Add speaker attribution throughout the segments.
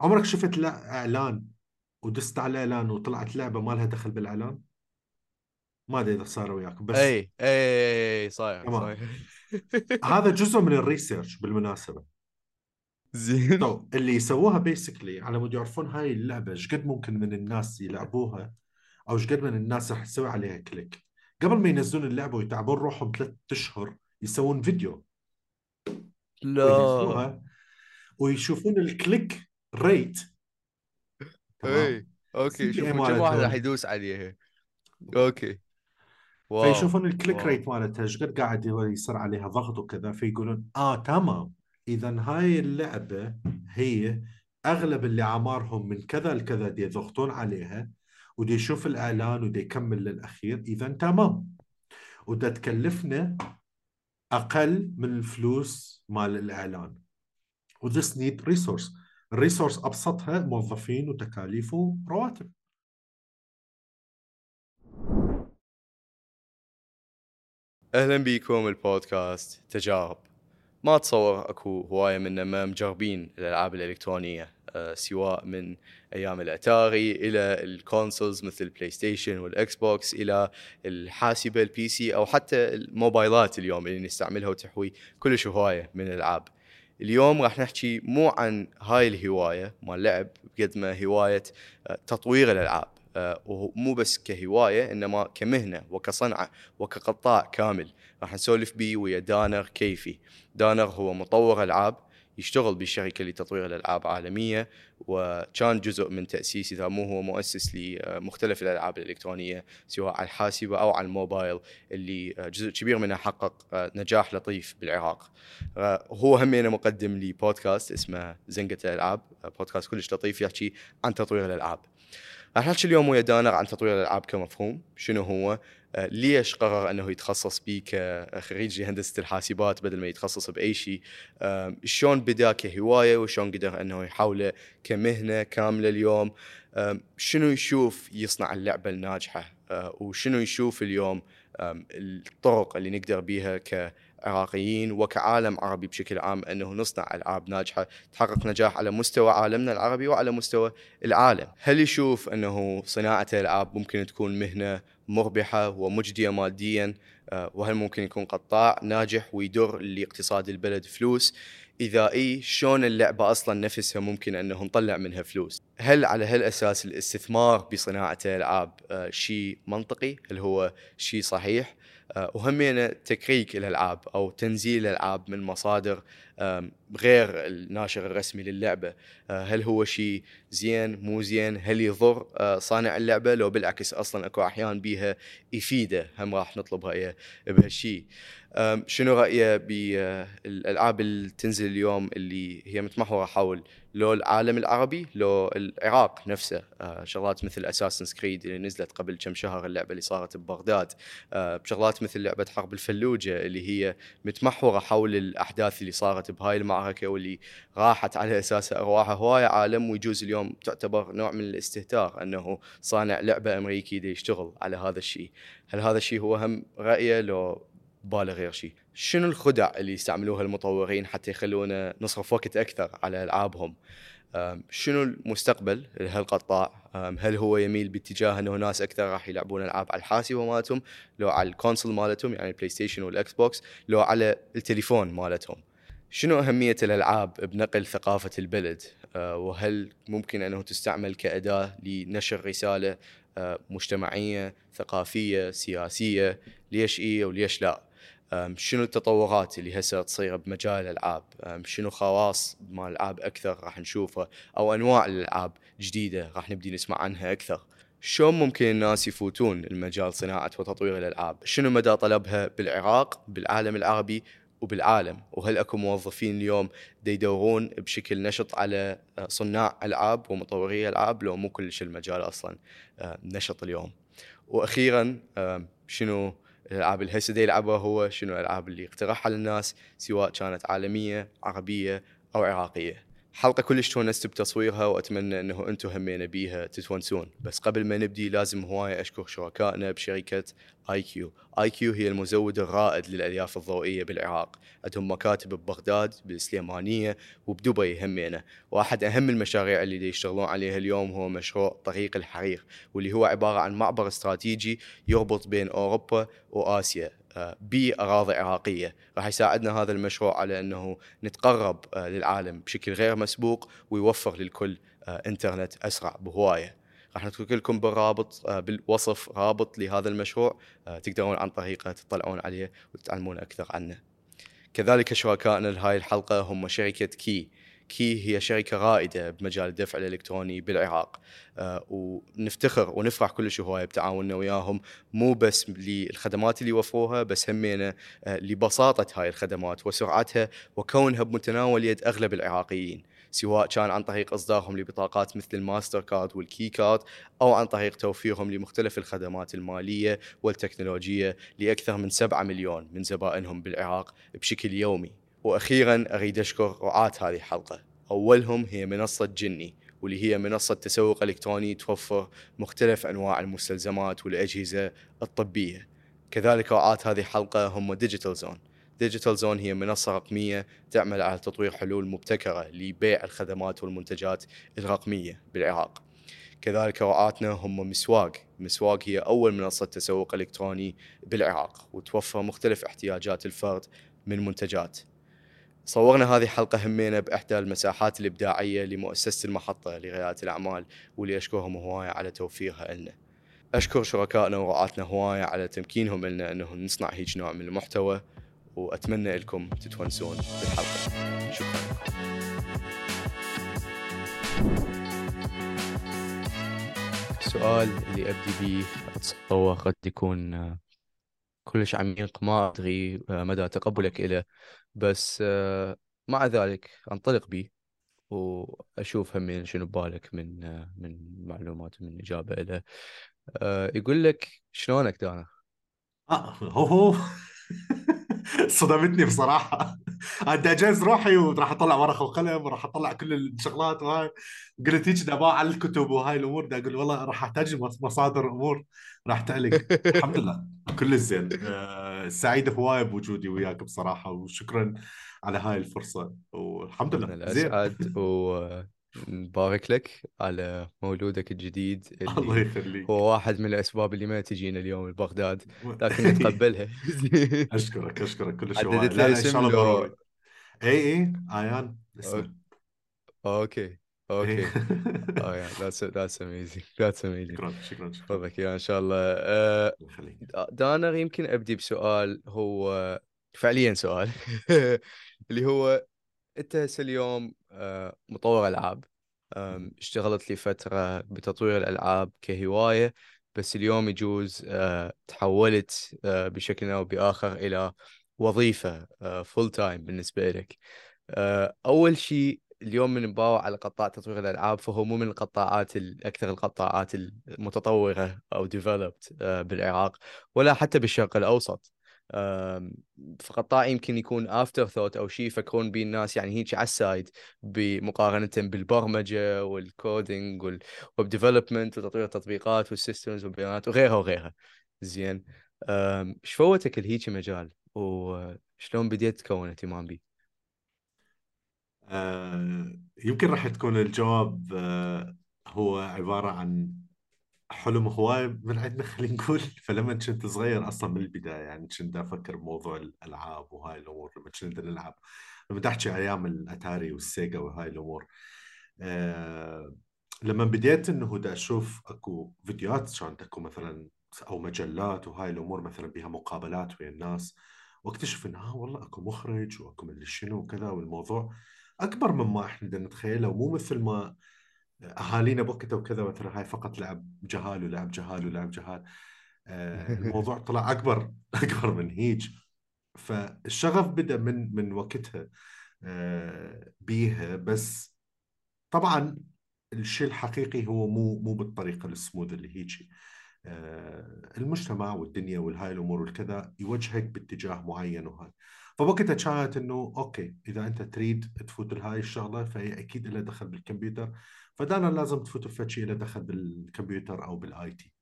Speaker 1: عمرك شفت لا إعلان ودست على الإعلان وطلعت لعبة ما لها دخل بالإعلان؟ ما أدري إذا صار وياك بس
Speaker 2: إي إي صاير. صاير
Speaker 1: هذا جزء من ال research
Speaker 2: بالمناسبة.
Speaker 1: زين. اللي يسووها basically على مود يعرفون هاي اللعبة إيش قد ممكن من الناس يلعبوها؟ أو إيش قد من الناس راح تسوي عليها click؟ قبل ما ينزلون اللعبة ويتعبون روحهم ثلاث أشهر يسوون فيديو.
Speaker 2: لا.
Speaker 1: ويشوفون ال click rate
Speaker 2: اي
Speaker 1: okay
Speaker 2: شوفوا كم. واحد راح يدوس عليها okay. wow.
Speaker 1: فيشوفون ال
Speaker 2: click
Speaker 1: wow. rate مالتها إيش قد قاعد يصير عليها ضغط وكذا فيقولون آه تمام. اذا هاي اللعبة هي أغلب اللي عمارهم من كذا لكذا دي يضغطون عليها ودي يشوف الإعلان ودي يكمل للأخير. اذا تمام. ودا تكلفنا أقل من الفلوس مال الإعلان. و this need resource ال resource أبسطها موظفين وتكاليف ورواتب.
Speaker 2: أهلا بيكم البودكاست. تجارب. ما اتصور أكو هواية منا ما مجربين الألعاب الإلكترونية أه سواء من أيام الأتاري إلى ال consoles مثل البلاي ستيشن والاكس بوكس إلى الحاسبة ال PC أو حتى الموبايلات اليوم اللي نستعملها وتحوي كلش هواية من الألعاب. اليوم راح نحكي مو عن هاي الهواية مال لعب بقد ما هواية أه، تطوير الألعاب. أه، ومو بس كهواية إنما كمهنة وكصنعة وكقطاع كامل. راح نسولف بيه ويا دانر كيفي. دانر هو مطور ألعاب يشتغل بشركة لتطوير الألعاب عالمية وكان جزء من تأسيس إذا مو هو مؤسس لمختلف الألعاب الإلكترونية سواء على الحاسبة أو على الموبايل اللي جزء كبير منها حقق نجاح لطيف بالعراق. هو همينه مقدم لبودكاست اسمه زنقة الألعاب، بودكاست كلش لطيف يحكي عن تطوير الألعاب. راح نحكي اليوم ويا دانر عن تطوير الألعاب كمفهوم، شنو هو؟ آه، ليش قرر أنه يتخصص بيه كخريج هندسه الحاسبات بدل ما يتخصص بأي شيء؟ آه، شلون بدأ كهواية وشلون قدر أنه يحوله كمهنة كاملة اليوم؟ آه، شنو يشوف يصنع اللعبة الناجحة؟ وشنو يشوف اليوم؟ الطرق اللي نقدر بيها كعراقيين وكعالم عربي بشكل عام أنه نصنع ألعاب ناجحة تحقق نجاح على مستوى عالمنا العربي وعلى مستوى العالم، هل يشوف أنه صناعة الألعاب ممكن تكون مهنة مربحة ومجدية ماديا آه، وهل ممكن يكون قطاع ناجح ويدر لاقتصاد البلد فلوس؟ إذا إي شلون اللعبة أصلا نفسها ممكن أنه نطلع منها فلوس؟ هل على هالأساس الاستثمار بصناعة الألعاب آه، شيء منطقي؟ هل هو شيء صحيح؟ وهمينا تكريك الالعاب أو تنزيل الألعاب من مصادر غير الناشر الرسمي للعبة. آه، هل هو شيء زين مو زين؟ هل يضر؟ آه، صانع اللعبة؟ لو بالعكس أصلا أكو أحيان بيها يفيده هم راح نطلب رايه بهالشيء. شنو رايه بالالعاب اللي تنزل اليوم اللي هي متمحورة حول لو العالم العربي لو العراق نفسه؟ آه، شغلات مثل اساسن كريد اللي نزلت قبل كم شهر اللعبة اللي صارت ببغداد. شغلات مثل لعبة حرب الفلوجة اللي هي متمحورة حول الأحداث اللي صارت بهاي المعركة واللي راحت على اساسها أرواح هوايه عالم ويجوز اليوم تعتبر نوع من الاستهتار أنه صانع لعبة أمريكي دي يشتغل على هذا الشيء. هل هذا الشيء هو هم رايه لو بالغ غير شيء شنو الخدع اللي يستعملوها المطورين حتى يخلونا نصرف وقت أكثر على ألعابهم؟ شنو المستقبل؟ لهالقطاع هل هو يميل باتجاه أنه ناس أكثر راح يلعبون ألعاب على الحاسبه مالتهم لو على ال console مالتهم يعني البلاي ستيشن والاكس بوكس لو على التليفون مالتهم؟ شنو أهمية الألعاب بنقل ثقافة البلد؟ آه، وهل ممكن أنه تستعمل كأداة لنشر رسالة آه، مجتمعية ثقافية سياسية؟ ليش إيه وليش لا؟ شنو التطورات اللي هسه تصير بمجال الألعاب؟ شنو خواص مال الألعاب أكثر راح نشوفها أو أنواع الألعاب جديدة راح نبدي نسمع عنها أكثر؟ شلون ممكن الناس يفوتون المجال صناعة وتطوير الألعاب؟ شنو مدى طلبها بالعراق بالعالم العربي وبالعالم؟ وهل أكو موظفين اليوم يدورون بشكل نشط على آه، صناع ألعاب ومطوري ألعاب؟ لو مو كلش المجال أصلا آه، نشط اليوم. وأخيرا شنو الألعاب اللي هسه يلعبها هو شنو الألعاب اللي اقترحها للناس سواء كانت عالمية عربية أو عراقيه حلقة كلش تونست بتصويرها وأتمنى إنه أنتم همين بيها تتونسون. بس قبل ما نبدي لازم هوايه أشكر شركائنا بشركة IQ IQ هي المزود الرائد للألياف الضوئية بالعراق. عندهم مكاتب ببغداد بالسليمانية وبدبي همينة. وأحد أهم المشاريع اللي يشتغلون عليها اليوم هو مشروع طريق الحرير واللي هو عبارة عن معبر استراتيجي يربط بين أوروبا وآسيا. باراضي عراقيه راح يساعدنا هذا المشروع على أنه نتقرب آه، للعالم بشكل غير مسبوق ويوفر للكل آه، إنترنت أسرع بهواية. راح نترك لكم بالرابط آه، بالوصف رابط لهذا المشروع تقدرون عن طريقه تطلعون عليه وتتعلمون أكثر عنه. كذلك شركائنا لهاي الحلقة هم شركة كي كي هي شركة رائدة بمجال الدفع الإلكتروني بالعراق. آه، ونفتخر ونفرح كلش هواية بتعاوننا وياهم. مو بس للخدمات اللي يوفروها بس همينا آه، لبساطة هاي الخدمات وسرعتها وكونها بمتناول يد أغلب العراقيين. سواء كان عن طريق إصدارهم لبطاقات مثل الماستر كارد والكي كارد أو عن طريق توفيرهم لمختلف الخدمات المالية والتكنولوجية لأكثر من 7 مليون من زبائنهم بالعراق بشكل يومي. وأخيرا أريد أشكر رعاة هذه الحلقة. أولهم هي منصة جني واللي هي منصة تسوق إلكتروني توفر مختلف أنواع المستلزمات والأجهزة الطبية. كذلك رعاة هذه الحلقة هم ديجيتال زون ديجيتال زون هي منصة رقمية تعمل على تطوير حلول مبتكرة لبيع الخدمات والمنتجات الرقمية بالعراق. كذلك رعاتنا هم مسواق. مسواق هي أول منصة تسوق إلكتروني بالعراق وتوفر مختلف احتياجات الفرد من منتجات. صورنا هذه الحلقة همينا بإحدى المساحات الإبداعية لمؤسسة المحطة لريادة الأعمال واللي أشكرهم هواية على توفيرها لنا أشكر شركائنا ورعاتنا هواية على تمكينهم لنا أنه نصنع هيج نوع من المحتوى وأتمنى لكم تتونسون بالحلقة شكرا. السؤال اللي أبدي به أتصور قد يكون كلش عميق ما أدري مدى تقبلك إليه بس آه، مع ذلك أنطلق به وأشوف همين شنو ببالك من آه، من معلومات ومن إجابة له آه، يقول لك شلونك دانا؟
Speaker 1: آه هو هو صدمتني بصراحة. أنت اجهز روحي وراح أطلع ورقة وقلم وراح أطلع كل الشغلات وهاي؟ قلت هيك أبغى على الكتب وهاي الأمور دا أقول والله راح أحتاج مصادر أمور. راح تعلق. الحمد لله. كل الزين. أه سعيد هوايه بوجودي وياك بصراحة وشكرا على هاي الفرصة. والحمد لله.
Speaker 2: زين. أسعد ونبارك لك على مولودك الجديد
Speaker 1: اللي الله يخليك.
Speaker 2: هو واحد من الأسباب اللي ما تجينا اليوم لبغداد لكن نتقبلها.
Speaker 1: أشكرك أشكرك. كل شيء حددت له اسم لو... اي اي ايان اسمه
Speaker 2: Okay. Okay آه yeah that's that's amazing that's amazing
Speaker 1: شكرا شكرا
Speaker 2: yeah إن شاء الله. آه، دانا يمكن أبدي بسؤال هو فعليا سؤال اللي هو أنت هسه اليوم آه، مطور ألعاب. اشتغلت لي فترة بتطوير الألعاب كهواية بس اليوم يجوز آه، تحولت بشكل أو بآخر إلى وظيفة Full time بالنسبة لك. أول شيء اليوم من نباوع على قطاع تطوير الألعاب فهو مو من القطاعات الاكثر القطاعات المتطورة أو developed آه، بالعراق ولا حتى بالشرق الأوسط. فقطاع يمكن يكون afterthought أو شيء يفكرون به الناس يعني هيك على ال side بمقارنة بالبرمجة وال coding وال web development وتطوير التطبيقات وال systems والبيانات وغيرها وغيرها. زين. إيش فوتك الهيك مجال؟ وشلون بديت تكون اهتمام به؟
Speaker 1: آه، يمكن راح تكون الجواب آه، هو عبارة عن حلم هواية من عندنا خلينا نقول. فلما كنت صغير أصلا من البداية يعني كنت أفكر بموضوع الألعاب وهاي الأمور لما كنت نلعب لما تحكي أيام الأتاري والسيجا وهاي الأمور أه لما بديت إنه دا أشوف أكو فيديوهات كانت أكو مثلا أو مجلات وهاي الأمور مثلا بها مقابلات ويا الناس واكتشف إنه ها والله أكو مخرج وأكو مدري شنو وكذا والموضوع أكبر مما إحنا نتخيله ومو مثل ما أهالينا بوقتها وكذا مثلا هاي فقط لعب جهال ولعب جهال ولعب جهال. آه، الموضوع طلع أكبر أكبر من هيك فالشغف بدأ من من وقتها آه، بيها. بس طبعا الشيء الحقيقي هو مو مو بالطريقة السموث اللي هيجي. آه، المجتمع والدنيا والهاي الأمور والكذا يوجهك باتجاه معين وهاي. فوقتها كانت إنه okay إذا أنت تريد تفوت لهاي الشغلة فهي أكيد لها دخل بالكمبيوتر فدانا لازم تفوت بفد شيء له دخل بالكمبيوتر أو بال IT.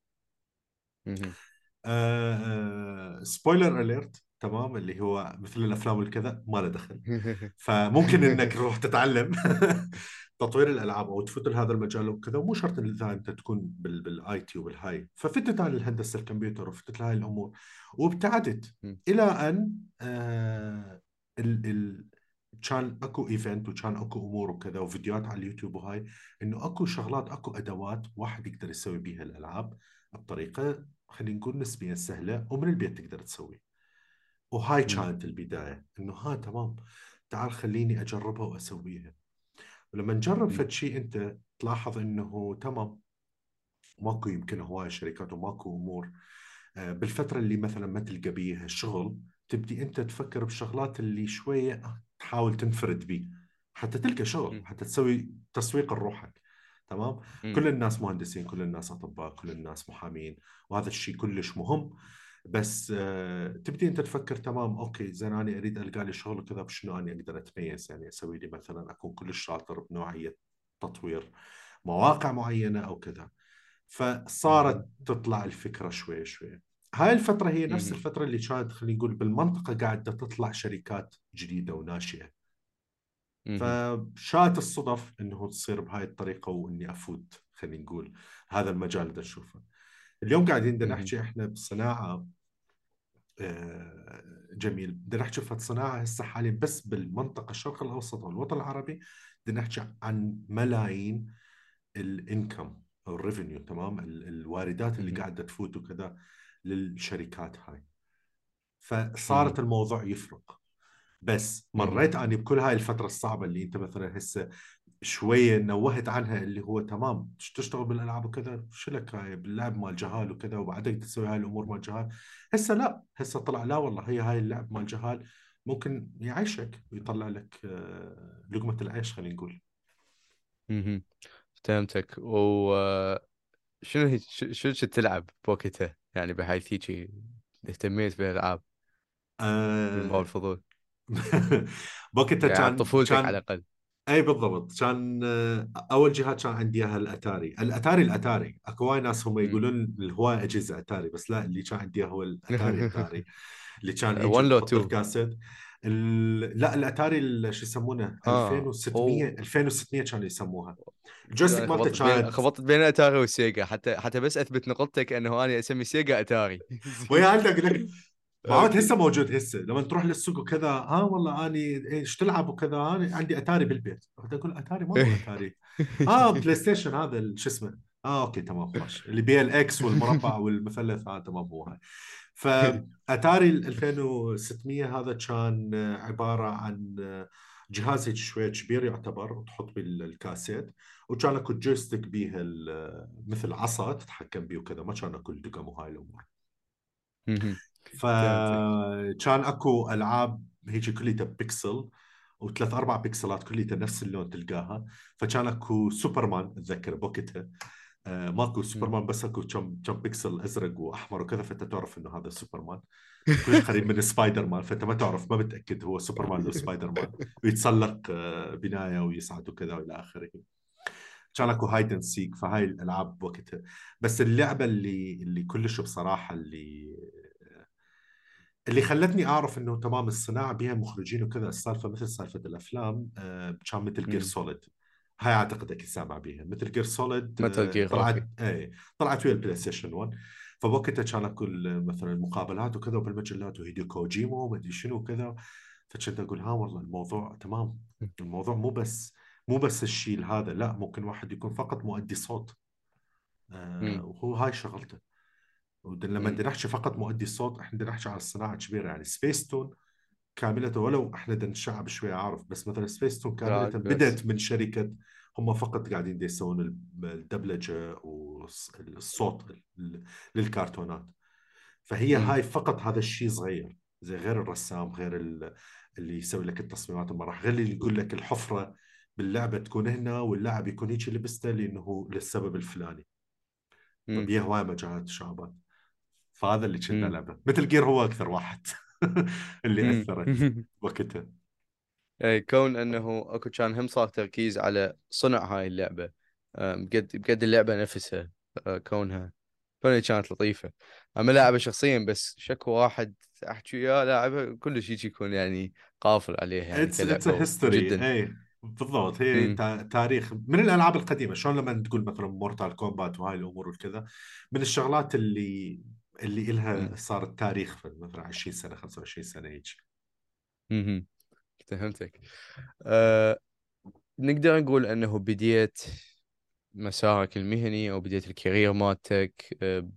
Speaker 1: Spoiler alert تمام اللي هو مثل الأفلام والكذا ما له دخل. فممكن إنك تروح تتعلم. تطوير الألعاب أو تفوت لهذا المجال وكذا ومو شرط إذا أنت تكون بال IT وبالهاي. ففتت على الهندسة الكمبيوتر وفتت لهاي الأمور وابتعدت إلى أن آه ال ال كان أكو event وكان أكو أمور وكذا وفيديوهات على اليوتيوب وهاي إنه أكو شغلات أكو أدوات واحد يقدر يسوي بيها الألعاب بطريقة خلينا نقول نسبيا سهلة ومن البيت تقدر تسوي. وهاي كانت البداية إنه ها تمام تعال خليني أجربها وأسويها. ولما نجرب فد شيء أنت تلاحظ إنه تمام ماكو يمكن هواي شركات وماكو أمور. آه، بالفترة اللي مثلا ما تلقى بيها الشغل تبدي أنت تفكر بالشغلات اللي شوية تحاول تنفرد بيه. حتى تلقى شغل حتى تسوي تسويق لروحك. تمام؟ م. كل الناس مهندسين كل الناس أطباء كل الناس محامين وهذا الشيء كلش مهم. بس آه، تبدي أنت تفكر تمام أوكي زين أنا أريد ألقى لي شغل وكذا بشنو أنا أقدر أتميز؟ يعني أسوي لي مثلا أكون كلش شاطر بنوعية تطوير مواقع معينة أو كذا. فصارت تطلع الفكرة شوي شوي. هاي الفترة هي نفس الفترة اللي كانت خلينا نقول بالمنطقة قاعدة تطلع شركات جديدة وناشئة. فشاءت الصدف إنه تصير بهاي الطريقة وإني أفوت خلينا نقول هذا المجال اللي أشوفه. اليوم قاعدين بدنا نحكي إحنا بالصناعة آه، جميل. بدنا نحكي في الصناعة هسه حاليا بس بالمنطقة الشرق الأوسط والوطن العربي بدنا نحكي عن ملايين الانكم أو الريفينيو تمام؟ الواردات اللي قاعدة تفوت وكذا للشركات هاي. فصارت الموضوع يفرق. بس مريت اني بكل هاي الفترة الصعبة اللي أنت مثلا هسه شوية نوهت عنها اللي هو تمام تشتغل بالألعاب وكذا شو لك هاي باللعب مال جهال وكذا؟ وبعدين تسوي هاي الأمور مال جهال. هسه لا هسه طلع لا والله هي هاي اللعب مال جهال ممكن يعيشك ويطلع لك آه، لقمة العيش خلينا نقول.
Speaker 2: أها فهمتك. و شنو هي شو شو تلعب بوقتها؟ يعني بحيث هيك اهتميت بالألعاب من باب الفضول.
Speaker 1: بوقتها
Speaker 2: يعني
Speaker 1: كان
Speaker 2: طفولتك
Speaker 1: كان
Speaker 2: على الأقل.
Speaker 1: اي بالضبط كان آه، أول جهات كان عندي إياها الأتاري، الأتاري الأتاري. أكو وايد ناس هم يقولون الهواية أجهزة أتاري بس لا اللي كان عندي هو الأتاري أتاري. اللي كان
Speaker 2: 1 لو 2
Speaker 1: الكاسيت ال- لا الأتاري ال- شو يسمونه؟
Speaker 2: آه
Speaker 1: 2600
Speaker 2: اوه
Speaker 1: 2600 كانوا يسموها. ال
Speaker 2: joystick
Speaker 1: مالته كانت
Speaker 2: خبطت بين أتاري وسيجا. حتى حتى بس أثبت نقطتك إنه أنا اسمي سيجا أتاري.
Speaker 1: و
Speaker 2: yeah
Speaker 1: عندك لك معود هسه
Speaker 2: okay
Speaker 1: موجود هسه لما تروح للسوق وكذا ها والله أني إيش تلعب وكذا أنا عندي أتاري بالبيت. أقول أتاري؟ ما هو أتاري. آه بلاي ستيشن هذا ال- شو اسمه؟ آه okay تمام ماشي اللي بيه ال X والمربع والمثلث آه تمام هو هاي. فاتاري ال 2600 هذا كان عبارة عن جهاز هيك شوية كبير يعتبر وتحط بالكاسيت وكان أكو joystick بيها ال- مثل عصا تتحكم بيه وكذا. ما كان أكو الدقم وهاي
Speaker 2: الأمور.
Speaker 1: فكان اكو العاب هيك كليتها بيكسل وثلاث أربع pixelات كليتها نفس اللون تلقاها. فكان اكو سوبرمان اتذكر بوقتها. آه ماكو. سوبرمان بس اكو كم كم بيكسل ازرق واحمر وكذا فانت تعرف انه هذا سوبرمان. كلش قريب من سبايدر مان فانت ما تعرف ما متأكد هو سوبرمان لو سبايدر مان ويتسلق آه، بناية ويصعد وكذا والى آخره. كان اكو hide and seek فهاي الألعاب بوقتها. بس اللعبة اللي اللي كلش بصراحة اللي اللي خلتني أعرف إنه تمام الصناعة بها مخرجين وكذا السالفة مثل سالفة الأفلام آه، كان Metal
Speaker 2: Gear.
Speaker 1: Solid هاي أعتقد أكيد سامع بيها. Metal Gear Solid
Speaker 2: Metal Gear
Speaker 1: طلعت إيه طلعت ويا البلاي ستيشن 1 فوقتها كان اكو مثلا المقابلات وكذا وبالمجلات وهيديو كوجيما ومدري شنو وكذا. فكنت أقول ها والله الموضوع تمام. الموضوع مو بس مو بس الشيء هذا لا ممكن واحد يكون فقط مؤدي صوت. آه. وهو هاي شغلته. لما. بدنا نحكي فقط مؤدي الصوت إحنا بدنا نحكي على الصناعة كبيره يعني سبيس تون كامله ولو إحنا بدنا الشعب شوي عارف بس مثلا سبيس تون كامله بدأت من شركة هم فقط قاعدين دي يسوون الدبلجة والصوت ال- للكرتونات. فهي
Speaker 2: مم.
Speaker 1: هاي فقط هذا الشيء صغير زي غير الرسام غير ال- اللي يسوي لك التصميمات. المراح غير اللي يقول لك الحفرة باللعبة تكون هنا واللاعب يكون هيك لبسته لأنه هو للسبب الفلاني.
Speaker 2: مم.
Speaker 1: فبيها هواي مجالات تشابهات فهذا اللي
Speaker 2: مم.
Speaker 1: لعبه مثل جير هو أكثر واحد اللي
Speaker 2: مم.
Speaker 1: اثرت وقتها
Speaker 2: اي كون أنه أكو كان هم صار تركيز على صنع هاي اللعبة. بقدر بقدر اللعبة نفسها آه، كونها. كونها كانت لطيفة. أما لاعبه شخصيا بس شكو واحد أحكي يا لاعبة كلش هيك يكون يعني قافل عليه يعني it's
Speaker 1: history
Speaker 2: جدا.
Speaker 1: اي بالضبط. هي تا- تاريخ من الألعاب القديمة. شلون لما تقول مثلا Mortal Kombat وهاي الأمور والكذا من الشغلات اللي اللي إلها صارت تاريخ في مثلا 20 سنة 25 سنة هيك.
Speaker 2: امم فهمتك. أه نقدر نقول إنه بديت مسارك المهني أو بديت ال career مالتك آه،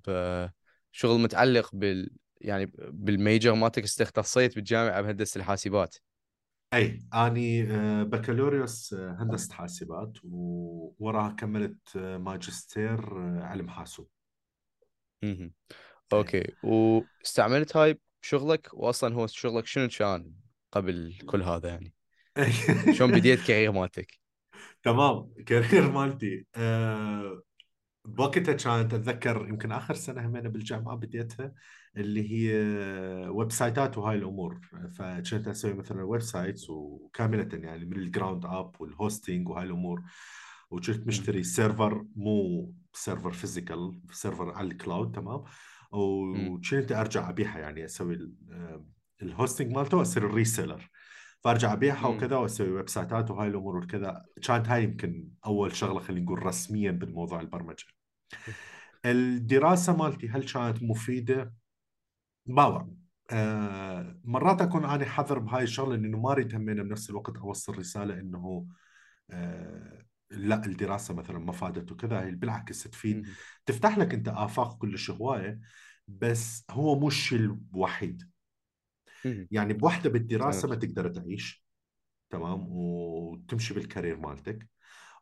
Speaker 2: بشغل متعلق بال يعني بال major مالتك استختصيت بالجامعة بهندسه الحاسبات؟
Speaker 1: أي أني آه، بكالوريوس آه، هندسة حاسبات ووراها كملت ماجستير علم حاسوب.
Speaker 2: okay. واستعملت هاي بشغلك؟ واصلا هو شغلك شنو كان قبل كل هذا يعني؟ شلون بديت career مالتك؟
Speaker 1: تمام. career مالتي أه بوقتها كانت أتذكر يمكن آخر سنة همينة بالجامعة بديتها اللي هي ويب سايتات وهاي الأمور. فكنت أسوي مثلا websites وكاملة يعني من ال ground up وال hosting وهاي الأمور. وكنت مشتري server مو server physical server على ال cloud
Speaker 2: تمام.
Speaker 1: وكنت أرجع أبيعها يعني أسوي ال- ال hosting مالته وأصير ال reseller. فأرجع
Speaker 2: أبيعها.
Speaker 1: وكذا وأسوي ويب سايتات وهاي الأمور وكذا. كانت هاي يمكن أول شغلة خلينا نقول رسميا بالموضوع البرمجة. الدراسة مالتي هل كانت مفيدة؟ ما آه مرات أكون أنا حذر بهاي الشغلة إنه ما اريد همين بنفس الوقت أوصل رسالة إنه آه لا الدراسة مثلا ما فادت وكذا هي بالعكس تفيد. تفتح لك أنت آفاق كلش هواية بس هو الشيء الوحيد. يعني بوحدة بالدراسة ما تقدر تعيش تمام؟ وتمشي بال career مالتك.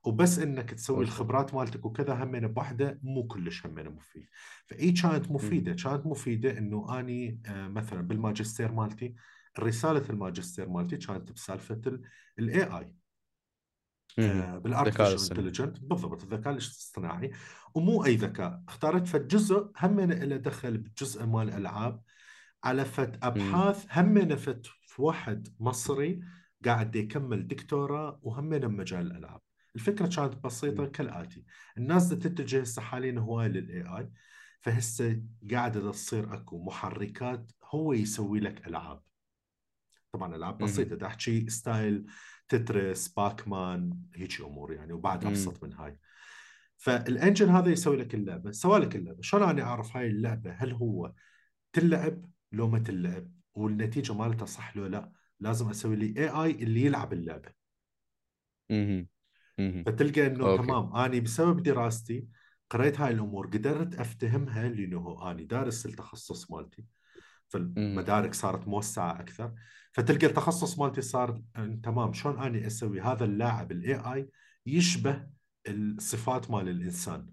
Speaker 1: وبس إنك تسوي الخبرات مالتك وكذا همين بوحدة مو كلش همين مفيد. فاي كانت. مفيدة كانت مفيدة إنه أني آه، مثلا بالماجستير مالتي رسالة الماجستير مالتي كانت بسالفة ال
Speaker 2: AI بال
Speaker 1: artificial
Speaker 2: الاصطناعي
Speaker 1: intelligent بالضبط الذكاء الاصطناعي. ومو أي ذكاء. اختارت فد جزء همين له دخل بجزء مال الالعاب على
Speaker 2: مم.
Speaker 1: أبحاث همين فد في واحد مصري قاعد يكمل دكتوراه وهمين بمجال الالعاب الفكرة كانت بسيطة
Speaker 2: مم.
Speaker 1: كالآتي. الناس تتجه هسه حاليا هواي لل AI فهسه قاعدة تصير أكو محركات هو يسوي لك ألعاب. طبعا ألعاب. بسيطة أحكي style Tetris Pac-Man هيك أمور يعني وبعد. أبسط من هاي فال engine هذا يسوي لك اللعبة سوى لك اللعبة شلون أنا أعرف هاي اللعبة هل هو تلعب لو ما تلعب والنتيجة مالتها صح لو لا لازم أسوي لي AI اللي يلعب اللعبة
Speaker 2: مم. مم.
Speaker 1: فتلقى إنه
Speaker 2: okay
Speaker 1: تمام أني بسبب دراستي قريت هاي الأمور قدرت أفتهمها لأنه أني دارس التخصص مالتي. فالمدارك صارت موسعة أكثر فتلقى التخصص مالتي صار أن تمام شلون أني أسوي هذا اللاعب ال AI يشبه الصفات مال الإنسان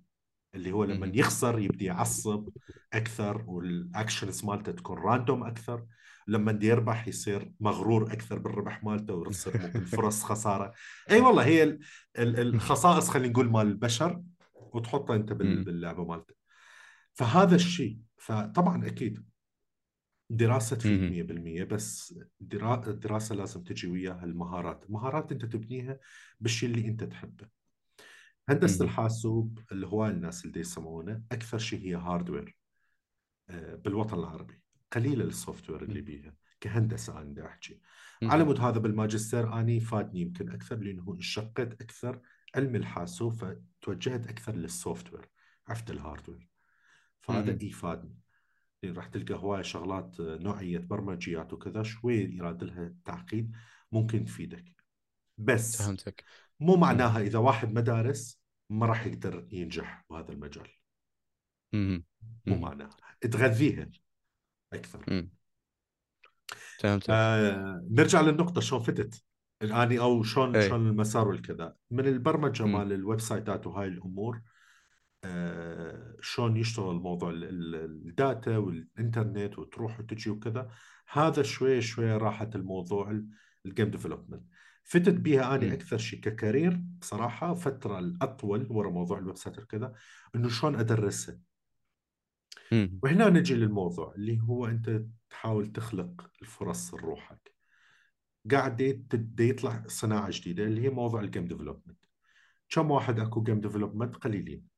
Speaker 1: اللي هو لما. يخسر يبدي يعصب أكثر وال actions مالته تكون random أكثر لما دي يربح يصير مغرور أكثر بالربح مالته ويصير ممكن فرص خسارة أي والله هي ال- ال- الخصائص خلينا نقول مال البشر وتحطها
Speaker 2: أنت.
Speaker 1: باللعبة مالته فهذا الشيء فطبعا أكيد دراسة تفيد
Speaker 2: مم.
Speaker 1: 100% بس درا- الدراسة لازم تجي وياها المهارات المهارات أنت تبنيها بالشيء اللي أنت تحبه هندسة. الحاسوب اللي هو الناس اللي يسمونه أكثر شيء هي hardware آه، بالوطن العربي قليلة ال software اللي. بيها كهندسة أنا دا أحكي على. مود هذا بالماجستير أني فادني يمكن أكثر لأنه انشقيت أكثر علم الحاسوب فتوجهت أكثر لل software عرفت ال hardware فهذا
Speaker 2: مم.
Speaker 1: لأن راح تلقى هواي شغلات نوعية برمجيات وكذا شوي يراد لها تعقيد ممكن تفيدك بس
Speaker 2: فهمتك
Speaker 1: مو. معناها إذا واحد ما دارس ما راح يقدر ينجح بهذا المجال
Speaker 2: مم.
Speaker 1: مو. معناها تغذيها أكثر
Speaker 2: مم. فهمتك
Speaker 1: آه نرجع للنقطة شلون فتت الآني أو شلون
Speaker 2: اي
Speaker 1: شلون المسار والكذا من البرمجة
Speaker 2: مم.
Speaker 1: مال الويب سايتات وهاي الأمور آه شلون يشتغل موضوع ال- ال- ال data والإنترنت وتروح وتجي وكذا هذا شوي شوي راحت الموضوع ال game development فتت بيها أنا
Speaker 2: مم.
Speaker 1: أكثر شيء ك career بصراحة فترة الأطول ورا موضوع ال website وكذا إنه شلون أدرسها
Speaker 2: مم.
Speaker 1: وهنا نجي للموضوع اللي هو أنت تحاول تخلق الفرص لروحك. قاعد يطلع صناعة جديدة اللي هي موضوع ال game development كم واحد أكو game development قليلين.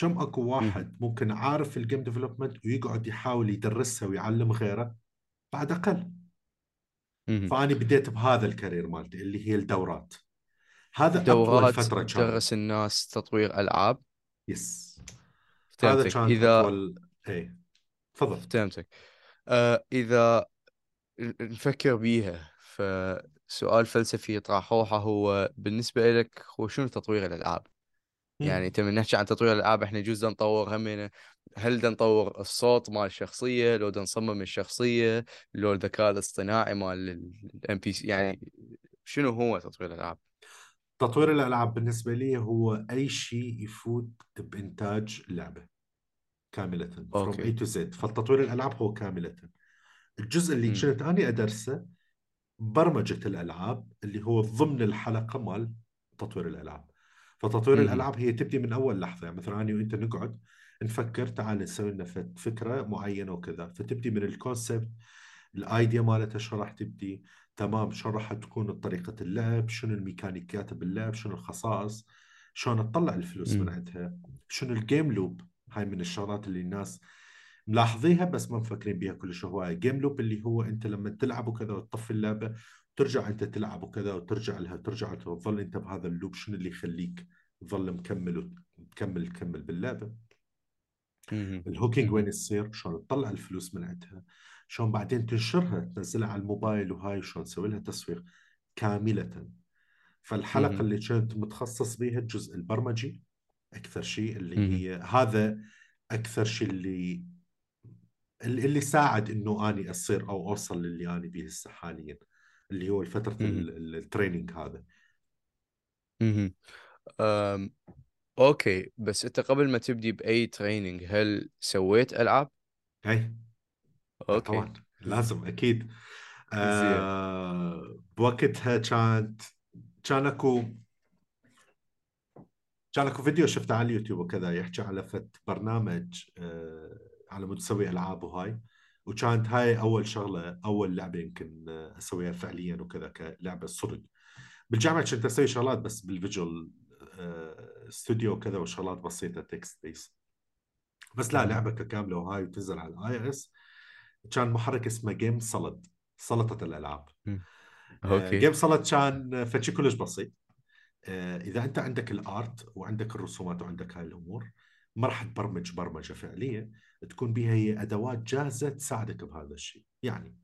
Speaker 1: كم أكو واحد ممكن عارف ال game development ويقعد يحاول يدرسها ويعلم غيره؟ بعد
Speaker 2: أقل.
Speaker 1: فأني بديت بهذا ال career مالتي اللي هي الدورات. هذا أطول
Speaker 2: دورات
Speaker 1: فترة كانت.
Speaker 2: تدرس الناس تطوير ألعاب؟
Speaker 1: yes هذا كانت
Speaker 2: إذا
Speaker 1: اطول اي تفضل.
Speaker 2: فهمتك. آه إذا نفكر بيها. فسؤال فلسفي يطرح روحه هو بالنسبة لك هو شنو تطوير الألعاب؟ يعني من نحكي عن تطوير الألعاب إحنا يجوز نطور همينة هل نطور الصوت مال الشخصية؟ لو نصمم الشخصية لو الذكاء الاصطناعي مال ال NPC يعني شنو هو تطوير الألعاب؟
Speaker 1: تطوير الألعاب بالنسبة لي هو أي شيء يفوت بإنتاج لعبة كاملة from
Speaker 2: أوكي.
Speaker 1: A to Z. فالتطوير الألعاب هو كاملة. الجزء اللي كنت أني أدرسه برمجة الألعاب اللي هو ضمن الحلقة مال تطوير الألعاب. فتطوير الألعاب هي تبدي من أول لحظة يعني مثلا أنا وأنت نقعد نفكر تعال نسوي لنا فكرة معينة وكذا فتبدي من ال concept ال idea مالتها شو راح تبدي تمام شو راح تكون طريقة اللعب شنو الميكانيكيات باللعب شنو الخصائص شلون تطلع الفلوس من
Speaker 2: امم
Speaker 1: عندها شنو ال game loop هاي من الشغلات اللي الناس ملاحظيها بس ما مفكرين بيها كلش هواية. game loop اللي هو أنت لما تلعب وكذا وتطفي اللعبة ترجع انت تلعب وكذا وترجع لها ترجع وتظل انت بهذا ال loop شنو اللي يخليك تظل مكمل وتكمل تكمل باللعبة؟
Speaker 2: امم
Speaker 1: ال hooking
Speaker 2: وين
Speaker 1: يصير؟ شلون تطلع الفلوس من عندها؟ شلون بعدين تنشرها تنزلها على الموبايل وهاي شلون تسوي لها تسويق؟ كاملة. فالحلقة
Speaker 2: امم
Speaker 1: اللي كنت متخصص بيها الجزء البرمجي أكثر شيء اللي هي هذا أكثر شيء اللي اللي ساعد إنه أني أصير أو أوصل للي أنا بيه هسه حاليا. اللي هو ال- ال training هذا.
Speaker 2: أم، okay بس أنت قبل ما تبدي بأي training هل سويت
Speaker 1: ألعاب؟ لا
Speaker 2: okay.
Speaker 1: طبعا لازم
Speaker 2: زين.
Speaker 1: آه بوقتها كانت كان أكو كان أكو فيديو شفته على اليوتيوب وكذا يحكي على فت برنامج آه على مود تسوي ألعاب وهاي. وكانت هاي أول شغلة أول لعبة يمكن آه، أسويها فعليا وكذا كلعبة صدق. بالجامعة كنت أسوي شغلات بس بال visual آه استوديو وكذا وشغلات بسيطة text based بس لا. لعبة كاملة وهاي وتنزل على الاي اس كان محرك اسمه Game سلط سلطة
Speaker 2: الألعاب.
Speaker 1: Game
Speaker 2: okay.
Speaker 1: سلط كان فشي كلش بسيط. آه، إذا أنت عندك ال art وعندك الرسومات وعندك هاي الأمور ما راح تبرمج برمجة فعليه تكون بها هي أدوات جاهزة تساعدك بهذا الشيء. يعني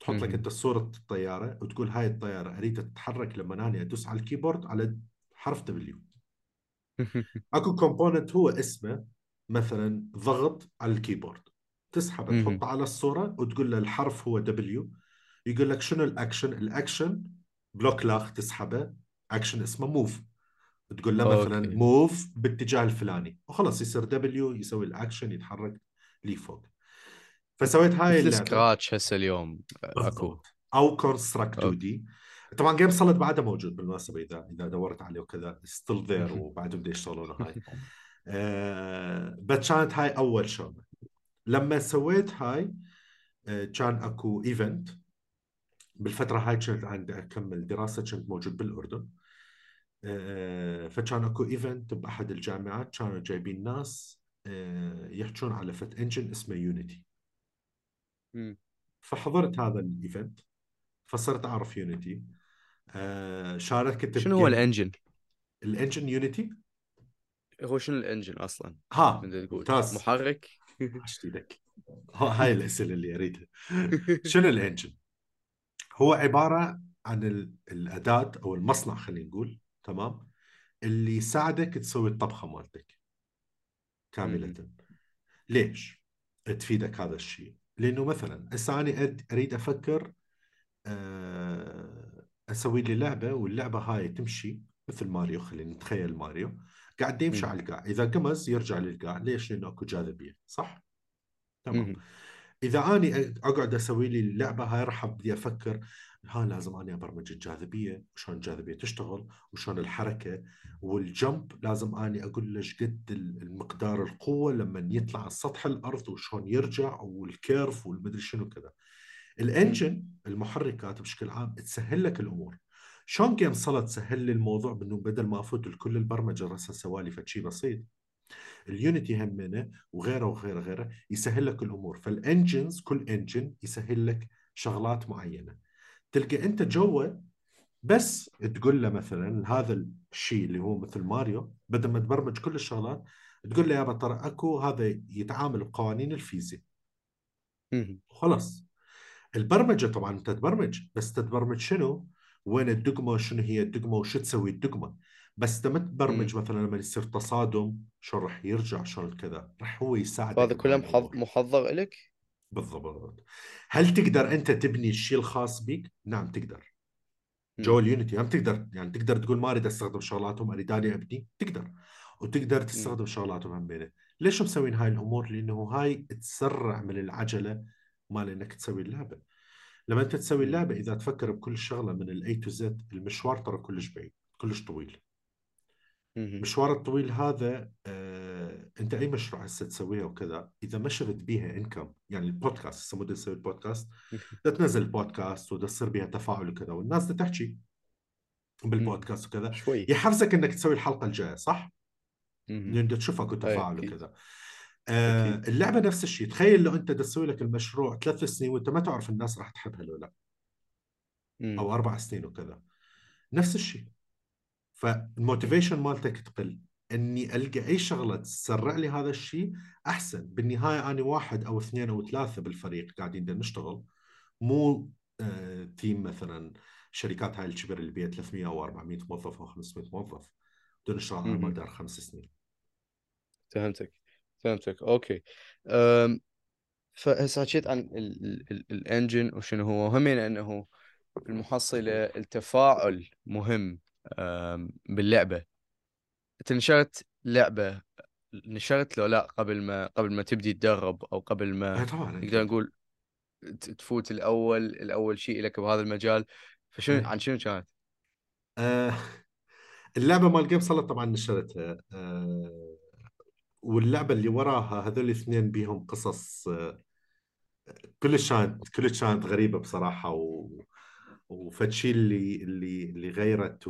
Speaker 1: تحط لك. أنت صورة الطيارة وتقول هاي الطيارة أريد تتحرك لما أنا أدوس على الكيبورد على حرف دبليو أكو component هو اسمه مثلا ضغط على الكيبورد. تسحبه
Speaker 2: مهم.
Speaker 1: تحطه على الصورة وتقول له الحرف هو دبليو يقول لك شنو ال action؟ ال action block لاخ تسحبه. أكشن اسمه move تقول له مثلا move باتجاه الفلاني. وخلاص يصير دبليو يسوي الأكشن يتحرك. لي فوق. فسويت هاي
Speaker 2: مثل Scratch هسه اليوم
Speaker 1: أكو. أو Construct 2
Speaker 2: okay
Speaker 1: دي طبعا جيم سوليد بعده موجود بالمناسبة إذا إذا دورت عليه وكذا still
Speaker 2: there.
Speaker 1: وبعدهم بده يشتغلون هاي. آه بس كانت هاي أول شغلة. لما سويت هاي آه كان أكو event بالفترة هاي كنت عندي أكمل دراسة كنت موجود بالأردن. آه فكان أكو event بأحد الجامعات كانوا جايبين ناس يحجون على فت engine اسمه
Speaker 2: Unity.
Speaker 1: فحضرت هذا ال event فصرت أعرف Unity آه شاركت
Speaker 2: شنو هو
Speaker 1: ال
Speaker 2: engine؟
Speaker 1: ال engine Unity
Speaker 2: هو شنو ال
Speaker 1: engine
Speaker 2: أصلا؟ ها
Speaker 1: ممتاز.
Speaker 2: محرك؟
Speaker 1: عشت إيدك هاي الأسئلة اللي اريدها شنو ال engine هو عبارة عن ال- الأداة أو المصنع خلينا نقول تمام اللي يساعدك تسوي الطبخة مالتك.
Speaker 2: كاملة.
Speaker 1: ليش تفيدك هذا الشيء؟ لأنه مثلا هسه أنا اريد أفكر آه، أسوي لي لعبة واللعبة هاي تمشي مثل ماريو خلينا نتخيل ماريو. قاعد يمشي. على القاع. إذا قمز يرجع للقاع. ليش؟ لأنه أكو جاذبية صح؟ تمام. إذا أني أقعد أسوي لي اللعبة هاي راح أبدي أفكر ها لازم أنا أبرمج الجاذبية وشلون الجاذبية تشتغل وشلون الحركة وال jump لازم أنا أقول له قد المقدار القوة لما يطلع على سطح الأرض وشلون يرجع وال curve والمدري شنو كذا. ال engine المحركات بشكل عام تسهل لك الأمور. شلون Game صلت تسهل لي الموضوع بأنه بدل ما أفوت لكل البرمجة راسا سوالي فشي بسيط ال Unity همينه وغيره وغيره غيره يسهل لك الأمور. فال engines كل engine يسهل لك شغلات معينة. تلقى أنت جوا بس تقول له مثلا هذا الشيء اللي هو مثل ماريو بدل ما تبرمج كل الشغلات تقول له يابا ترى أكو هذا يتعامل بقوانين الفيزياء. خلاص. البرمجة طبعا انت تبرمج بس تتبرمج شنو؟ وين الدقمة؟ شنو هي الدقمة؟ وشو تسوي الدقمة؟ بس لما تبرمج مثلا لما يصير تصادم شلون راح يرجع شلون كذا راح هو يساعدك
Speaker 2: هذا كله محض... محضر لك
Speaker 1: بالضبط. هل تقدر أنت تبني الشيء الخاص بك؟ نعم تقدر. جو ال Unity هم تقدر يعني تقدر تقول ما أريد أستخدم شغلاتهم أريد أني أبني؟ تقدر. وتقدر تستخدم شغلاتهم هم بينه ليش مسوين هاي الأمور؟ لأنه هاي تسرع من العجلة مال إنك تسوي اللعبة. لما أنت تسوي اللعبة إذا تفكر بكل شغلة من ال A to Z المشوار ترى كلش بعيد كلش طويل. المشوار الطويل هذا آه، أنت أي مشروع هسه تسويه وكذا إذا ما شفت بيها انكم يعني البودكاست هسه مو تسوي البودكاست تنزل البودكاست وتصير بها تفاعل وكذا والناس تحكي بالبودكاست وكذا.
Speaker 2: شوي.
Speaker 1: يحفزك إنك تسوي الحلقة الجاية صح؟ لأن تشوف اكو تفاعل وكذا. آه اللعبة نفس الشيء. تخيل لو أنت تسوي لك المشروع ثلاث سنين وأنت ما تعرف الناس راح تحبها لو لا. أو أربع سنين وكذا. نفس الشيء. فال motivation مالتك تقل. إني ألقى أي شغلة تسرع لي هذا الشيء أحسن. بالنهاية أنا واحد أو اثنين أو ثلاثة بالفريق قاعدين نشتغل. مو آه team مثلا شركات هاي الكبيرة اللي بيها 300 أو 400 موظف أو 500 موظف. بدون نشتغل على مدار خمس سنين.
Speaker 2: فهمتك. فهمتك. okay. أم... فهسه حكيت عن ال engine وشنو هو. همين إنه المحصلة التفاعل مهم باللعبة. انت نشرت لعبة نشرت لو لا قبل ما قبل ما تبدي تدرب أو قبل ما
Speaker 1: طبعا
Speaker 2: نقدر نقول تفوت الأول الأول شيء لك بهذا المجال. فشنو عن شنو كانت؟
Speaker 1: آه اللعبة مال جيم صلت طبعا نشرتها. آه واللعبة اللي وراها هذول الاثنين بيهم قصص آه كلش كانت كلش كانت غريبة بصراحة و وفد اللي اللي اللي غيرت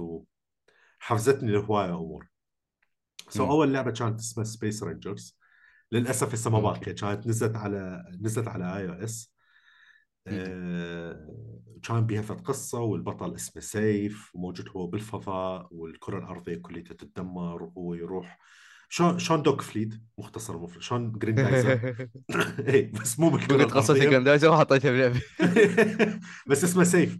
Speaker 1: وحفزتني لهواية أمور. so أول لعبة كانت اسمها Space Rangers للأسف هسه ما باقية كانت نزلت على نزلت على iOS كان بها فد قصة والبطل اسمه سيف وموجود هو بالفضاء والكرة الأرضية كلها تتدمر وهو يروح شلون شلون دوق فليد مختصر مفرد شلون جريندايزر اي بس مو بالكرة
Speaker 2: قصة جريندايزر وحطيتها بلعبه
Speaker 1: بس اسمه سيف.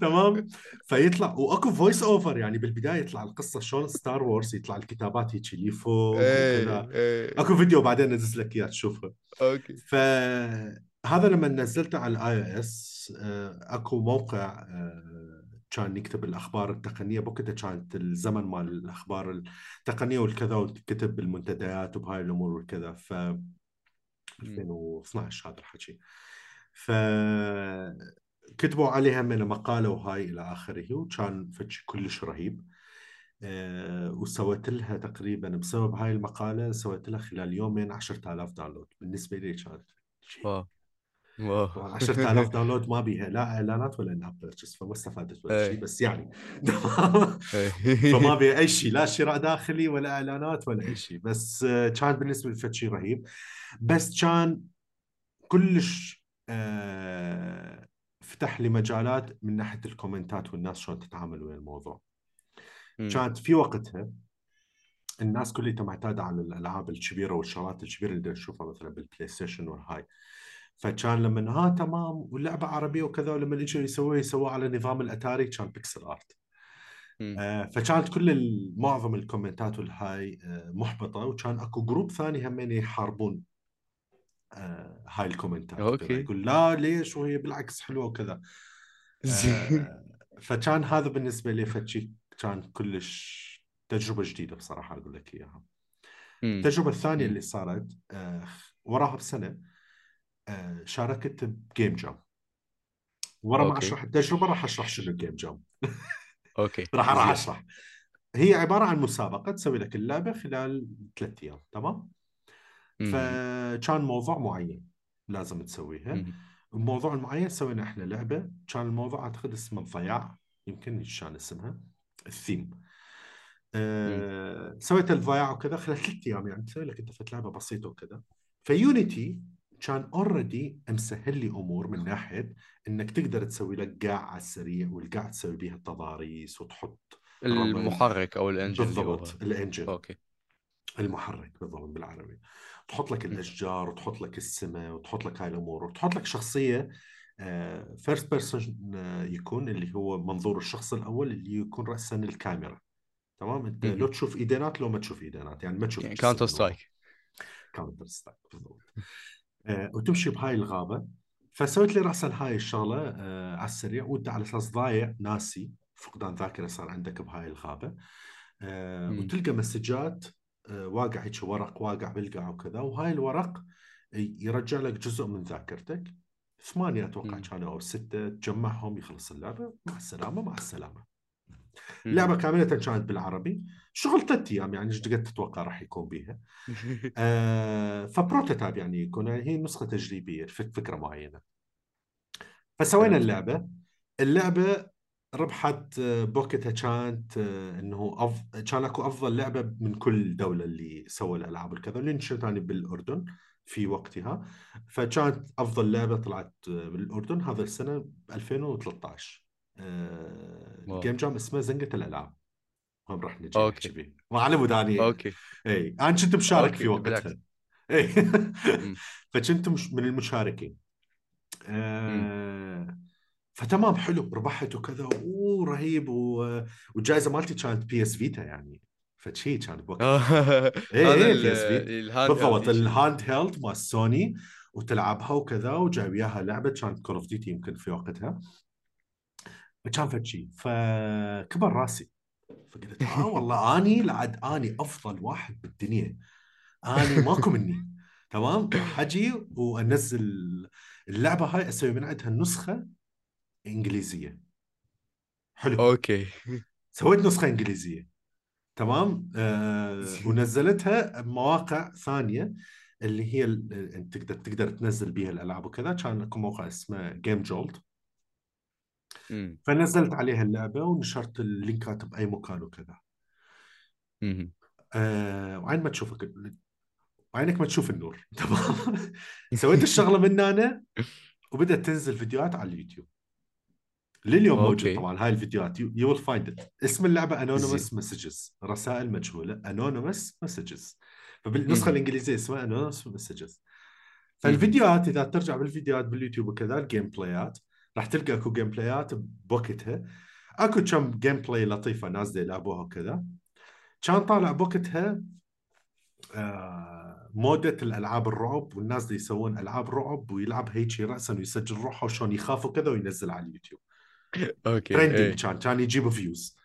Speaker 1: تمام؟ فيطلع وأكو voice over يعني بالبداية يطلع القصة شلون Star Wars يطلع الكتابات هيك اللي فوق وكذا. أكو فيديو بعدين نزل لك إياه تشوفه.
Speaker 2: أوكي.
Speaker 1: فهذا لما نزلته على ال iOS أكو موقع آه، كان يكتب الأخبار التقنية بوقتها كانت الزمن مال الأخبار التقنية والكذا وكتب بالمنتديات وبهاي الأمور والكذا. ف 2012 هذا الحكي. ف كتبوا عليها من مقالة وهاي إلى آخره وكان فد شي كلش رهيب. أه وسويت لها تقريبا بسبب هاي المقالة سويت لها خلال يومين 10000 download. بالنسبة لي كانت
Speaker 2: شيء
Speaker 1: 10000 download ما بيها لا إعلانات ولا in-app purchase فما استفادت ولا شيء بس يعني. فما بيها أي شيء لا شراء داخلي ولا إعلانات ولا أي شيء بس كان بالنسبة لي شيء رهيب. بس كان كلش آه، فتح لي مجالات من ناحية ال comments ات والناس شلون تتعامل ويا الموضوع. كانت في وقتها الناس كلها معتاده على الألعاب الكبيرة والشغلات الكبيرة اللي نشوفها مثلا بال PlayStation والهاي. فكان لما ها تمام واللعبه عربية وكذا ولما اجوا يسووها يسووها على نظام الأتاري كان pixel art آه فكانت كل معظم ال comments ات والهاي آه محبطة وكان أكو group ثاني همين يحاربون آه هاي ال
Speaker 2: comments ات okay.
Speaker 1: يقول لا ليش؟ وهي بالعكس حلوة وكذا. آه فكان هذا بالنسبة لي فد شي كان كلش تجربة جديدة بصراحة أقول لك إياها. التجربة الثانية اللي صارت آه وراها بسنة آه، شاركت ب game jam ورا ما. أشرح التجربه راح أشرح شنو ال game
Speaker 2: jam
Speaker 1: okay. راح
Speaker 2: راح.
Speaker 1: أشرح. هي عبارة عن مسابقة تسوي لك اللعبة خلال ثلاث أيام تمام. فكان موضوع معين لازم تسويها. الموضوع المعين سوينا إحنا لعبة. كان الموضوع أعتقد اسمه الضياع يمكن كان اسمها الثيم. أه سويت الضياع وكذا خلال ثلاث أيام يعني تسوي لك أنت لعبة بسيطة وكذا. ف Unity كان already مسهل لي أمور من ناحية إنك تقدر تسوي لك قاع على السريع والقاع تسوي بيها التضاريس وتحط
Speaker 2: المحرك أو ال engine
Speaker 1: بالضبط ال
Speaker 2: engine okay.
Speaker 1: المحرك بالضبط بالعربي. تحط لك الأشجار وتحط لك السماء وتحط لك هاي الأمور وتحط لك شخصية first person يكون اللي هو منظور الشخص الأول اللي يكون راسا الكاميرا. تمام؟
Speaker 2: أنت.
Speaker 1: لو تشوف إيدينات لو ما تشوف إيدينات يعني ما تشوف
Speaker 2: يعني
Speaker 1: Counter.
Speaker 2: Strike
Speaker 1: Counter Strike بالضبط. آه، وتمشي بهاي الغابة. فسويت لي راسا هاي الشغلة آه، على السريع وأنت على أساس ضايع ناسي فقدان ذاكرة صار عندك بهاي الغابة. آه،. وتلقى message ات آه، واقع هيك ورق واقع بالقاع وكذا. وهاي الورق يرجع لك جزء من ذاكرتك. ثمانية أتوقع. كانوا أو ستة تجمعهم يخلص اللعبة. مع السلامة مع السلامة. اللعبة كاملة كانت بالعربي. شغل ثلاث أيام يعني إيش قد تتوقع راح يكون بيها. آه ف prototype يعني يكون يعني هي نسخة تجريبية فك- فكرة معينة. فسوينا
Speaker 2: فهمت.
Speaker 1: اللعبة. اللعبة ربحت آه، بوكيتها كانت آه، إنه أف... كان أكو أفضل لعبة من كل دولة اللي سووا الألعاب الكذا اللي نشرت يعني بالأردن في وقتها. فكانت أفضل لعبة طلعت آه، بالأردن هذا السنة ب 2013 آه،
Speaker 2: wow.
Speaker 1: ال game jam اسمه زنقة الألعاب. هم راح نجي. نحكي به ما على مود اني
Speaker 2: okay.
Speaker 1: إي أنا كنت مشارك
Speaker 2: okay،
Speaker 1: في وقتها.
Speaker 2: إي.
Speaker 1: فكنت مش من المشاركين. آه فتمام حلو. ربحت وكذا. أوه رهيب. والجائزة مالتي كانت PS Vita يعني. فد شي كان بوقتها
Speaker 2: ال-
Speaker 1: PS Vita. ال
Speaker 2: hand بالضبط.
Speaker 1: ال handheld مال سوني وتلعبها وكذا وجاي وياها لعبة. كانت Call of Duty يمكن في وقتها. كان فد شي. فكبر راسي. فقلت آه والله آني لعد آني أفضل واحد بالدنيا. آني ماكو مني. تمام؟ راح أجي وأنزل اللعبة هاي أسوي من عندها نسخة إنجليزية. حلو.
Speaker 2: okay.
Speaker 1: سويت نسخة إنجليزية. تمام؟ آه ونزلتها بمواقع ثانية اللي هي انت تقدر تقدر تنزل بيها الألعاب وكذا. كان أكو موقع اسمه Game Jolt
Speaker 2: مم.
Speaker 1: فنزلت عليها اللعبة ونشرت ال link ات بأي مكان وكذا.
Speaker 2: مم.
Speaker 1: آه وعين ما تشوفك وعينك ما تشوف النور. تمام. سويت الشغلة من هنا وبدأت تنزل فيديوهات على اليوتيوب. لليوم موجود
Speaker 2: okay.
Speaker 1: طبعا هاي الفيديوهات. you will find it اسم
Speaker 2: اللعبة.
Speaker 1: Anonymous Messages رسائل مجهولة. Anonymous Messages فبالنسخة
Speaker 2: مم.
Speaker 1: الإنجليزية اسمها Anonymous Messages فالفيديوهات إذا ترجع بالفيديوهات باليوتيوب وكذا ال gameplayات راح تلقى اكو gameplayات بوقتها. اكو كم gameplay لطيفة نازلة يلعبوها وكذا. كان طالع بوقتها آه، موضة الألعاب الرعب والناس دي يسوون ألعاب رعب ويلعب هيك راسا ويسجل روحه وشلون يخاف وكذا وينزل على اليوتيوب.
Speaker 2: أوكي
Speaker 1: trending
Speaker 2: إيه.
Speaker 1: كان كان يجيبوا
Speaker 2: views.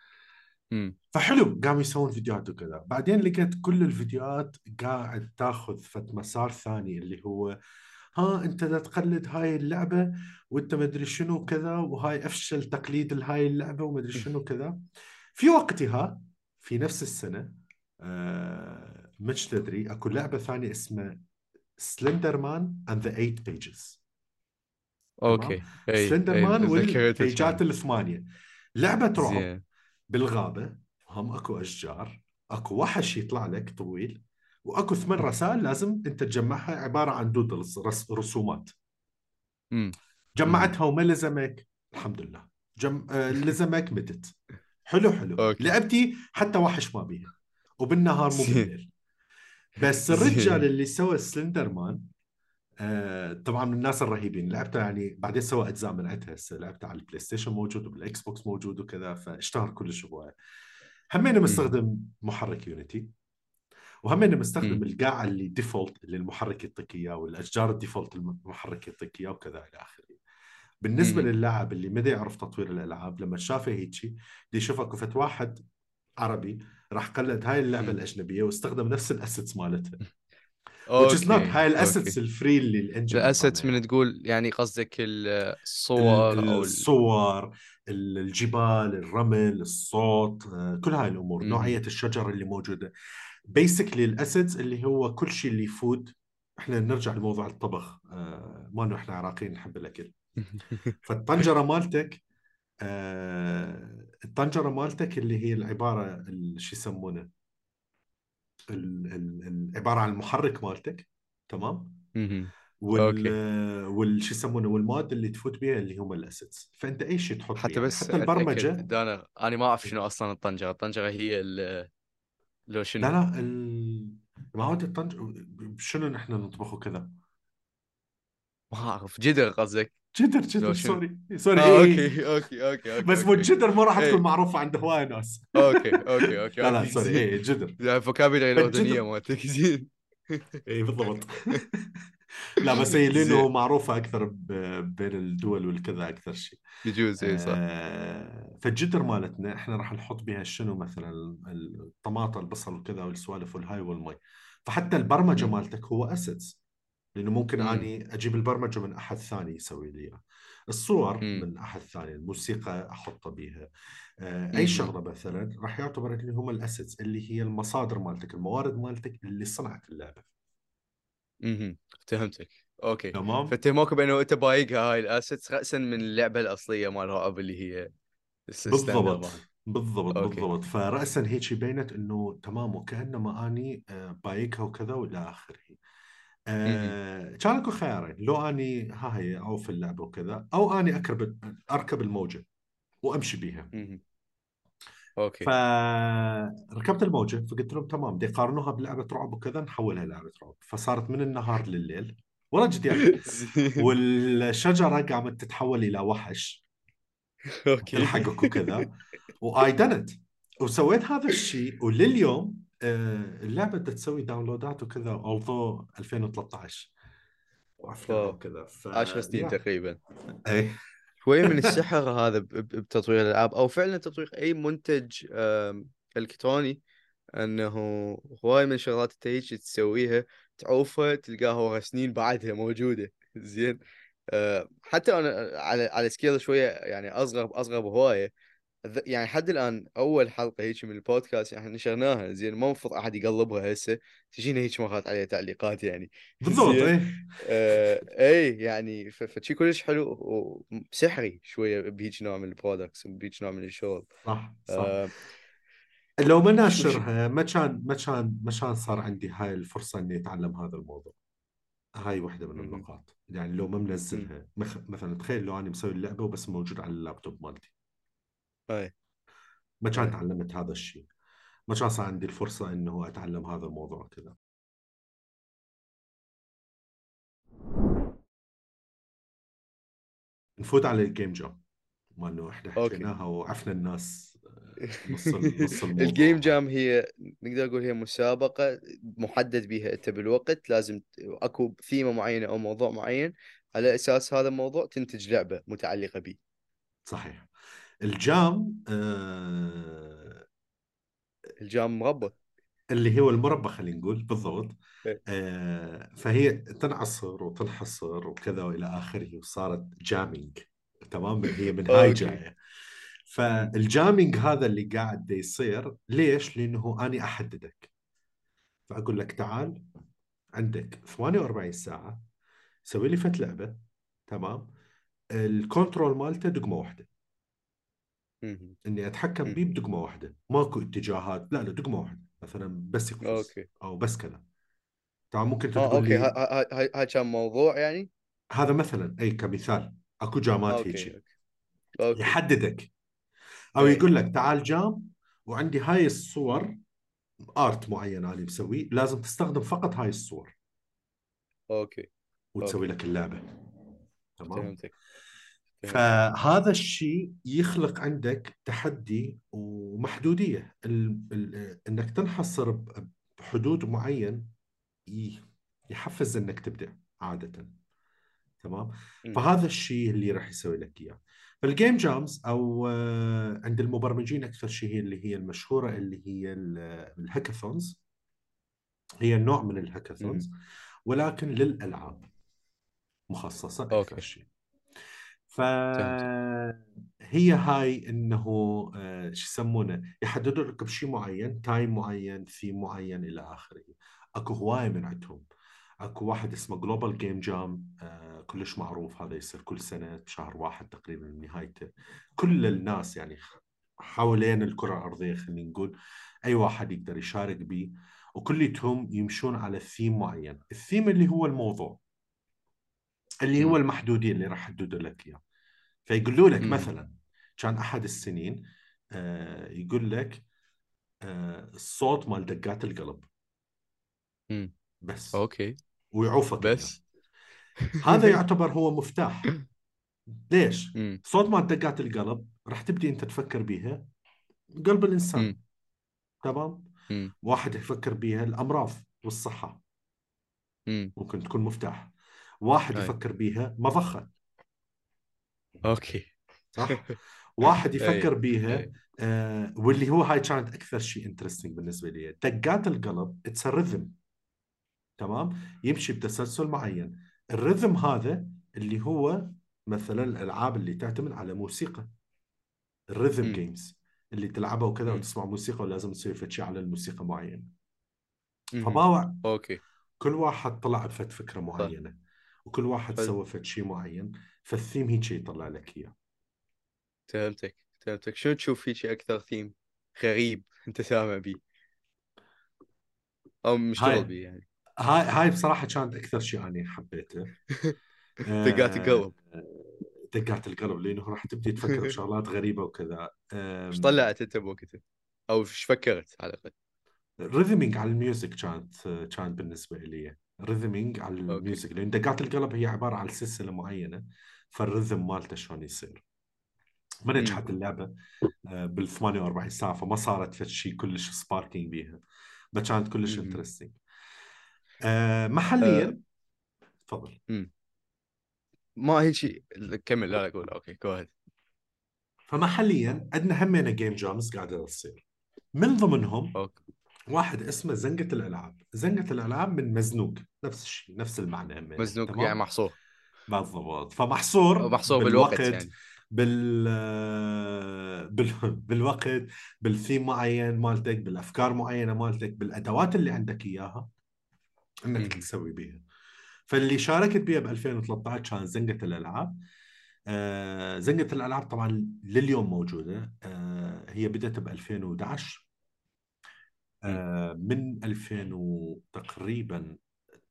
Speaker 1: فحلو قاموا يسوون فيديوهات وكذا. بعدين لقيت كل الفيديوهات قاعد تاخذ فد مسار ثاني اللي هو ها أنت لا تقلد هاي اللعبة وأنت ما أدري شنو كذا وهاي أفشل تقليد لهاي اللعبة وما أدري شنو كذا. في وقتها في نفس السنة آه مش تدري أكو لعبة ثانية اسمها سلندر مان اند ذا 8 بيجز
Speaker 2: أوكي.
Speaker 1: سلندر مان والبيجات. الثمانية. لعبة رعب.
Speaker 2: زين.
Speaker 1: بالغابة هم أكو أشجار أكو وحش يطلع لك طويل. وأكو ثمان رسائل لازم أنت تجمعها عبارة عن doodles رس رسومات.
Speaker 2: مم.
Speaker 1: جمعتها وما لزمك؟ الحمد لله. جم... آه لزمك متت. حلو حلو.
Speaker 2: أوكي.
Speaker 1: لعبتي حتى وحش ما بيها. وبالنهار مو. بالليل. بس. الرجال اللي سوى Slender Man آه طبعا من الناس الرهيبين. لعبته يعني بعدين سوى أجزاء من عندها هسه. لعبته على البلاي ستيشن موجود وبالاكس بوكس موجود وكذا فاشتهر كلش هوايه همينه مستخدم محرك Unity وهمينه مستخدم. القاع ال default اللي المحرك يعطيك اياه والاشجار ال default المحرك يعطيك اياه وكذا إلى آخره
Speaker 2: بالنسبة.
Speaker 1: للاعب اللي ما يعرف تطوير الألعاب لما شافه هيجي يشوف أكو فد واحد عربي راح قلد هاي
Speaker 2: اللعبة.
Speaker 1: الأجنبية واستخدم نفس ال assets مالتها which is not
Speaker 2: أوكي
Speaker 1: هاي ال
Speaker 2: assets
Speaker 1: أوكي ال free اللي ال
Speaker 2: engine
Speaker 1: ال assets.
Speaker 2: من تقول يعني قصدك ال-
Speaker 1: ال-
Speaker 2: الصور أو ال...
Speaker 1: الصور ال- الجبال الرمل الصوت آه، كل هاي الأمور
Speaker 2: مم.
Speaker 1: نوعية الشجر اللي موجودة basically ال assets اللي هو كل شيء اللي يفوت إحنا نرجع لموضوع الطبخ. آه، ما إنه إحنا عراقيين نحب الأكل. فالطنجرة مالتك آه، الطنجرة مالتك اللي هي العبارة ال- شو يسمونه؟ ال- ال- ال- عبارة عن المحرك مالتك. تمام. وال وال شو يسمونه؟ والمواد اللي تفوت بها اللي هم ال assets. فأنت أي شيء تحط
Speaker 2: حتى بس
Speaker 1: حتى البرمجة.
Speaker 2: دانا أنا ما أعرف شنو أصلا الطنجرة. الطنجرة هي ال... لو
Speaker 1: لا
Speaker 2: شنو؟
Speaker 1: لا ال... مواد الطنج شنو نحن نطبخه كذا؟
Speaker 2: ما أعرف جدر قصدك؟
Speaker 1: جدر جدر
Speaker 2: شنو؟
Speaker 1: sorry sorry.
Speaker 2: آه
Speaker 1: إيه.
Speaker 2: أوكي أوكي أوكي أوكي
Speaker 1: بس مو الجدر ما راح تكون
Speaker 2: إيه
Speaker 1: معروفة عند هواي ناس
Speaker 2: أوكي أوكي أوكي
Speaker 1: لا لا
Speaker 2: sorry
Speaker 1: اي جدر.
Speaker 2: ال vocabulary
Speaker 1: الاردنيه
Speaker 2: مالتك زين.
Speaker 1: اي بالضبط. لا بس هي لأنه معروفة أكثر بين الدول والكذا أكثر شيء
Speaker 2: يجوز اي صح
Speaker 1: آه، فالجدر مالتنا إحنا راح نحط بها شنو مثلا الطماطم البصل وكذا والسوالف والهاي والمي فحتى
Speaker 2: البرمجة.
Speaker 1: مالتك هو assets لأنه ممكن
Speaker 2: مم.
Speaker 1: أني أجيب البرمجة من أحد ثاني يسوي لي إياها الصور
Speaker 2: مم.
Speaker 1: من أحد ثاني الموسيقى أحطها بيها آه، أي
Speaker 2: مهم.
Speaker 1: شغلة مثلا راح يعتبر اللي هم ال assets اللي هي المصادر مالتك الموارد مالتك اللي صنعت اللعبة
Speaker 2: مهم. فهمتك. أوكي.
Speaker 1: تمام.
Speaker 2: فاتهموك بأنه أنت بايقها هاي ال assets راسا من اللعبة الأصلية مال رعب اللي هي
Speaker 1: بالضبط. بالضبط
Speaker 2: أوكي.
Speaker 1: بالضبط. فرأسا هيك بينت إنه تمام وكأنما أني آه، بايقها وكذا وإلى
Speaker 2: آخره.
Speaker 1: آه، كان اكو خيارين. لو أني ها هي أو في اللعبة وكذا أو أني أركب أركب الموجة وأمشي بيها.
Speaker 2: مهم. أوكي.
Speaker 1: فركبت الموجة فقلت لهم تمام بدي يقارنوها بلعبة رعب وكذا نحولها لعبة رعب. فصارت من النهار لليل ولا جديان
Speaker 2: زين.
Speaker 1: والشجرة قامت تتحول إلى وحش.
Speaker 2: أوكي.
Speaker 1: وتلحقك وكذا. وآي دنت وسويت هذا الشيء ولليوم آه، اللعبة بدها تسوي داونلودات وكذا although 2013
Speaker 2: وأفلام
Speaker 1: وكذا ف
Speaker 2: 10 سنين تقريبا.
Speaker 1: اي
Speaker 2: شوي من السحر هذا بتطوير الألعاب؟ أو فعلا تطوير أي منتج إلكتروني إنه هواي من الشغلات انت هيك تسويها تعوفها تلقاها ورا سنين بعدها موجودة. زين. آه، حتى أنا على على scale شوية يعني أصغر أصغر بهواية. ذ- يعني حد الآن أول حلقة هيك من البودكاست يعني نشرناها زين ما المفروض أحد يقلبها هسه. تجينا هيك مرات عليها تعليقات يعني.
Speaker 1: بالضبط اي
Speaker 2: آه اي يعني فشيء كلش حلو وسحري شوية بهيج نوع من ال products بهيج نوع من الشغل.
Speaker 1: صح صح.
Speaker 2: آه
Speaker 1: لو ما ناشرها ما كان ما كان ما كان صار عندي هاي الفرصة إني أتعلم هذا الموضوع. هاي واحدة من. النقاط. يعني لو ما. منزلها. مثلا تخيل لو أنا مسوي اللعبة وبس موجود على اللابتوب مالتي.
Speaker 2: اي
Speaker 1: ما كان تعلمت هذا الشيء. ما كان صار عندي الفرصة إنه أتعلم هذا الموضوع كذا. نفوت على ال game jam ما إحنا
Speaker 2: أوكي.
Speaker 1: حكيناها وعفنا الناس آه، نص. نص
Speaker 2: ال
Speaker 1: game
Speaker 2: jam هي نقدر نقول هي مسابقة محدد بيها. أنت بالوقت لازم أكو ثيمة معينة أو موضوع معين على أساس هذا الموضوع تنتج لعبة متعلقة به
Speaker 1: صحيح. ال jam آه...
Speaker 2: ال jam مربى
Speaker 1: اللي هو المربى خلينا نقول بالضبط.
Speaker 2: إيه.
Speaker 1: آه... فهي تنعصر وتنحصر وكذا وإلى آخره وصارت jamming تمام؟ هي من هاي
Speaker 2: مم.
Speaker 1: فال jamming هذا اللي قاعد يصير ليش؟ لأنه أنا أحددك. فأقول لك تعال عندك 48 ساعة سوي لي فد لعبة تمام؟ ال control مالته دقمة واحدة.
Speaker 2: مم.
Speaker 1: إني أتحكم بيه
Speaker 2: مم.
Speaker 1: بدقمة واحدة. ماكو اتجاهات. لا لا دقمة واحدة. مثلا بس يقفز
Speaker 2: okay.
Speaker 1: أو بس كذا. طبعا ممكن
Speaker 2: آه
Speaker 1: تقول
Speaker 2: okay.
Speaker 1: لي
Speaker 2: ها ها ها كان موضوع يعني؟
Speaker 1: هذا مثلا أي كمثال. أكو jam
Speaker 2: ات okay
Speaker 1: يحددك. أو
Speaker 2: اي
Speaker 1: يقول لك تعال jam وعندي هاي الصور art معين أنا مسويه لازم تستخدم فقط هاي الصور.
Speaker 2: okay.
Speaker 1: وتسوي
Speaker 2: okay.
Speaker 1: لك اللعبة. تمام؟
Speaker 2: فهمتك.
Speaker 1: فهذا الشيء يخلق عندك تحدي ومحدودية. ال... ال... إنك تنحصر بحدود معين يحفز إنك تبدع عادة. تمام. فهذا الشيء اللي راح يسوي لك إياه. فال game jams أو آه، عند المبرمجين أكثر شيء هي اللي هي المشهورة اللي هي ال- ال hackathons. هي نوع من ال hackathons. ولكن للألعاب مخصصة أكثر
Speaker 2: okay.
Speaker 1: شيء. فهي هاي إنه آه، شو يسمونه يحددوا لك بشيء معين time معين ثيم معين إلى آخره. أكو هواية من عندهم. أكو واحد اسمه Global Game Jam كلش معروف. هذا يصير كل سنة بشهر واحد تقريبا من نهايته. كل الناس يعني حوالين الكرة الأرضية خلينا نقول أي واحد يقدر يشارك به وكليتهم يمشون على ثيم معين. الثيم اللي هو الموضوع اللي هو
Speaker 2: مم.
Speaker 1: المحدودية اللي راح يحددوا لك إياه. فيقولوا لك. مثلا كان أحد السنين آه، يقول لك آه، الصوت مال دقات القلب
Speaker 2: مم.
Speaker 1: بس
Speaker 2: أوكي
Speaker 1: ويعوفك.
Speaker 2: بس
Speaker 1: هذا يعتبر هو مفتاح ليش؟
Speaker 2: مم.
Speaker 1: صوت مال دقات القلب راح تبدي أنت تفكر بيها قلب الإنسان
Speaker 2: مم.
Speaker 1: تمام؟
Speaker 2: مم.
Speaker 1: واحد يفكر بيها الأمراض والصحة
Speaker 2: مم.
Speaker 1: ممكن تكون مفتاح واحد
Speaker 2: أي.
Speaker 1: يفكر بيها مضخة
Speaker 2: okay
Speaker 1: صح؟ واحد. يفكر بيها
Speaker 2: أي.
Speaker 1: آه واللي هو هاي كانت أكثر شيء interesting بالنسبة لي دقات القلب it's rhythm تمام يمشي بتسلسل معين ال rhythm هذا اللي هو مثلا الألعاب اللي تعتمد على موسيقى ال
Speaker 2: rhythm.
Speaker 1: games اللي تلعبها وكذا. وتسمع موسيقى ولازم تسوي فد شيء على الموسيقى معينه. فباوع
Speaker 2: okay
Speaker 1: كل واحد طلع بفد فكرة معينة وكل واحد
Speaker 2: حلو.
Speaker 1: سوى فد شيء معين فالثيم هيك يطلع لك إياه.
Speaker 2: فهمتك فهمتك. شنو تشوف فيك أكثر ثيم غريب أنت سامع بيه؟ أو مشتغل بيه يعني.
Speaker 1: هاي هاي بصراحة كانت أكثر شيء أنا حبيته.
Speaker 2: دقات القلب.
Speaker 1: آه، دقات القلب لأنه راح تبدي تفكر بشغلات غريبة وكذا.
Speaker 2: إيش طلعت أنت بوقتها؟ أو إيش فكرت على الأقل؟
Speaker 1: rhythming على ال music كانت كانت بالنسبة لي rhythming على ال music لأن دقات القلب هي عبارة عن سلسلة معينة فال rhythm مالته شلون يصير. ما نجحت اللعبة آه، بال 48 ساعه فما صارت فد شيء كلش sparking بيها بس كانت كلش. interesting محليا تفضل.
Speaker 2: ما هي شيء كمل لا لا قول okay جو
Speaker 1: فمحليا عندنا همينه game jams قاعدة تصير. من ضمنهم
Speaker 2: okay
Speaker 1: واحد اسمه زنقة الألعاب. زنقة الألعاب من مزنوق. نفس الشيء نفس المعنى همينه
Speaker 2: مزنوق
Speaker 1: تمام؟
Speaker 2: يعني محصور.
Speaker 1: بالضبط. فمحصور
Speaker 2: محصور بالوقت
Speaker 1: بالوقت
Speaker 2: يعني.
Speaker 1: بال بال بالوقت بالثيم معين مالتك بالأفكار معينة مالتك بالأدوات اللي عندك إياها
Speaker 2: إنك.
Speaker 1: تسوي بيها. فاللي شاركت بيها ب 2013 كان زنقة الألعاب. آه زنقة الألعاب طبعا لليوم موجودة. آه هي بدأت ب 2011 آه من 2000 و- تقريبا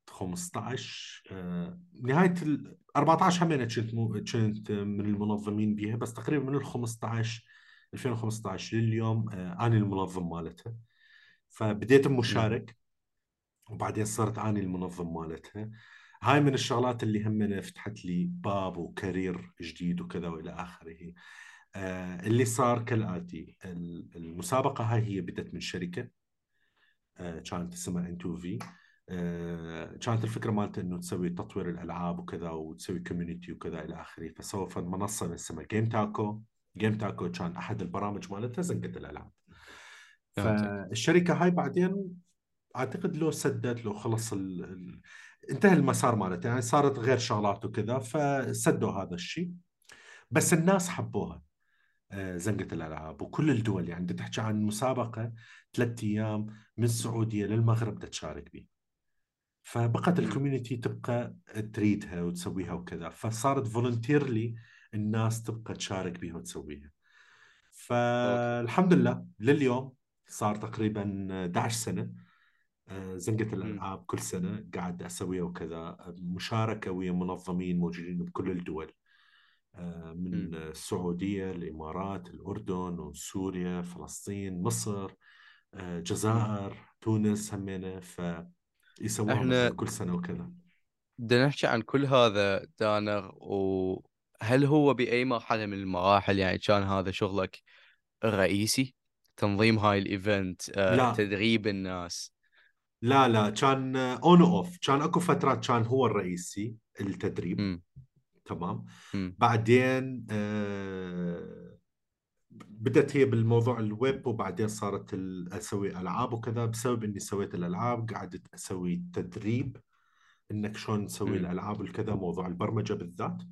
Speaker 1: 15 آه، نهاية ال 14 همينة كنت مو كنت من المنظمين بيها بس تقريبا من ال 15 2015 لليوم آه، أنا المنظم مالتها. فبديت مشارك وبعدين صرت أنا المنظم مالتها. هاي من الشغلات اللي همنا فتحت لي باب و career جديد وكذا وإلى آخره. آه، اللي صار كالآتي ال- المسابقة هاي هي بدت من شركة. كانت اسمها N2V كانت الفكرة مالته إنه تسوي تطوير الألعاب وكذا وتسوي community وكذا إلى آخره. فسوى فد منصة اسمها GameTako GameTako كان أحد البرامج مالتها زنقة
Speaker 2: الألعاب.
Speaker 1: فالشركة هاي بعدين أعتقد لو سدت لو خلص ال... ال... انتهى المسار مالته يعني صارت غير شغلات وكذا فسدوا هذا الشيء. بس الناس حبوها. آه، زنقة الألعاب. وكل الدول يعني بدك تحكي عن مسابقة ثلاثة أيام من السعودية للمغرب بدها تشارك بيه فبقت.
Speaker 2: ال
Speaker 1: community تبقى تريدها وتسويها وكذا. فصارت voluntarily الناس تبقى تشارك بيها وتسويها. فالحمد لله لليوم صار تقريبا 11 سنة. آه، زنقة الألعاب كل سنة قاعد أسويها وكذا. مشاركة ويا منظمين موجودين بكل الدول. آه، من
Speaker 2: مم.
Speaker 1: السعودية الإمارات الأردن وسوريا فلسطين مصر آه، جزائر تونس همينة فيسووها
Speaker 2: إحنا-
Speaker 1: مثلا كل سنة وكذا
Speaker 2: بدنا نحكي عن كل هذا دانر وهل هو بأي مرحلة من المراحل يعني كان هذا شغلك الرئيسي تنظيم هاي ال event آه،
Speaker 1: لا.
Speaker 2: تدريب الناس
Speaker 1: لا لا كان on off كان أكو فترات كان هو الرئيسي التدريب
Speaker 2: مم.
Speaker 1: تمام
Speaker 2: مم.
Speaker 1: بعدين آه بدأت هي بالموضوع الويب وبعدين صارت أسوي ألعاب وكذا بسبب إني سويت الألعاب قعدت أسوي تدريب إنك شلون تسوي. الألعاب والكذا موضوع البرمجة بالذات.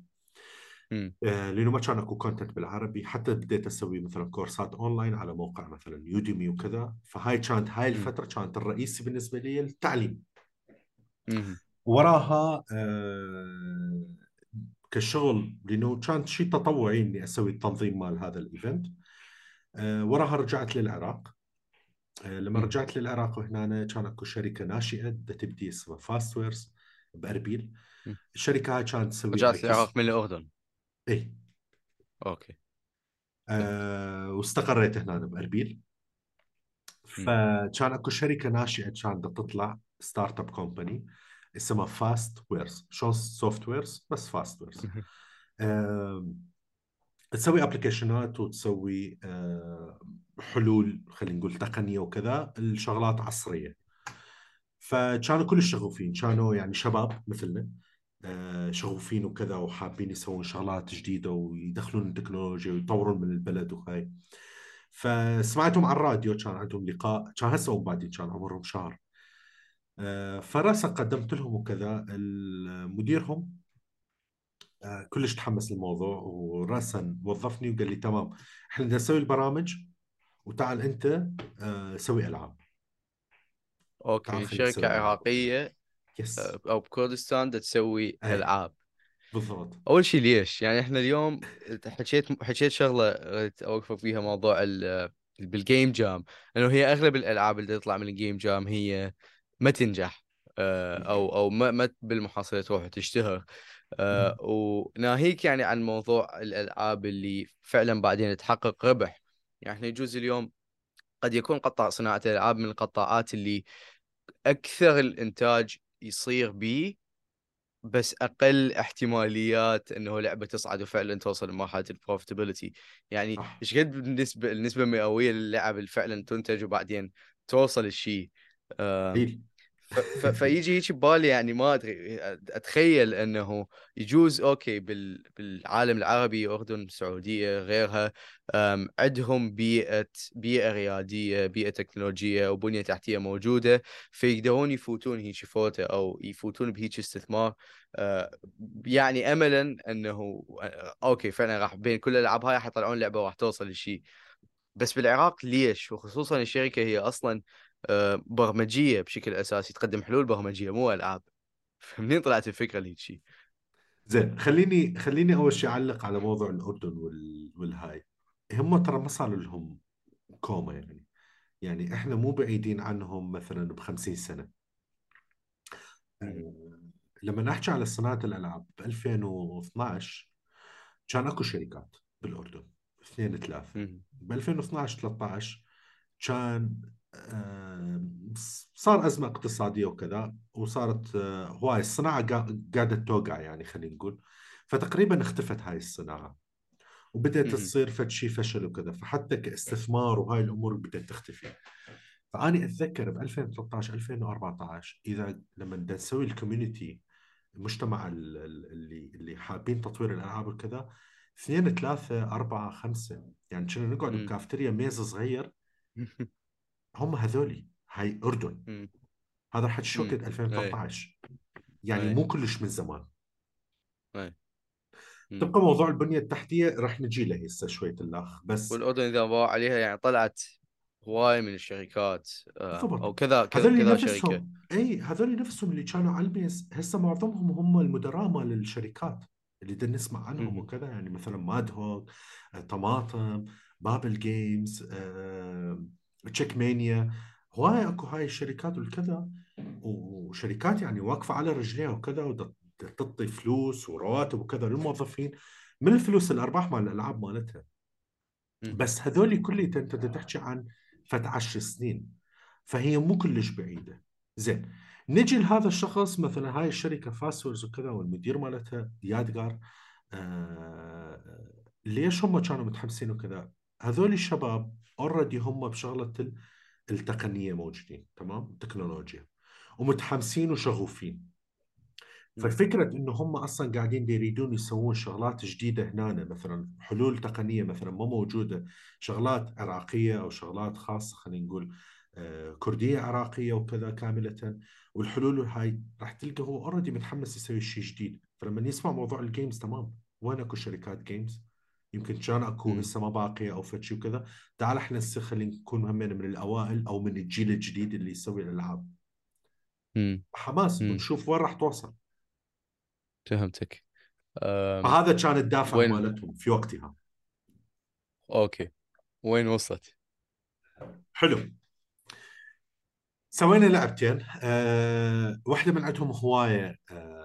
Speaker 1: آه، لأنه ما كان أكو content بالعربي حتى بديت أسوي مثلا كورسات اونلاين على موقع مثلا Udemy وكذا فهاي كانت هاي. الفترة كانت الرئيسي بالنسبة لي التعليم. وراها آه، كشغل لأنه كان شيء تطوعي إني أسوي التنظيم مال هذا ال event. آه، وراها رجعت للعراق. آه، لما. رجعت للعراق وهنا كان أكو شركة ناشئة بدها تبدي اسمها فاست ويرز باربيل. الشركة هاي كانت تسوي
Speaker 2: رجعت
Speaker 1: IT
Speaker 2: العراق من الأردن؟
Speaker 1: اي
Speaker 2: أوكي.
Speaker 1: آه واستقريت هنا بأربيل. فكان أكو شركة ناشئة كانت تطلع startup company اسمها Fastwares شو softwares بس Fastwares تسوي application ات وتسوي آه حلول خلينا نقول تقنية وكذا الشغلات عصرية. فكانوا كل الشغوفين كانوا يعني شباب مثلنا آه، شغوفين وكذا وحابين يسوون شغلات جديدة ويدخلون التكنولوجيا ويطورون من البلد وهاي. فسمعتهم على الراديو كان عندهم لقاء كان هسه هم بادين كان عمرهم شهر. فراسا قدمت لهم وكذا مديرهم آه، كلش تحمس للموضوع وراسا وظفني وقال لي تمام إحنا بدنا نسوي البرامج وتعال أنت آه، سوي العاب أوكي شركة
Speaker 2: عراقيه
Speaker 1: yes
Speaker 2: آه، أو بكردستان تسوي
Speaker 1: اي
Speaker 2: العاب
Speaker 1: بالضبط.
Speaker 2: أول شيء ليش؟ يعني إحنا اليوم حكيت حكيت شغلة أوقفك فيها موضوع ال بال game jam إنه هي أغلب الألعاب اللي تطلع من ال game jam هي ما تنجح آه، أو أو ما ما بالمحصله تروح وتشتهر. آه، وناهيك يعني عن موضوع الألعاب اللي فعلا بعدين تحقق ربح. يعني إحنا يجوز اليوم قد يكون قطاع صناعة الألعاب من القطاعات اللي أكثر الإنتاج يصير به بس أقل احتماليات إنه لعبة تصعد وفعلا توصل لمرحلة ال profitability
Speaker 1: يعني
Speaker 2: إيش قد بالنسبة النسبة المئوية للعب اللي فعلا تنتج وبعدين توصل الشيء ف- فيجي هيك ببالي يعني ما أدري أتخيل إنه يجوز أوكي بال- بالعالم العربي اردن السعوديه غيرها عندهم بيئة بيئة ريادية بيئة تكنولوجية وبنية تحتية موجودة فيقدرون يفوتون هيك فوتة أو يفوتون بهيك استثمار. أه، يعني املا إنه أه، أوكي فعلا راح بين كل الألعاب هاي راح يطلعون لعبة وراح توصل لشيء بس بالعراق ليش؟ وخصوصا الشركة هي أصلا آه، برمجية بشكل أساسي تقدم حلول برمجية مو ألعاب. فمنين طلعت الفكرة لهيك شيء
Speaker 1: زين خليني خليني أول شيء أعلق على موضوع الأردن وال... والهاي. هم ترى ما صار لهم كوما يعني. يعني إحنا مو بعيدين عنهم مثلا ب 50 سنة. آه، لما نحكي على صناعة الألعاب ب 2012 كان أكو شركات بالأردن اثنين
Speaker 2: ثلاثة.
Speaker 1: ب 2012 13 كان صار أزمة اقتصادية وكذا وصارت آه، هواي الصناعة قا- قاعدة توقع يعني خلينا نقول. فتقريبا اختفت هاي الصناعة وبدأت
Speaker 2: مم.
Speaker 1: تصير فد شيء فشل وكذا. فحتى كاستثمار وهاي الأمور بدأت تختفي. فأنا أتذكر ب 2013 2014 إذا لما بدنا نسوي ال community المجتمع ال- ال- اللي اللي حابين تطوير الألعاب وكذا اثنين ثلاثة أربعة خمسة. يعني كنا نقعد. بكافتيريا ميز صغير. هم هذولي هاي أردن
Speaker 2: مم.
Speaker 1: هذا الحكي شو
Speaker 2: مم.
Speaker 1: وقت 2013 يعني
Speaker 2: أي.
Speaker 1: مو كلش من زمان
Speaker 2: أي.
Speaker 1: تبقى موضوع البنية التحتية رح نجي له هسه شوية الأخ بس
Speaker 2: والأردن إذا باعوا عليها يعني طلعت هواي من الشركات آه، أو
Speaker 1: بالضبط
Speaker 2: كذا كذا كذا شركة
Speaker 1: نفسهم إي هذول نفسهم اللي كانوا على الميز هسه معظمهم هم المدراء مال الشركات اللي بدنا نسمع عنهم
Speaker 2: مم.
Speaker 1: وكذا يعني مثلا Mad Hook آه، طماطم Babil Games آه، تشيك مانيا هواي أكو هاي الشركات والكذا وشركات يعني واقفة على رجليها وكذا وتعطي فلوس ورواتب وكذا للموظفين من الفلوس الأرباح مال الألعاب مالتها. بس هذول كلهم أنت تحكي عن فت عشر سنين فهي مو كلش بعيدة. زين نجي لهذا الشخص مثلا هاي الشركة فاسورز وكذا والمدير مالتها يادقار آه ليش هم كانوا متحمسين وكذا؟ هذول الشباب already هم بشغلة ال- التقنية موجودين تمام؟ التكنولوجيا. ومتحمسين وشغوفين. ففكرة إنه هم أصلا قاعدين يريدون يسوون شغلات جديدة هنا مثلا حلول تقنية مثلا ما موجودة شغلات عراقية أو شغلات خاصة خلينا نقول آه، كردية عراقية وكذا كاملة. والحلول هاي راح تلقى هو already متحمس يسوي شيء جديد. فلما يسمع موضوع ال games تمام؟ وين أكو شركات games يمكن كان اكو
Speaker 2: مم.
Speaker 1: هسه ما باقية أو فد شيء وكذا. تعال إحنا هسه خلينا نكون همين من الأوائل أو من الجيل الجديد اللي يسوي
Speaker 2: الألعاب.
Speaker 1: حماس. ونشوف وين راح توصل.
Speaker 2: فهمتك. أم...
Speaker 1: فهذا كان الدافع
Speaker 2: وين-
Speaker 1: مالتهم في وقتها.
Speaker 2: أوكي. وين وصلت؟
Speaker 1: حلو. سوينا لعبتين. أه واحدة من عندهم هواية أه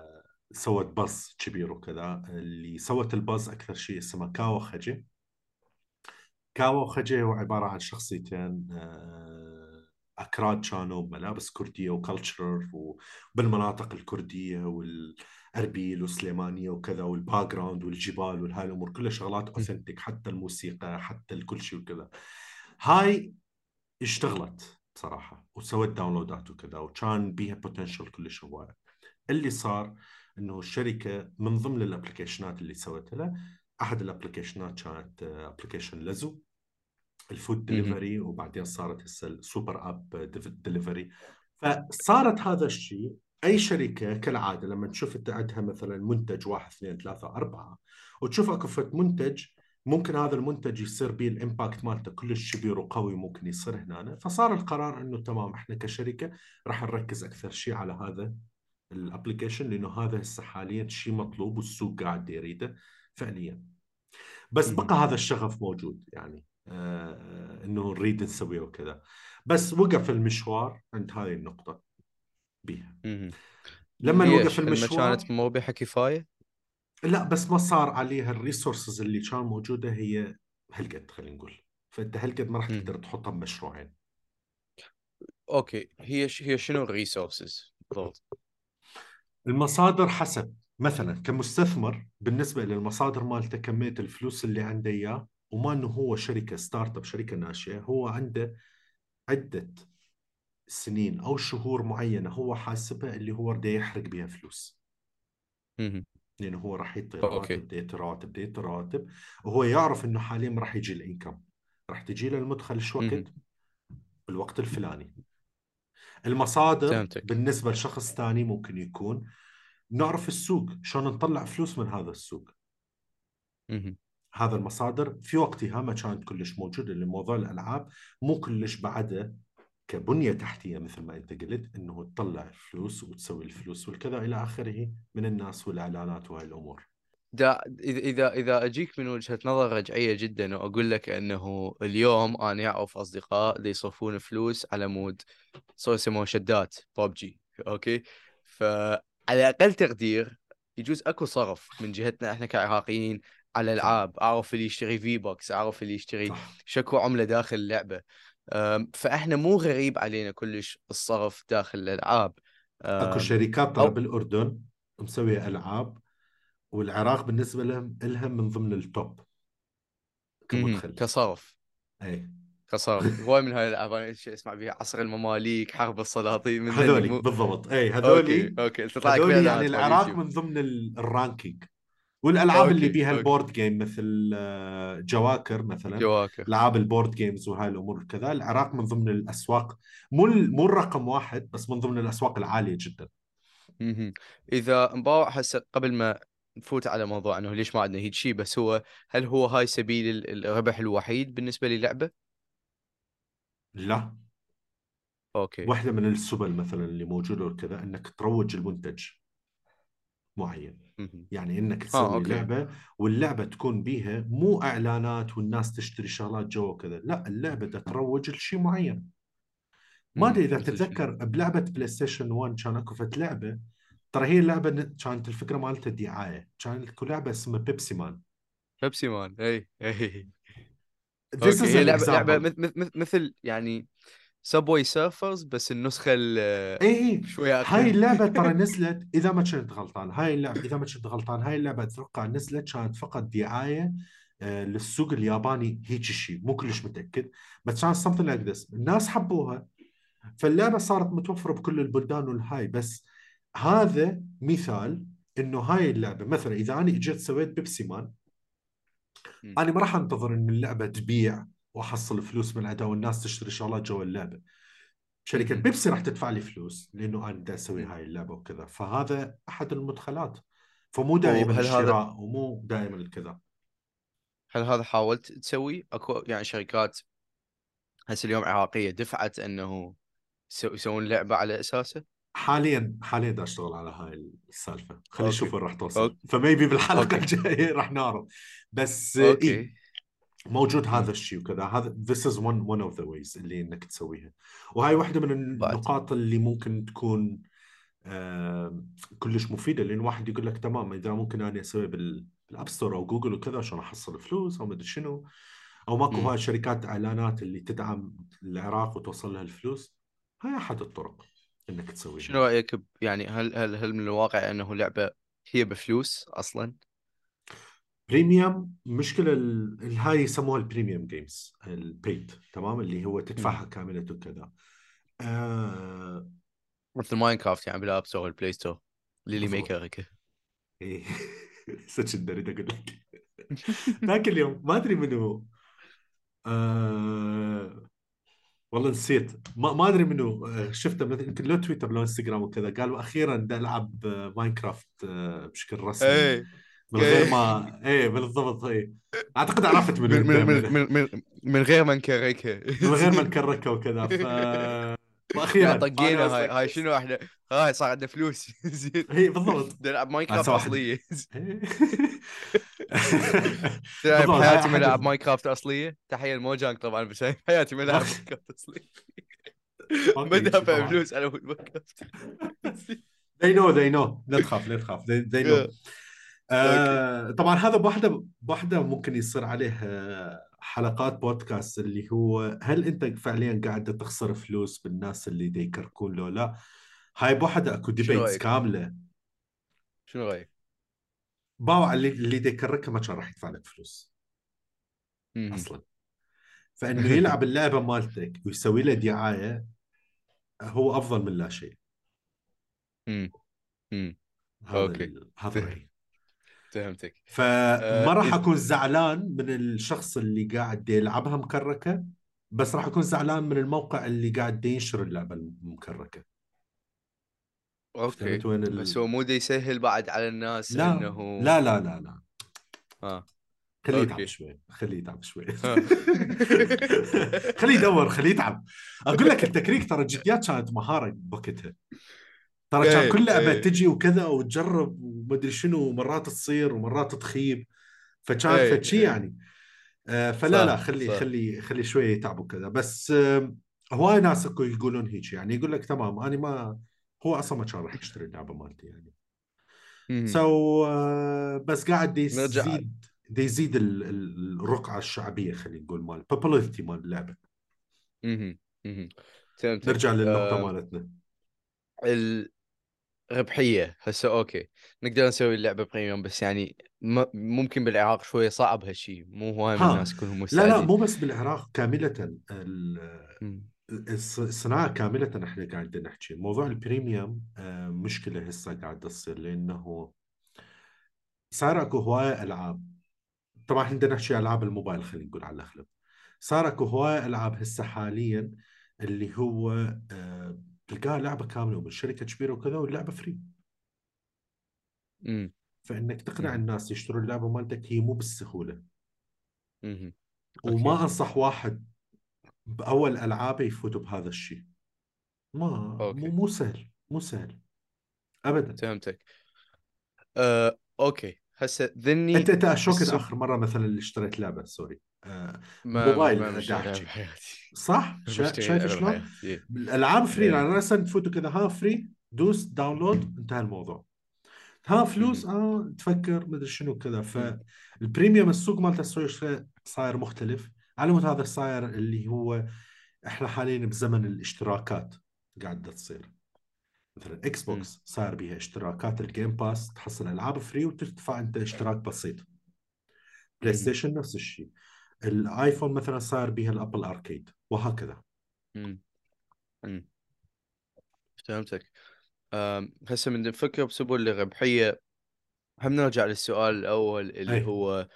Speaker 1: سوت buzz كبير وكذا اللي سوت ال buzz أكثر شيء اسمها كاو خجي. كاو خجي هو عبارة عن شخصيتين أه أكراد كانوا بملابس كردية و culture وبالمناطق الكردية والأربيل والسليمانية وكذا وال background والجبال والهاي الأمور كلها شغلات authentic حتى الموسيقى حتى الكل شيء وكذا. هاي اشتغلت بصراحة وسوت download ات وكذا وكان بيها potential كلش هواية. اللي صار إنه الشركة من ضمن ال application ات اللي سوت لها أحد ال application ات كانت application لزو ال food
Speaker 2: مهم.
Speaker 1: ديليفري وبعدين صارت هسه ال super app delivery فصارت هذا الشيء أي شركة كالعادة لما تشوف أنت عندها مثلا منتج واحد اثنين ثلاثة أربعة وتشوف أكو منتج ممكن هذا المنتج يصير به ال impact مالته كلش كبير وقوي ممكن يصير هنا فصار القرار إنه تمام إحنا كشركة راح نركز أكثر شيء على هذا ال application لأنه هذا هسه حاليا شيء مطلوب والسوق قاعد يريده فعليا بس. بقى هذا الشغف موجود يعني آه إنه نريد نسويه وكذا بس وقف المشوار عند هذه النقطة بيها. لما؟ وقف المشوار
Speaker 2: كانت مربحة كفاية؟
Speaker 1: لا بس ما صار عليها ال resources اللي كان موجودة هي هالقد خلينا نقول فأنت هالقد ما راح. تقدر تحطها بمشروعين
Speaker 2: أوكي هي ش... هي شنو ال resources بالضبط؟
Speaker 1: المصادر حسب مثلا كمستثمر بالنسبة للمصادر مالته كمية الفلوس اللي عنده إياه وما إنه هو شركة startup شركة ناشئة هو عنده عدة سنين أو شهور معينة هو حاسبها اللي هو بده يحرق بها فلوس. لأنه هو راح يعطي. راتب بده يعطي راتب بده يعطي راتب وهو يعرف إنه حاليا راح يجي الإنكم راح تجي له المدخل شو وقت. بالوقت الفلاني المصادر
Speaker 2: فهمتك.
Speaker 1: بالنسبة لشخص ثاني ممكن يكون نعرف السوق شلون نطلع فلوس من هذا السوق. هذا المصادر في وقتها ما كانت كلش موجودة لأن موضوع الألعاب مو كلش بعده كبنية تحتية مثل ما أنت قلت أنه تطلع الفلوس وتسوي الفلوس والكذا إلى آخره من الناس والإعلانات وهاي الأمور
Speaker 2: دا إذا إذا أجيك من وجهة نظر رجعية جدا وأقول لك إنه اليوم أنا اعرف أصدقاء اللي يصرفون فلوس على مود صار يسموها شدات ببجي أوكي فعلى أقل تقدير يجوز أكو صرف من جهتنا إحنا كعراقيين على العاب أعرف اللي يشتري V-Bucks أعرف اللي يشتري شكو عملة داخل اللعبة. أم، فإحنا مو غريب علينا كلش الصرف داخل
Speaker 1: الألعاب.
Speaker 2: أكو
Speaker 1: شركات ترى بالاردن مسوية ألعاب والعراق بالنسبة لهم لهم من ضمن التوب. كمدخل
Speaker 2: كصرف
Speaker 1: اي
Speaker 2: كصرف هواي من هاي الالعاب أنا اسمع بيها عصر المماليك حرب السلاطين من
Speaker 1: هذولي
Speaker 2: مو
Speaker 1: بالضبط. اي
Speaker 2: أوكي
Speaker 1: هذولي
Speaker 2: أوكي تطلع لك
Speaker 1: هذولي يعني العراق. من ضمن ال- ranking والألعاب اللي
Speaker 2: أوكي،
Speaker 1: بيها
Speaker 2: أوكي.
Speaker 1: ال board game مثل آه، جواكر مثلا.
Speaker 2: جواكر.
Speaker 1: ألعاب ال board games وهاي الأمور كذا العراق من ضمن الأسواق. مو مو الرقم واحد بس من ضمن الأسواق العالية جدا.
Speaker 2: إذا مباوع هسه قبل ما نفوت على موضوع إنه ليش ما عندنا هيك شيء بس هو هل هو هاي سبيل ال- الربح الوحيد بالنسبة للعبة؟
Speaker 1: لا
Speaker 2: أوكي
Speaker 1: واحدة من السبل مثلا اللي موجودة وكذا إنك تروج المنتج معين. يعني إنك تسوي
Speaker 2: أوكي.
Speaker 1: لعبة واللعبة تكون بيها مو إعلانات والناس تشتري شغلات جوا كذا لا اللعبة بدها تروج لشيء معين ما
Speaker 2: أدري. إذا؟
Speaker 1: تتذكر بلعبة بلاي ستيشن 1 كان اكو فت لعبة ترى هي اللعبة كانت الفكرة مالتها دعاية. كانت لعبة اسمها بيبسي مان.
Speaker 2: بيبسي مان إي إي.
Speaker 1: This
Speaker 2: هي لعبه
Speaker 1: لعبة.
Speaker 2: مثل مثل يعني Subway Surfers بس النسخة ال-
Speaker 1: إي
Speaker 2: شوية
Speaker 1: هاي اللعبة ترى نزلت إذا ما كنت غلطان. هاي اللعبه إذا ما كنت غلطان هاي اللعبة أتوقع نزلت كانت فقط دعاية آه، للسوق الياباني هيك شيء مو كلش متأكد. بس كانت something like this. الناس حبوها. فاللعبة صارت متوفرة بكل البلدان والهاي بس هذا مثال إنه هاي اللعبة مثلا إذا أنا إجيت سويت بيبسي مان. أنا ما راح أنتظر ان اللعبة تبيع وأحصل فلوس من عندها والناس تشتري شغلات جوا اللعبة
Speaker 2: شركة.
Speaker 1: بيبسي راح تدفع لي فلوس لإنه أنا بدي
Speaker 2: أسوي.
Speaker 1: هاي اللعبة وكذا فهذا أحد المدخلات فمو دائما
Speaker 2: وهل هذا-
Speaker 1: الشراء ومو دائما الكذا
Speaker 2: هل هذا حاولت تسوي أكو يعني شركات هسه اليوم عراقيه دفعت إنه يسو- يسوون لعبة على أساسه
Speaker 1: حاليا حاليا بدي أشتغل على هاي السالفة خلي
Speaker 2: أوكي.
Speaker 1: نشوف وين راح توصل
Speaker 2: أوكي.
Speaker 1: ف maybe بالحلقة
Speaker 2: أوكي.
Speaker 1: الجاية راح نعرف بس إيه
Speaker 2: أوكي
Speaker 1: موجود. هذا الشيء وكذا هذا this is one one of the ways اللي إنك تسويها وهاي واحدة من النقاط اللي ممكن تكون آه كلش مفيدة لأن واحد يقول لك تمام إذا ممكن أنا أسوي بال بال App Store أو جوجل وكذا عشان أحصل فلوس أو مدري شنو أو ماكو. هاي شركات إعلانات اللي تدعم العراق وتوصل لها الفلوس هاي أحد الطرق إنك تسويها
Speaker 2: شنو رأيك يعني هل هل هل من الواقع إنه لعبة هي بفلوس أصلا؟
Speaker 1: premium مشكلة ال- ال- هاي يسموها ال premium games ال paid تمام؟ اللي هو تدفعها كاملة وكذا. آه.
Speaker 2: مثل ماينكرافت يعني بال App Store وال Play Store ليلي
Speaker 1: بالضبط.
Speaker 2: ميكر
Speaker 1: إيه. صدق أريد أقول لك. ذاك اليوم ما أدري منو آه والله نسيت. ما ما أدري منو آه، شفته مثلا يمكن لو تويتر لو إنستغرام وكذا. قال وأخيرا بدي العب ماينكرافت بشكل رسمي.
Speaker 2: إيه
Speaker 1: من غير ما إيه بالضبط إيه. أعتقد عرفت
Speaker 2: من من من من, من, من غير ما نكركها
Speaker 1: من غير ما نكركه وكذا. ف وأخيرا
Speaker 2: يعني طقينا هاي. هاي شنو إحنا؟ هاي صار عندنا فلوس. زين.
Speaker 1: هي بالضبط.
Speaker 2: العب ماينكرافت
Speaker 1: أصلية.
Speaker 2: تلعب بحياتي ما العب
Speaker 1: ال-
Speaker 2: ماينكرافت أصلية؟ تحية ل Mojang طبعا بس هاي بحياتي ما العب ماينكرافت
Speaker 1: أصلية.
Speaker 2: ما دافع. فلوس على ماينكرافت.
Speaker 1: They know they know. لا تخاف لا تخاف. They, they know. آه طبعا هذا بوحده بوحدة ممكن يصير عليه آه، حلقات بودكاست اللي هو هل أنت فعليا قاعد تخسر فلوس بالناس اللي دي يكركون لو لا هاي بوحدة أكو ديبيتس؟ كاملة
Speaker 2: شنو رأيك؟
Speaker 1: باوع اللي اللي دي يكركها ما كان راح يدفع لك فلوس
Speaker 2: مم.
Speaker 1: أصلا فإنه يلعب اللعبة مالتك ويسوي له دعاية هو أفضل من لا شيء
Speaker 2: مم. مم.
Speaker 1: هذا
Speaker 2: أوكي.
Speaker 1: ال- هذا رأيي
Speaker 2: فهمتك.
Speaker 1: فما راح أكون زعلان من الشخص اللي قاعد يلعبها مكركة بس راح أكون زعلان من الموقع اللي قاعد ينشر اللعبة
Speaker 2: المكركة.
Speaker 1: أوكي. وين ال-
Speaker 2: بس هو مو يسهل بعد على الناس
Speaker 1: لا
Speaker 2: إنه
Speaker 1: لا لا لا لا.
Speaker 2: آه.
Speaker 1: خليه. يتعب شوي خليه يتعب شوي.
Speaker 2: ها.
Speaker 1: خليه يدور خليه يتعب. أقول لك التكريك ترى جديات كانت مهارة بوقتها ترى كان
Speaker 2: إيه،
Speaker 1: كل لعبة
Speaker 2: إيه.
Speaker 1: تجي وكذا وتجرب ومدري شنو ومرات تصير ومرات تخيب. فكان
Speaker 2: إيه،
Speaker 1: فد شيء
Speaker 2: إيه.
Speaker 1: يعني. آه، فلا
Speaker 2: صح،
Speaker 1: لا خلي
Speaker 2: صح.
Speaker 1: خلي خلي شوية يتعب وكذا بس آه، هواي ناس يقولون هيك يعني. يقول لك تمام أنا ما هو أصلا ما كان راح يشتري اللعبة مالتي يعني. so بس قاعد دي
Speaker 2: نرجع.
Speaker 1: يزيد يزيد ال- ال- الرقعة الشعبية خلينا نقول مال popularity مال
Speaker 2: اللعبة.
Speaker 1: نرجع للنقطة
Speaker 2: آه،
Speaker 1: مالتنا.
Speaker 2: الربحيه هسه أوكي نقدر نسوي اللعبة premium بس يعني ممكن بالعراق شوية صعب هالشيء مو هواي من. الناس كلهم
Speaker 1: لا لا
Speaker 2: مستعدين.
Speaker 1: مو بس بالعراق كاملة الصناعة كاملة إحنا قاعدين نحكي. موضوع ال premium آه، مشكلة هسه قاعدة تصير لأنه صار أكو هواية ألعاب. طبعا إحنا بدنا نحكي ألعاب الموبايل خلينا نقول على الأغلب. صار أكو هواية ألعاب هسه حاليا اللي هو آه، تلقاها لعبة كاملة ومن شركة كبيرة وكذا واللعبة free
Speaker 2: مم.
Speaker 1: فإنك تقنع.
Speaker 2: الناس
Speaker 1: يشتروا اللعبة مالتك هي مو
Speaker 2: بالسهولة.
Speaker 1: وما. أنصح واحد بأول ألعابه يفوت بهذا الشيء ما
Speaker 2: أوكي.
Speaker 1: مو مو سهل مو سهل ابدا
Speaker 2: فهمتك آه، أوكي هسه ذني
Speaker 1: أنت
Speaker 2: أنت
Speaker 1: آخر مرة مثلا اللي اشتريت لعبة sorry mobile
Speaker 2: ما. بحياتي
Speaker 1: صح؟ شايف شلون؟
Speaker 2: بحياتي
Speaker 1: الألعاب free
Speaker 2: إيه.
Speaker 1: يعني راسا تفوتوا كذا ها free دوس download انتهى الموضوع. ها فلوس آه تفكر مدري شنو كذا. فال premium السوق مالته السويس صاير مختلف. على مود هذا صاير اللي هو إحنا حاليا بزمن الاشتراكات قاعدة تصير. مثلا إكس بوكس صار بيها اشتراكات ال Game Pass تحصل ألعاب free وتدفع أنت اشتراك بسيط. بلاي. ستيشن نفس الشيء. الآيفون مثلا صار بيها الأبل أركيد وهكذا
Speaker 2: مم. مم. فهمتك هسه من نفكر بسبل الربحيه هم نرجع للسؤال الأول اللي
Speaker 1: أي.
Speaker 2: هو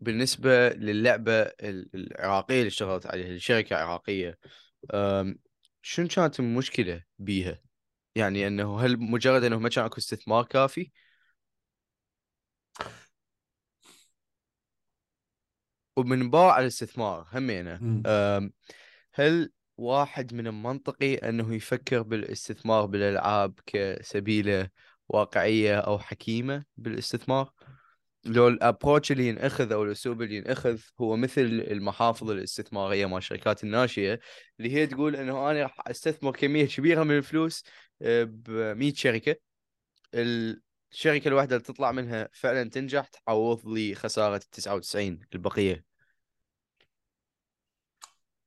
Speaker 2: بالنسبة للعبة ال- العراقية اللي اشتغلت عليها الشركة عراقيه أم، شنو كانت المشكلة بيها؟ يعني إنه هل مجرد إنه ما كان أكو استثمار كافي؟ ومن باع الاستثمار همينه. هل واحد من المنطقي أنه يفكر بالاستثمار بالألعاب كسبيلة واقعية أو حكيمة بالاستثمار؟ لو الابروتش اللي ينأخذ أو الأسلوب اللي ينأخذ هو مثل المحافظ الاستثمارية مال الشركات الناشئة اللي هي تقول أنه أنا راح أستثمر كمية كبيرة من الفلوس ب 100 شركة. الشركة الواحدة اللي تطلع منها فعلا تنجح تعوض لي خسارة ال 99 البقية.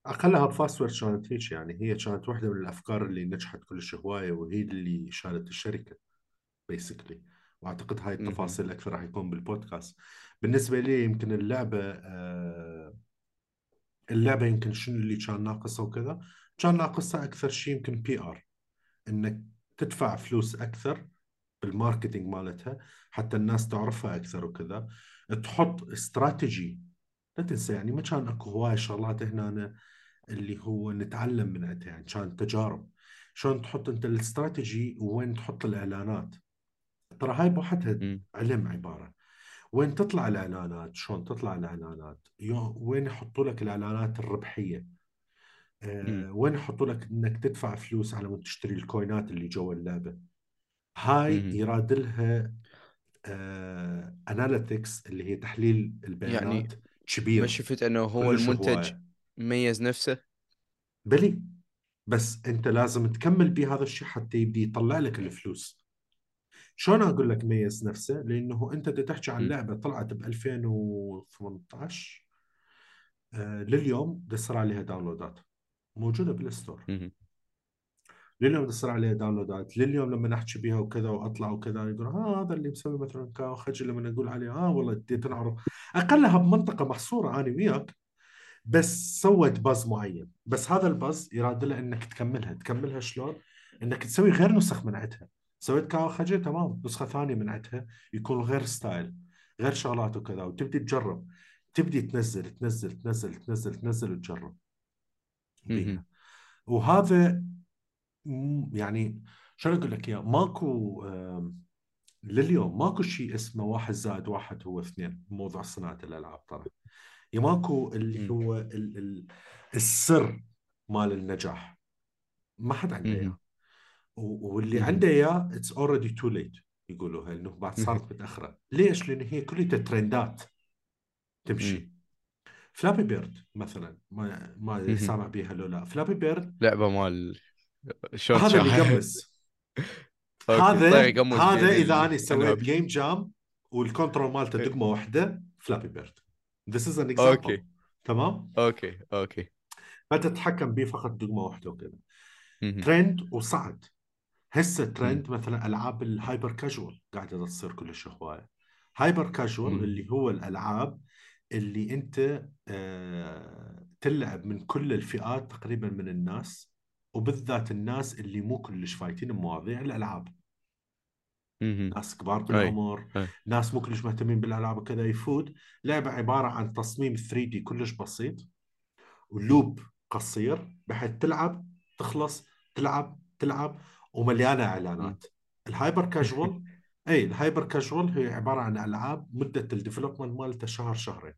Speaker 1: أقلها بفاسورد كانت هيك يعني هي كانت واحدة من الأفكار اللي نجحت كلش هواية وهي اللي شالت الشركة basically وأعتقد هاي. التفاصيل أكثر راح يكون بالبودكاست بالنسبة لي يمكن اللعبة آه، اللعبة يمكن شنو اللي كان ناقصها وكذا كان ناقصها أكثر شيء يمكن PR إنك تدفع فلوس أكثر بال marketing مالتها حتى الناس تعرفها أكثر وكذا. تحط استراتيجي لا تنسى يعني ما كان اكو هواي شغلات هنا اللي هو نتعلم من عندها يعني كان تجارب. شلون تحط انت الاستراتيجي وين تحط الاعلانات. ترى هاي بوحدها. علم عبارة. وين تطلع الاعلانات شلون تطلع الاعلانات. وين يحطوا لك الاعلانات الربحية. آه،
Speaker 2: مم.
Speaker 1: وين يحطوا لك انك تدفع فلوس على مود تشتري ال coinات اللي جوا اللعبة. هاي
Speaker 2: مهم.
Speaker 1: يراد لها analytics اللي هي تحليل البيانات.
Speaker 2: يعني
Speaker 1: كبير
Speaker 2: ما شفت إنه هو المنتج. ميز نفسه
Speaker 1: بلي بس أنت لازم تكمل بهذا الشيء حتى يبدي يطلع لك الفلوس شلون أقول لك ميز نفسه لأنه أنت تحكي عن. لعبة طلعت ب 2018 آه لليوم بصير عليها downloadات موجودة بال
Speaker 2: store.
Speaker 1: لليوم بصير عليها downloadات لليوم لما نحكي بها وكذا وأطلع وكذا يقول ها هذا اللي مسوي مثلا كاو خجل لما نقول عليه آه والله بدي تنعرف أقلها بمنطقة محصورة أنا وياك بس سوت buzz معين. بس هذا ال buzz يراد له إنك تكملها. تكملها شلون؟ إنك تسوي غير نسخ من عندها سويت كاو خجل تمام نسخة ثانية من عندها يكون غير style غير شغلات وكذا وتبدي تجرب. تبدي تنزل تنزل تنزل تنزل تنزل وتجرب. بيها. وهذا مم، يعني شو أقول لك إياه ماكو آم، لليوم ماكو شيء اسمه واحد زائد واحد هو اثنين موضوع صناعة الألعاب ترى يا ماكو اللي
Speaker 2: مم.
Speaker 1: هو ال ال السر مال النجاح ما حد عنده. إياه و- واللي. عنده إياه it's already too late يقولوا انه بعد صارت متأخرة ليش؟ لأن هي كلها trendات تمشي فلابي بيرد مثلا ما ما. سامع بيها لو لا فلابي بيرد
Speaker 2: لعبة مال
Speaker 1: هذا اللي. هذا
Speaker 2: طيب يقمز
Speaker 1: هذا
Speaker 2: بين
Speaker 1: إذا
Speaker 2: أنا
Speaker 1: سويت.
Speaker 2: game
Speaker 1: jam وال control مالته
Speaker 2: إيه.
Speaker 1: دقمة واحدة فلابي بيرد is an example
Speaker 2: أوكي.
Speaker 1: تمام
Speaker 2: أوكي أوكي
Speaker 1: فتتحكم به فقط دقمة واحدة وكذا. ترند وصعد هسه. ترند مثلا ألعاب ال hyper casual قاعدة تصير كلش هواية هايبر كاجوال. اللي هو الألعاب اللي أنت آه تلعب من كل الفئات تقريبا من الناس وبالذات الناس اللي مو كلش فايتين بمواضيع
Speaker 2: الألعاب.
Speaker 1: ناس كبار. بالعمر. ناس مو كلش مهتمين بالألعاب وكذا يفوت لعبة عبارة عن تصميم 3 دي كلش بسيط ولوب قصير بحيث تلعب تخلص تلعب تلعب ومليانة إعلانات ال hyper casual أي ال hyper casual هي عبارة عن ألعاب مدة ال development مالته شهر شهرين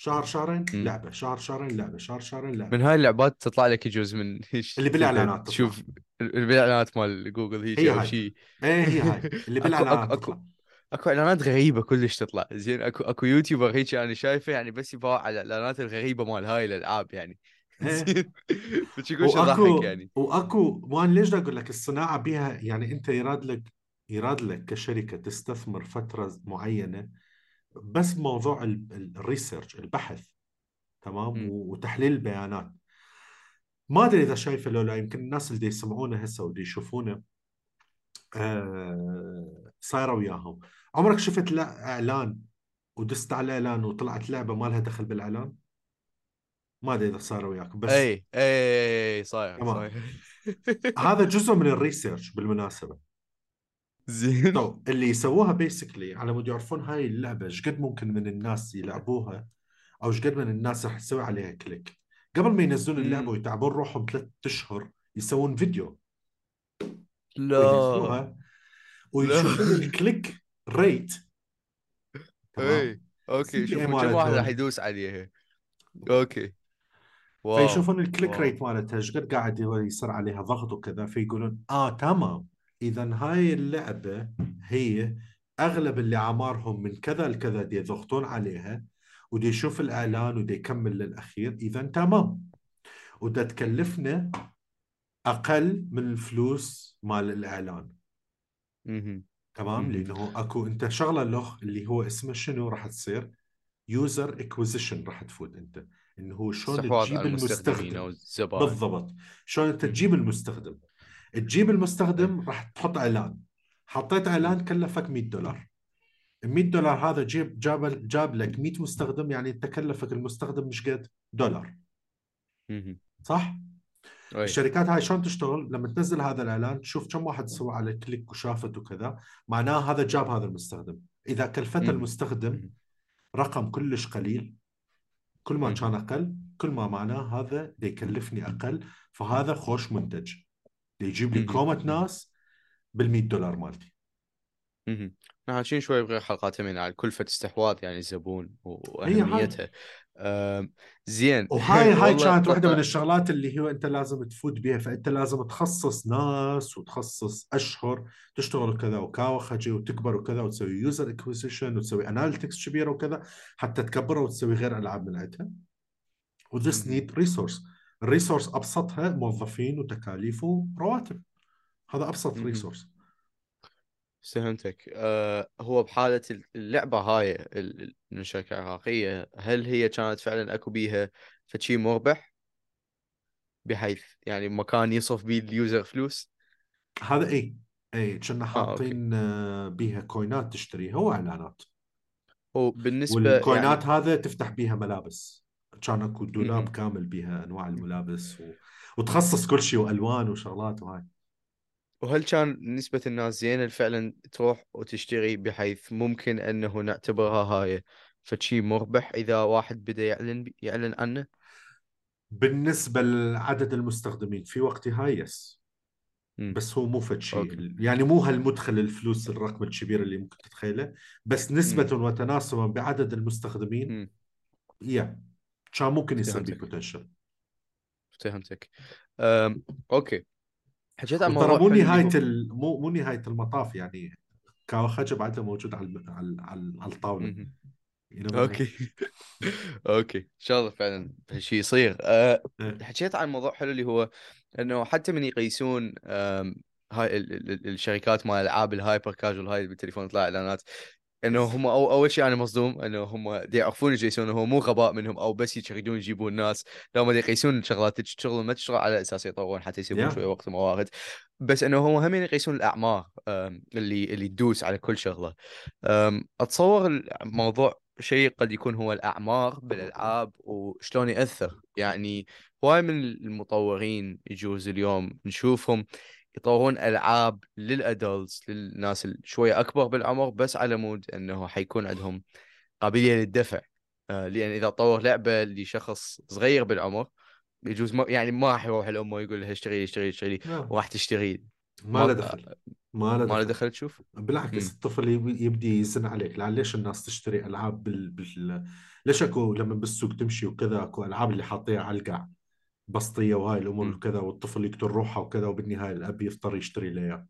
Speaker 1: شهر شهرين. لعبة شهر شهرين لعبة شهر شهرين لعبة.
Speaker 2: من هاي اللعبات تطلع لك يجوز من
Speaker 1: اللي بالإعلانات تطلع.
Speaker 2: تشوف اللي بالإعلانات مال جوجل
Speaker 1: هي هاي.
Speaker 2: شيء
Speaker 1: إيه هي هاي. اللي
Speaker 2: أكو-
Speaker 1: بالإعلانات
Speaker 2: أكو-
Speaker 1: تطلع.
Speaker 2: أكو إعلانات غريبة كلش تطلع. زين اكو أكو YouTuber هيك أنا شايفه يعني بس يباوع على الإعلانات الغريبة مال هاي الالعاب يعني.
Speaker 1: إيه. واكو
Speaker 2: يعني.
Speaker 1: وأكو وان ليش أقول لك الصناعة بها يعني أنت يراد لك يراد لك كشركة تستثمر فترة معينة بس موضوع ال- ال- الريسيرش البحث تمام؟ وتحليل البيانات. ما أدري إذا شايفه لو لا يمكن الناس اللي يسمعونا هسه واللي يشوفونا آه صايرة وياهم. عمرك شفت لا إعلان ودست على اعلان وطلعت لعبة ما لها دخل بالإعلان؟ ما أدري إذا صار وياك بس
Speaker 2: إي إي صاير
Speaker 1: هذا جزء من ال research بالمناسبة.
Speaker 2: زين.
Speaker 1: تو اللي يسووها basically على مود يعرفون هاي اللعبة إيش قد ممكن من الناس يلعبوها؟ أو إيش قد من الناس راح تسوي عليها click قبل ما ينزلون
Speaker 2: اللعبة.
Speaker 1: ويتعبون روحهم ثلاث أشهر يسوون فيديو.
Speaker 2: لا.
Speaker 1: ويشوفون. الكليك ريت
Speaker 2: اي
Speaker 1: أوكي
Speaker 2: شوفوا كم واحد راح. يدوس عليها. okay. wow.
Speaker 1: فيشوفون ال
Speaker 2: click
Speaker 1: wow. rate مالتها إيش قد قاعد يصير عليها ضغط وكذا فيقولون آه تمام. إذا هاي اللعبة هي أغلب اللي عمارهم من كذا لكذا دي يضغطون عليها ودي يشوف الإعلان ودي يكمل للأخير. إذا تمام. ودا تكلفنا أقل من الفلوس مال
Speaker 2: الإعلان.
Speaker 1: تمام. لأنه أكو أنت شغلة له اللي هو اسمه شنو راح تصير؟ user acquisition راح تفوت أنت. إنه هو شلون تجيب المستخدم. بالضبط. شلون انت. تجيب المستخدم. تجيب المستخدم راح تحط إعلان حطيت إعلان كلفك 100 دولار ال 100 دولار هذا جيب جاب جاب لك 100 مستخدم يعني انت كلفك المستخدم مش قد دولار. صح؟
Speaker 2: أي.
Speaker 1: الشركات هاي شلون تشتغل؟ لما تنزل هذا الإعلان تشوف كم واحد سوى على كليك وشافت وكذا معناه هذا جاب هذا المستخدم إذا كلفته
Speaker 2: مم.
Speaker 1: المستخدم. رقم كلش قليل كل ما. كان أقل كل ما معناه هذا يكلفني أقل فهذا خوش منتج يجيب لي. كومة ناس بال 100 دولار مالتي.
Speaker 2: مهم. إحنا حاكيين شوي بغير حلقات من على كلفة استحواذ يعني الزبون وأهميتها. أم، زين.
Speaker 1: وهاي هاي كانت واحدة من
Speaker 2: طلع-
Speaker 1: الشغلات اللي هو أنت لازم تفوت بها فأنت لازم تخصص ناس وتخصص أشهر تشتغل كذا وكاوخجي وتكبر وكذا وتسوي user acquisition وتسوي analytics كبيرة وكذا حتى تكبرها وتسوي غير ألعاب من عندها و
Speaker 2: this.
Speaker 1: need resource ال resource أبسطها موظفين وتكاليف ورواتب. هذا
Speaker 2: أبسط.
Speaker 1: resource
Speaker 2: فهمتك. أه هو بحالة اللعبة هاي من الشركة العراقية هل هي كانت فعلا أكو بيها فشي مربح؟ بحيث يعني مكان يصرف بيه ال user فلوس؟
Speaker 1: هذا إي إي كنا
Speaker 2: okay.
Speaker 1: حاطين آه، بيها كوينات تشتريها وإعلانات.
Speaker 2: وبالنسبة يعني
Speaker 1: والكوينات هذا تفتح بيها ملابس. كان اكو دولاب. كامل بيها أنواع الملابس و... وتخصص كل شيء وألوان وشغلات وهاي
Speaker 2: وهل كان نسبة الناس زينة فعلا تروح وتشتري بحيث ممكن أنه نعتبرها هاي فشي مربح إذا واحد بدأ يعلن يعلن عنه
Speaker 1: بالنسبة لعدد المستخدمين في وقتها هاي يس. بس هو مو فد شيء يعني مو هالمدخل الفلوس الرقم الكبير اللي ممكن تتخيله بس نسبة. وتناسبا بعدد المستخدمين. يا كان ممكن يصير بيه بوتنشل
Speaker 2: فهمتك. okay. حكيت عن موضوع
Speaker 1: مو ال... مو مو نهاية المطاف يعني. كاوخجة بعدها موجود على الم- على على mean؟
Speaker 2: okay. okay. إن شاء الله فعلا هالشيء يصير. أه.
Speaker 1: إيه.
Speaker 2: حكيت عن موضوع حلو اللي هو إنه حتى من يقيسون هاي ال- ال- ال- الشركات مال ألعاب ال hyper casual هاي بالتليفون تطلع إعلانات. إنه هم أو أول شيء أنا مصدوم إنه هم دي يعرفون إيش يسوون هو مو غباء منهم أو بس يريدون يجيبون ناس. لا هم يقيسون الشغلات تشتغل ما تشتغل على أساس يطورون حتى يسيبون
Speaker 1: Yeah.
Speaker 2: شوية وقت وموارد بس إنه هم هم يقيسون الأعمار اللي اللي تدوس على كل شغلة. أتصور الموضوع شيء قد يكون هو الأعمار بالألعاب وشلون يأثر. يعني هواي من المطورين يجوز اليوم نشوفهم. يطورون ألعاب لل adults للناس اللي شوية أكبر بالعمر بس على مود إنه حيكون عندهم قابلية للدفع. آه، لأن إذا طور لعبة لشخص صغير بالعمر يجوز ما يعني ما راح يروح الام ويقول لها اشتري اشتري اشتري
Speaker 1: Yeah.
Speaker 2: وراح تشتري.
Speaker 1: ما له دخل. ما له
Speaker 2: ما له
Speaker 1: دخل.
Speaker 2: دخل تشوف؟
Speaker 1: بالعكس
Speaker 2: مم.
Speaker 1: الطفل يب- يبدي يزن عليك ليش الناس تشتري ألعاب بال... بال... ليش أكو لما بالسوق تمشي وكذا أكو ألعاب اللي حاطيها على القاع. بسطية وهاي
Speaker 2: الأمور.
Speaker 1: وكذا والطفل يقتل روحه وكذا وبالنهاية الأب يضطر يشتري له اياه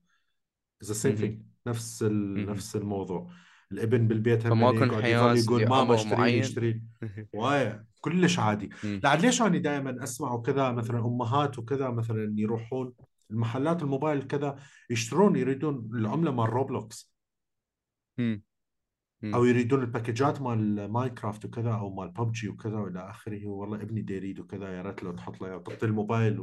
Speaker 1: the
Speaker 2: same.
Speaker 1: thing نفس. نفس الموضوع الابن بالبيت هم
Speaker 2: فما
Speaker 1: يقعد يقول ماما اشتري اشتري كلش عادي. لعل ليش أنا دائما أسمع وكذا مثلا أمهات وكذا مثلا يروحون المحلات الموبايل كذا يشترون يريدون العملة مال روبلوكس. أو يريدون الباكجات مال ماينكرافت وكذا أو مال ببجي وكذا وإلى آخره. والله ابني دي يريد وكذا يا ريت لو تحط له تعطي الموبايل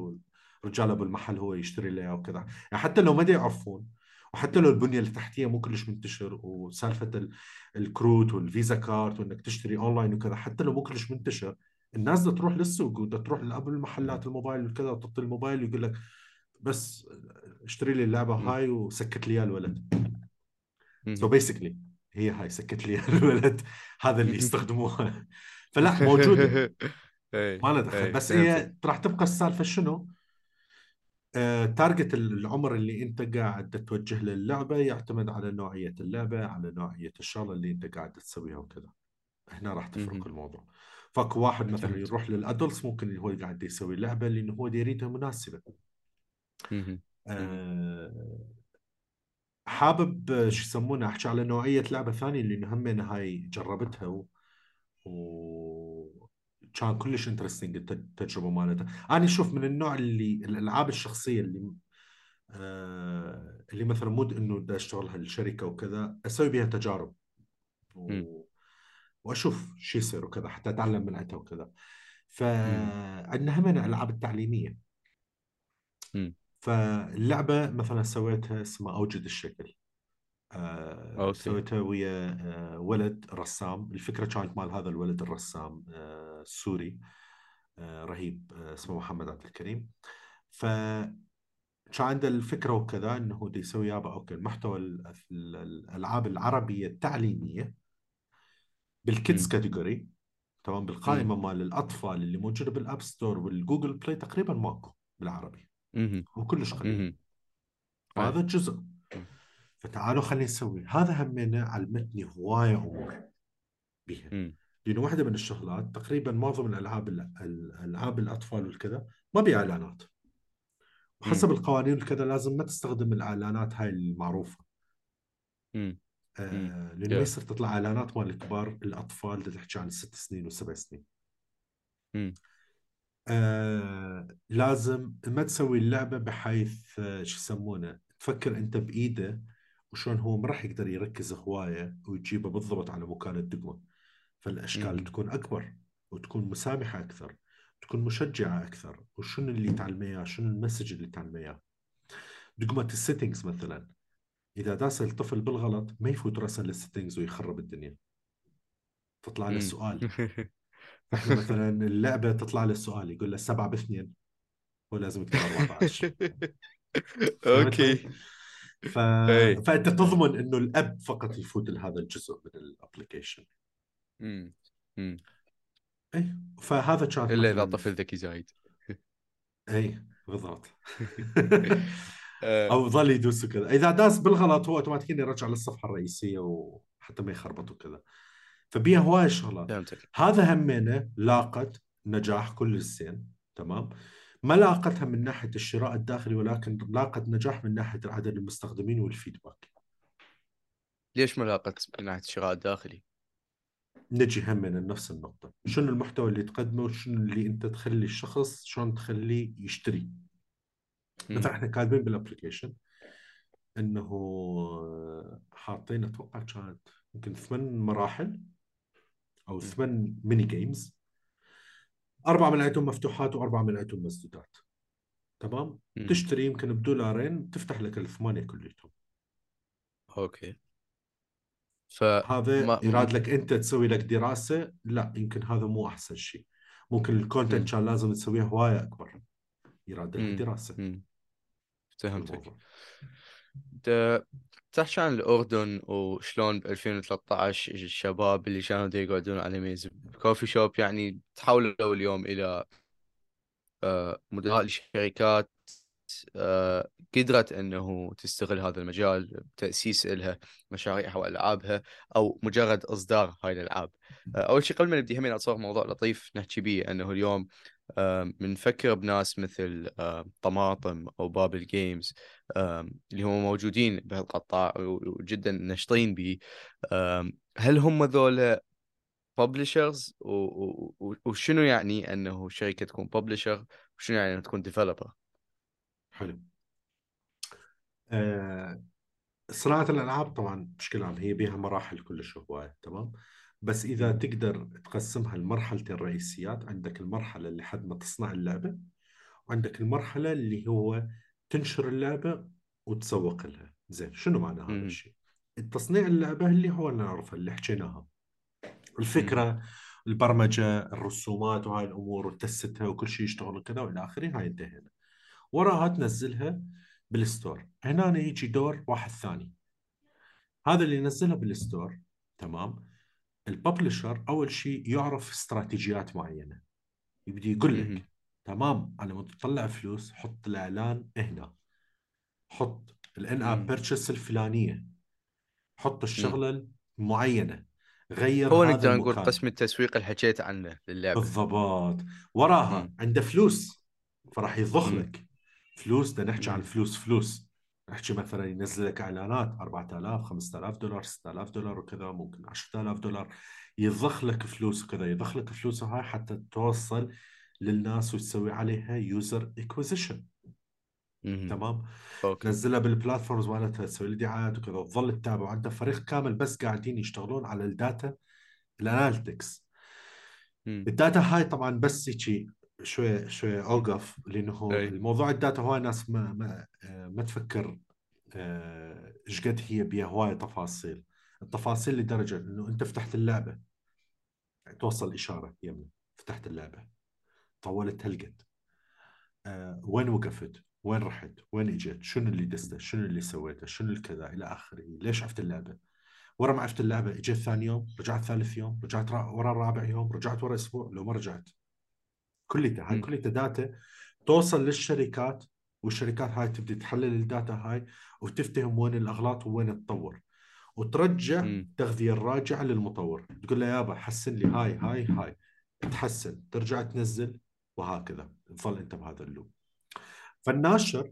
Speaker 1: والرجال أبو المحل هو يشتري له وكذا. يعني حتى لو ما يعرفون وحتى لو البنية التحتية مو كلش منتشر وسالفة ال- الكروت وال Visa card وإنك تشتري أونلاين وكذا حتى لو مو كلش منتشر الناس بدها تروح للسوق وبدها تروح لأبو المحلات الموبايل وكذا وتعطي الموبايل ويقول لك بس اشتري لي
Speaker 2: اللعبة.
Speaker 1: هاي وسكت لي الولد. so basically هي هاي سكت لي الولد هذا اللي يستخدموها فلا موجوده
Speaker 2: إيه،
Speaker 1: ما له دخل
Speaker 2: إيه،
Speaker 1: بس. هي راح تبقى السالفة شنو؟ آه، target العمر اللي انت قاعد توجه له اللعبه يعتمد على نوعية اللعبة على نوعية الشغلة اللي انت قاعد تسويها وكذا هنا راح تفرق. الموضوع فاكو واحد مثلا. يروح لل adults ممكن هو قاعد يسوي لعبة لأنه هو يريدها
Speaker 2: مناسبة.
Speaker 1: آه، حابب آه، شو يسمونه احكي على نوعية لعبة ثانية لأنه همين هاي جربتها و... و... كان كلش interesting التجربة مالتها. أنا أشوف من النوع اللي الألعاب الشخصية اللي آه اللي مثلا مود إنه بدي أشتغل هالشركة وكذا أسوي بها تجارب. و... وأشوف شو يصير وكذا حتى أتعلم من عندها وكذا. فعندنا هم الالعاب التعليمية.
Speaker 2: مم.
Speaker 1: فاللعبة مثلا سويتها اسمها أوجد الشكل. آه
Speaker 2: okay.
Speaker 1: سويتها ويا آه ولد رسام. الفكرة كانت مال هذا الولد الرسام آه sorry. آه رهيب. آه اسمه محمد عبد الكريم. ف كان عنده الفكرة وكذا إنه بده يسوي يابا okay المحتوى ال- ال- الألعاب العربية التعليمية بال
Speaker 2: kids.
Speaker 1: category تمام بالقائمة مال الأطفال اللي موجودة بال App Store وال Google Play تقريبا ماكو بالعربي.
Speaker 2: مهم.
Speaker 1: وكلش قليل
Speaker 2: مهم.
Speaker 1: فهذا جزء. فتعالوا خلينا نسوي هذا همينه علمتني هواية أمور بيها
Speaker 2: مم.
Speaker 1: لأنه واحدة من الشغلات تقريبا معظم الألعاب ال- الألعاب الأطفال والكذا ما بيها إعلانات وحسب القوانين والكذا لازم ما تستخدم الإعلانات هاي المعروفة
Speaker 2: مم.
Speaker 1: آه ما
Speaker 2: Yeah.
Speaker 1: يصير تطلع إعلانات مال الكبار الأطفال اللي تحكي عن ست سنين وسبع سنين
Speaker 2: مم.
Speaker 1: آه لازم ما تسوي اللعبة بحيث آه شو يسمونه تفكر أنت بإيده وشلون هو ما راح يقدر يركز هواية ويجيبه بالضبط على مكان الدقمة. فالأشكال
Speaker 2: مم.
Speaker 1: تكون أكبر وتكون مسامحة أكثر تكون مشجعة أكثر. وشنو اللي تعلمه إياه؟ شنو ال message اللي تعلمه إياه؟ دقمة ال settings مثلا. إذا داس الطفل بالغلط ما يفوت راسا لل settings ويخرب الدنيا. تطلع له. سؤال. مثلا اللعبة تطلع له السؤال يقول له 7 باثنين هو لازم يكتب 14
Speaker 2: okay.
Speaker 1: ف...
Speaker 2: إي.
Speaker 1: فأنت تضمن إنه الأب فقط يفوت لهذا الجزء من
Speaker 2: ال application.
Speaker 1: اي فهذا كان
Speaker 2: إلا
Speaker 1: إذا
Speaker 2: طفل ذكي زايد.
Speaker 1: اي بالضبط. أو ظل يدوس كذا إذا داس بالغلط هو اوتوماتيكيا يرجع للصفحة الرئيسية وحتى ما يخربط وكذا. فبيها هواي شغلات.
Speaker 2: فهمتك.
Speaker 1: هذا همينه لاقت نجاح كل الزين تمام؟ ما لاقتها من ناحية الشراء الداخلي ولكن لاقت نجاح من ناحية عدد المستخدمين وال feedback.
Speaker 2: ليش ما لاقت من ناحية الشراء الداخلي؟
Speaker 1: نجي هم من نفس النقطة. شنو المحتوى اللي تقدمه؟ وشنو اللي أنت تخلي الشخص شلون تخليه يشتري. مثلا إحنا كاتبين بال application إنه حاطين أتوقع كانت يمكن ثمان مراحل. أو ثمان mini games أربعة من عندهم مفتوحات وأربعة من عندهم مسدودات. تمام. تشتري يمكن بدولارين تفتح لك الثمانية كليتهم
Speaker 2: okay. ف
Speaker 1: هذا
Speaker 2: ما-
Speaker 1: يراد لك أنت تسوي لك دراسة. لا يمكن هذا مو أحسن شيء. ممكن
Speaker 2: مم.
Speaker 1: ال content كان لازم تسويه هواية أكبر. يراد
Speaker 2: مم. دراسة. فهمتك. تحكي عن الأردن وشلون ب 2013 الشباب اللي كانوا يقعدون على ميز؟ بكوفي شوب يعني تحولوا اليوم إلى آه، مدراء لشركات آه، قدرت أنه تستغل هذا المجال بتأسيس لها مشاريعها وألعابها أو مجرد إصدار هاي الألعاب. آه، أول شيء قبل ما نبدي همين أتصور موضوع لطيف نحكي به أنه اليوم بنفكر بناس مثل طماطم أو بابل جيمز اللي هم موجودين بهالقطاع وجدا نشطين به هل هم ذولا publishers وشنو يعني أنه شركة تكون publisher وشنو يعني انها تكون developer
Speaker 1: حلو. آه صناعة الألعاب طبعا بشكل عام هي بيها مراحل كلش هواية تمام؟ بس إذا
Speaker 2: مم.
Speaker 1: تقدر تقسمها لمرحلتين رئيسيات عندك المرحلة اللي حد ما تصنع اللعبة وعندك المرحلة اللي هو تنشر اللعبة وتسوق لها. زين شنو معنى هذا. الشيء؟ التصنيع اللعبة اللي هو اللي نعرفها اللي حكيناها. الفكرة البرمجة الرسومات وهاي الأمور وتستها وكل شيء يشتغل كذا وإلى آخره هاي انتهينا. وراها تنزلها بالستور. هنا يجي دور واحد ثاني. هذا اللي ينزلها بال store تمام؟ ال publisher أول شيء يعرف استراتيجيات معينة يبدي يقول لك. تمام أنا لما تطلع فلوس حط الإعلان هنا حط ال
Speaker 2: in-app.
Speaker 1: purchase الفلانية حط الشغلة المعينة غير
Speaker 2: هو نقدر نقول قسم التسويق اللي حكيت عنه للعبة
Speaker 1: بالضبط وراها. عنده فلوس فراح يضخ. لك فلوس بدنا نحكي عن. فلوس فلوس نحكي مثلا ينزل لك إعلانات 4000 5000 دولار 6000 دولار وكذا ممكن 10000 دولار. يضخ لك فلوس وكذا يضخ لك فلوس هاي حتى توصل للناس وتسوي عليها user
Speaker 2: acquisition.
Speaker 1: تمام؟
Speaker 2: okay.
Speaker 1: تنزلها بال platforms مالتها تسوي دعايات وكذا وتظل تتابع. عندها فريق كامل بس قاعدين يشتغلون على ال data
Speaker 2: ال
Speaker 1: analytics. ال data هاي طبعا بس هيك شوي شوي أوقف لأنه
Speaker 2: أي.
Speaker 1: الموضوع ال data هواي ناس ما ما آه، ما تفكر آه، إيش قد هي بيها هواي تفاصيل. التفاصيل لدرجة إنه أنت فتحت اللعبة توصل إشارة يمنا فتحت اللعبة طولت هالقد. آه، وين وقفت؟ وين رحت؟ وين اجت شنو اللي دسته شنو اللي سويته؟ شنو الكذا؟ إلى آخره. ليش عفت اللعبة؟ ورا ما عفت اللعبة اجت ثاني يوم رجعت ثالث يوم رجعت را- ورا الرابع يوم رجعت ورا أسبوع لو ما رجعت. كلها هاي. كلها data توصل للشركات والشركات هاي تبدي تحلل ال data هاي وتفتهم وين الأغلاط وين تطور. وترجع. التغذيه الراجعه للمطور. تقول له يابا حسن لي هاي هاي هاي. تحسن. ترجع تنزل وهكذا. تظل أنت بهذا ال loop. فالناشر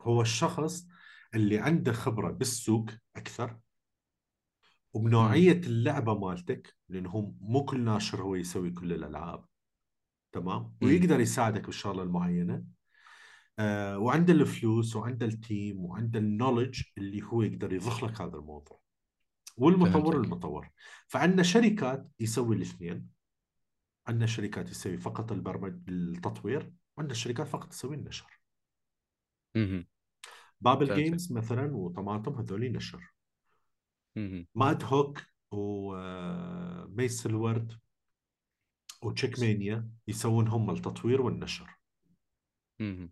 Speaker 1: هو الشخص اللي عنده خبرة بالسوق أكثر وبنوعيه اللعبة مالتك لأنه مو كل ناشر هو يسوي كل الألعاب. تمام
Speaker 2: مم.
Speaker 1: ويقدر يساعدك بالشغله المعينه آه وعنده الفلوس وعنده ال team وعنده ال knowledge اللي هو يقدر يضخ لك هذا الموضوع والمطور
Speaker 2: فهمتك.
Speaker 1: المطور فعندنا شركات يسوي الاثنين عندنا شركات يسوي فقط البرمجة التطوير وعندنا شركات فقط تسوي النشر
Speaker 2: مهم.
Speaker 1: بابل
Speaker 2: فهمتك.
Speaker 1: جيمز مثلا وطماطم هذول نشر
Speaker 2: مهم.
Speaker 1: ماد هوك وميس الورد وتشيك مانيا يسوون هم التطوير والنشر
Speaker 2: مهم.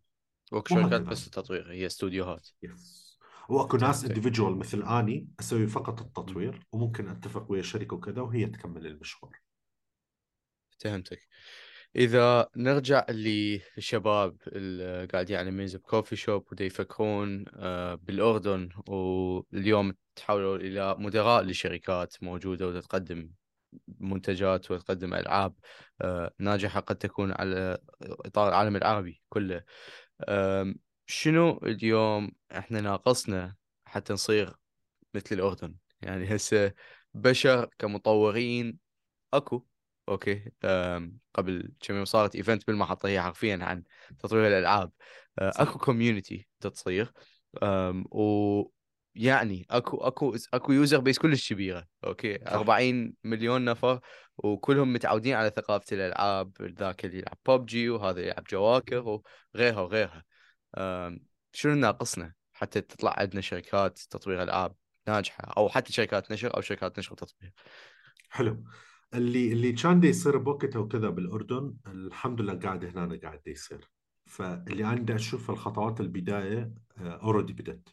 Speaker 2: واكو شركات. بس التطوير هي استوديوهات
Speaker 1: يس واكو ناس. اندفجوال مثل آني أسوي فقط التطوير وممكن أتفق ويا شركة وكذا وهي تكمل المشوار
Speaker 2: فهمتك إذا نرجع للشباب اللي قاعدين على ميز بكوفي شوب ودا يفكرون آه، بالأردن واليوم تحولوا إلى مدراء لشركات موجودة وتقدم منتجات وتقدم ألعاب آه، ناجحة قد تكون على إطار العالم العربي كله. شنو اليوم إحنا ناقصنا حتى نصير مثل الأردن؟ يعني هسه بشر كمطورين أكو okay قبل كم يوم صارت event بالمحطة هي حرفيا عن تطوير الألعاب.
Speaker 1: صح.
Speaker 2: أكو community تصير أم، ويعني أكو أكو أكو user base كلش كبيرة okay؟
Speaker 1: صح.
Speaker 2: 40 مليون نفر وكلهم متعودين على ثقافة الألعاب ذاك اللي يلعب ببجي وهذا يلعب جواكر وغيرها وغيرها. شنو ناقصنا؟ حتى تطلع عندنا شركات تطوير ألعاب ناجحة أو حتى شركات نشر أو شركات نشر وتطوير
Speaker 1: حلو. اللي اللي كان يصير بوقتها وكذا بالأردن الحمد لله قاعد هنا قاعد يصير. فاللي أنا دا أشوف الخطوات البداية already بدت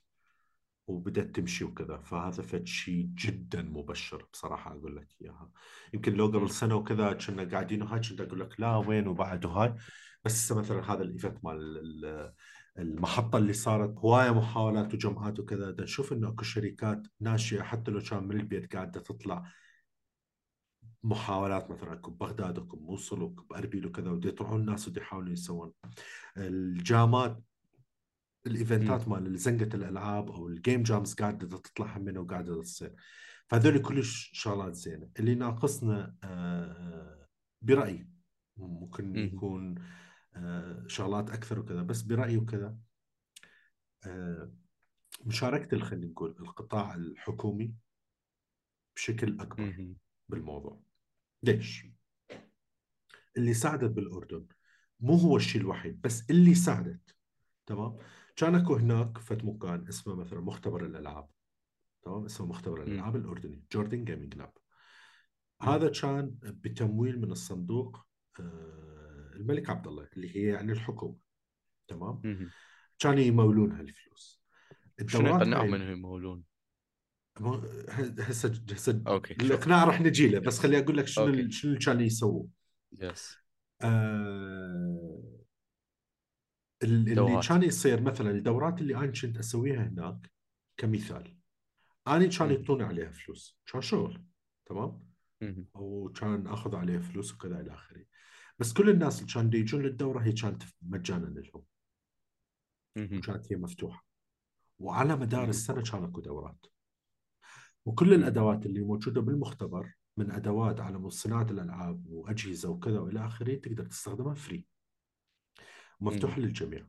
Speaker 1: وبدت تمشي وكذا. فهذا فد شيء جدا مبشر بصراحة أقول لك إياها. يمكن لو. قبل سنة وكذا كنا قاعدين وهاي كنت أقول لك لا وين وبعد وهاي. بس مثلا هذا ال event مال ال- المحطة اللي صارت هواية محاولات وجمعات وكذا دا نشوف إنه أكو شركات ناشئة حتى لو كان من البيت قاعدة تطلع محاولات مثلا أكو ببغداد أكو بموصل أكو باربيل وكذا ودي يطلعون الناس ودي يحاولون يسوون. الجامات الإيفنتات مال زنقة الألعاب أو ال game jams قاعدة تطلع همنا وقاعدة تصير فهذول كلش شغلات زينة اللي ناقصنا آه، برأيي ممكن
Speaker 2: مم.
Speaker 1: يكون آه، شغلات أكثر وكذا بس برأيي وكذا آه، مشاركة خلينا نقول القطاع الحكومي بشكل
Speaker 2: أكبر.
Speaker 1: بالموضوع ليش؟ اللي ساعدت بالأردن مو هو الشيء الوحيد بس اللي ساعدت تمام كان أكو هناك فت مكان اسمه مثلا مختبر الألعاب. تمام؟ اسمه مختبر الألعاب الأردني جوردن جيمنج لاب. هذا كان بتمويل من الصندوق آه، الملك عبد الله اللي هي يعني الحكومة. تمام. كانوا يمولون هالفلوس.
Speaker 2: شنو يقنعهم إنهم يمولون؟
Speaker 1: مو- هسه هسه
Speaker 2: أوكي.
Speaker 1: الاقناع راح نجي له بس خليني أقول لك شنو شنو كانوا يسووه
Speaker 2: yes
Speaker 1: آه ال- اللي. كان يصير مثلا الدورات اللي أنا كنت أسويها هناك كمثال أنا كان. يعطوني عليها فلوس كان شغل تمام. وكان أخذ عليها فلوس وكذا إلى آخره بس كل الناس اللي كانوا يجون للدورة هي كانت مجانا لهم
Speaker 2: مهم.
Speaker 1: وكانت هي مفتوحة وعلى مدار. السنة كان أكو دورات وكل الأدوات اللي موجودة بالمختبر من أدوات على صناعه الألعاب وأجهزة وكذا وإلى آخره تقدر تستخدمها فري ومفتوحه للجميع.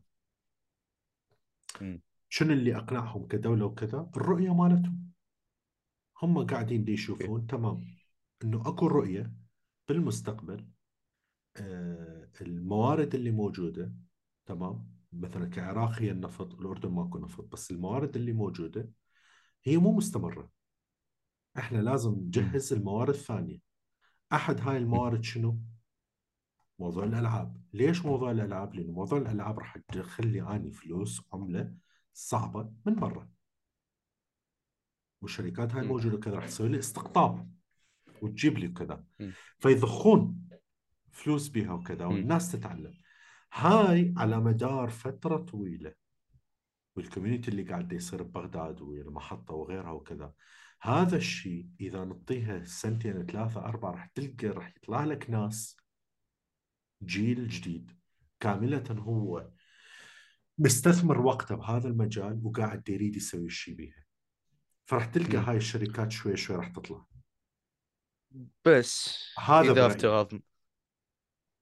Speaker 1: شنو اللي أقنعهم كدولة وكذا؟ الرؤية مالتهم. هم قاعدين دي يشوفون تمام إنه أكو رؤية بالمستقبل آه الموارد اللي موجودة تمام مثلا كعراق هي النفط الأردن ماكو نفط بس الموارد اللي موجودة هي مو مستمرة. إحنا لازم نجهز الموارد الثانية أحد هاي الموارد شنو؟ موضوع الألعاب ليش موضوع الألعاب؟ لأنه موضوع الألعاب راح تدخل لي أني فلوس عملة صعبة من برا والشركات هاي. موجودة كذا راح تسوي لي استقطاب وتجيب لي كذا. فيضخون فلوس بها وكذا. والناس تتعلم هاي على مدار فترة طويلة والكوميونتي اللي قاعد يصير ببغداد والمحطة وغيرها وكذا هذا الشيء إذا نعطيها سنتين ثلاثة أربعة راح تلقى راح يطلع لك ناس جيل جديد. كاملة هو مستثمر وقته بهذا المجال وقاعد يريد يسوي الشيء بيها. فراح تلقى. هاي الشركات شوي شوي راح تطلع.
Speaker 2: بس
Speaker 1: هذا إذا.
Speaker 2: افترض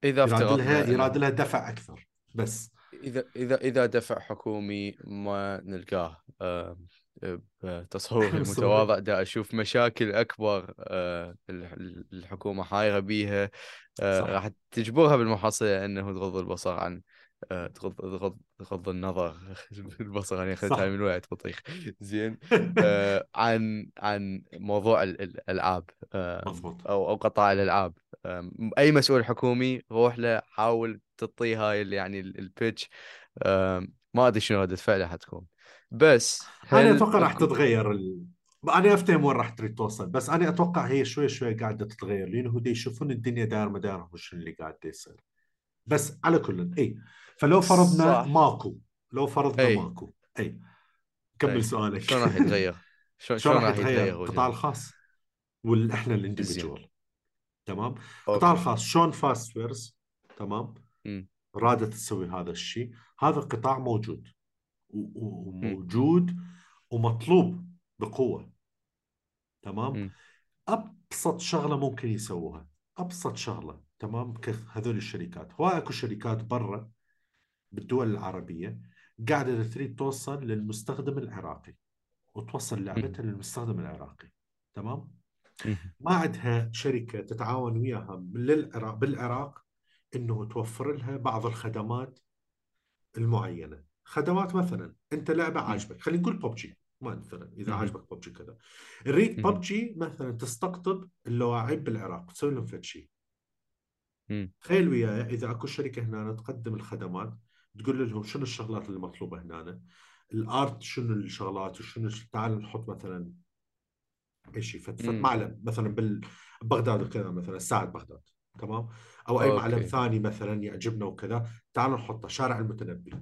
Speaker 1: إذا
Speaker 2: افترضنا
Speaker 1: لها يراد لها دفع أكثر. بس.
Speaker 2: اذا اذا إذا دفع حكومي ما نلقاه. بتصوري. المتواضع دا أشوف مشاكل أكبر آه، ال- الحكومة حايرة بيها آه،. راح تجبرها بالمحصله إنه تغض البصر عن آه، تغض تغض تغض النظر البصر أنا
Speaker 1: صح.
Speaker 2: اخذتها من وقت بطيخ زين عن عن موضوع ال- ال- الألعاب
Speaker 1: مضبوط
Speaker 2: أو أو قطاع الألعاب أي مسؤول حكومي روح له حاول تعطيه هاي يعني ال- البيتش ما أدري شنو ردة فعله حتكون بس أنا
Speaker 1: أتوقع راح تتغير ال... أنا افهم وين راح تريد توصل بس أنا أتوقع هي شوي شوي قاعدة تتغير لأنه هو دي يشوفون الدنيا داير ما داير شو اللي قاعد يصير بس على كل إي فلو فرضنا
Speaker 2: صح.
Speaker 1: ماكو لو فرضنا
Speaker 2: أي.
Speaker 1: ماكو إي كمل
Speaker 2: أي.
Speaker 1: سؤالك
Speaker 2: شلون راح يتغير؟ شلون
Speaker 1: شلون راح يتغير القطاع؟ الخاص وإحنا ال individual تمام القطاع. الخاص شون فاست ويرز تمام
Speaker 2: مم.
Speaker 1: رادت تسوي هذا الشيء هذا القطاع موجود وموجود ومطلوب بقوة. تمام. أبسط شغلة ممكن يسووها. أبسط شغلة. تمام؟ كهذول الشركات. هواي أكو شركات برا بالدول العربية قاعدة تريد توصل للمستخدم العراقي وتوصل لعبتها للمستخدم العراقي. تمام. ما عندها شركة تتعاون وياها بالعراق إنه توفر لها بعض الخدمات المعينة. خدمات مثلا أنت لعبة عاجبك خلينا نقول ببجي ما مثلا
Speaker 2: إذا.
Speaker 1: عاجبك ببجي كذا نريد. ببجي مثلا تستقطب اللاعب بالعراق تسوي لهم فد شيء. تخيل وياي إذا أكو شركة هنا تقدم الخدمات تقول لهم شنو الشغلات اللي مطلوبة هنا الأرت شنو الشغلات وشنو تعال نحط مثلا أي شيء. معلم مثلا ببغداد وكذا مثلا ساعد بغداد تمام أو أي معلم
Speaker 2: أوكي.
Speaker 1: ثاني مثلا يعجبنا وكذا تعال نحطه شارع المتنبي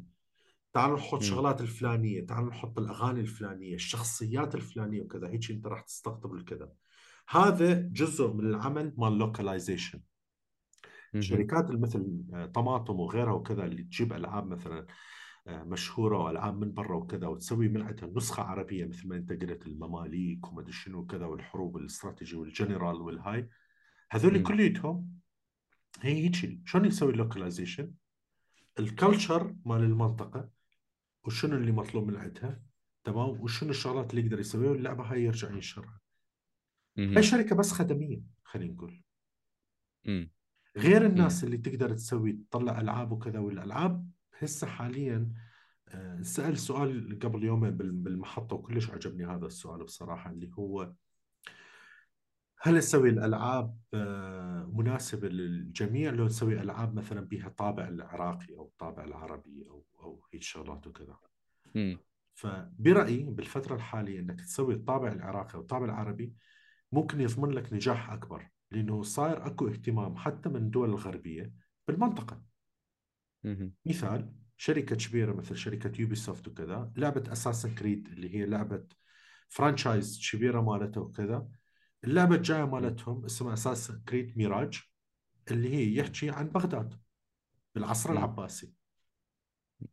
Speaker 1: تعال نحط
Speaker 2: مم.
Speaker 1: شغلات الفلانية تعال نحط الأغاني الفلانية الشخصيات الفلانية وكذا هيك أنت راح تستقطب الكذا هذا جزء من العمل مال
Speaker 2: localization.
Speaker 1: الشركات مثل آه، طماطم وغيرها وكذا اللي تجيب ألعاب مثلا آه، مشهورة وألعاب من برا وكذا وتسوي من عندها نسخة عربية مثل ما أنت قلت المماليك وما أدري شنو وكذا والحروب والاستراتيجي والجنرال والهاي هذول
Speaker 2: مم.
Speaker 1: كليتهم هي هيك شلون يسوي ال localization ال culture مال المنطقة وشنو اللي مطلوب من عندها؟ تمام؟ وشنو الشغلات اللي يقدر يسويها؟ واللعبة هاي يرجع ينشرها. هاي شركة بس خدمية خلينا نقول. غير الناس اللي تقدر تسوي تطلع ألعاب وكذا والألعاب هسه حاليا آه، سأل سؤال قبل يومين بال- بالمحطة وكلش عجبني هذا السؤال بصراحة اللي هو هل نسوي الألعاب آه، مناسبة للجميع لو نسوي ألعاب مثلا بها طابع العراقي أو الطابع العربي أو أو هيك شغلات وكذا
Speaker 2: مم.
Speaker 1: فبرأيي بالفترة الحالية إنك تسوي الطابع العراقي والطابع العربي ممكن يضمن لك نجاح أكبر لأنه صاير أكو اهتمام حتى من الدول الغربية بالمنطقة
Speaker 2: مهم.
Speaker 1: مثال شركة كبيرة مثل شركة Ubisoft وكذا لعبة Assassin's Creed اللي هي لعبة franchise كبيرة مالته وكذا اللعبة الجاية مالتهم اسمها Assassin's Creed Mirage اللي هي يحكي عن بغداد بالعصر
Speaker 2: مم.
Speaker 1: العباسي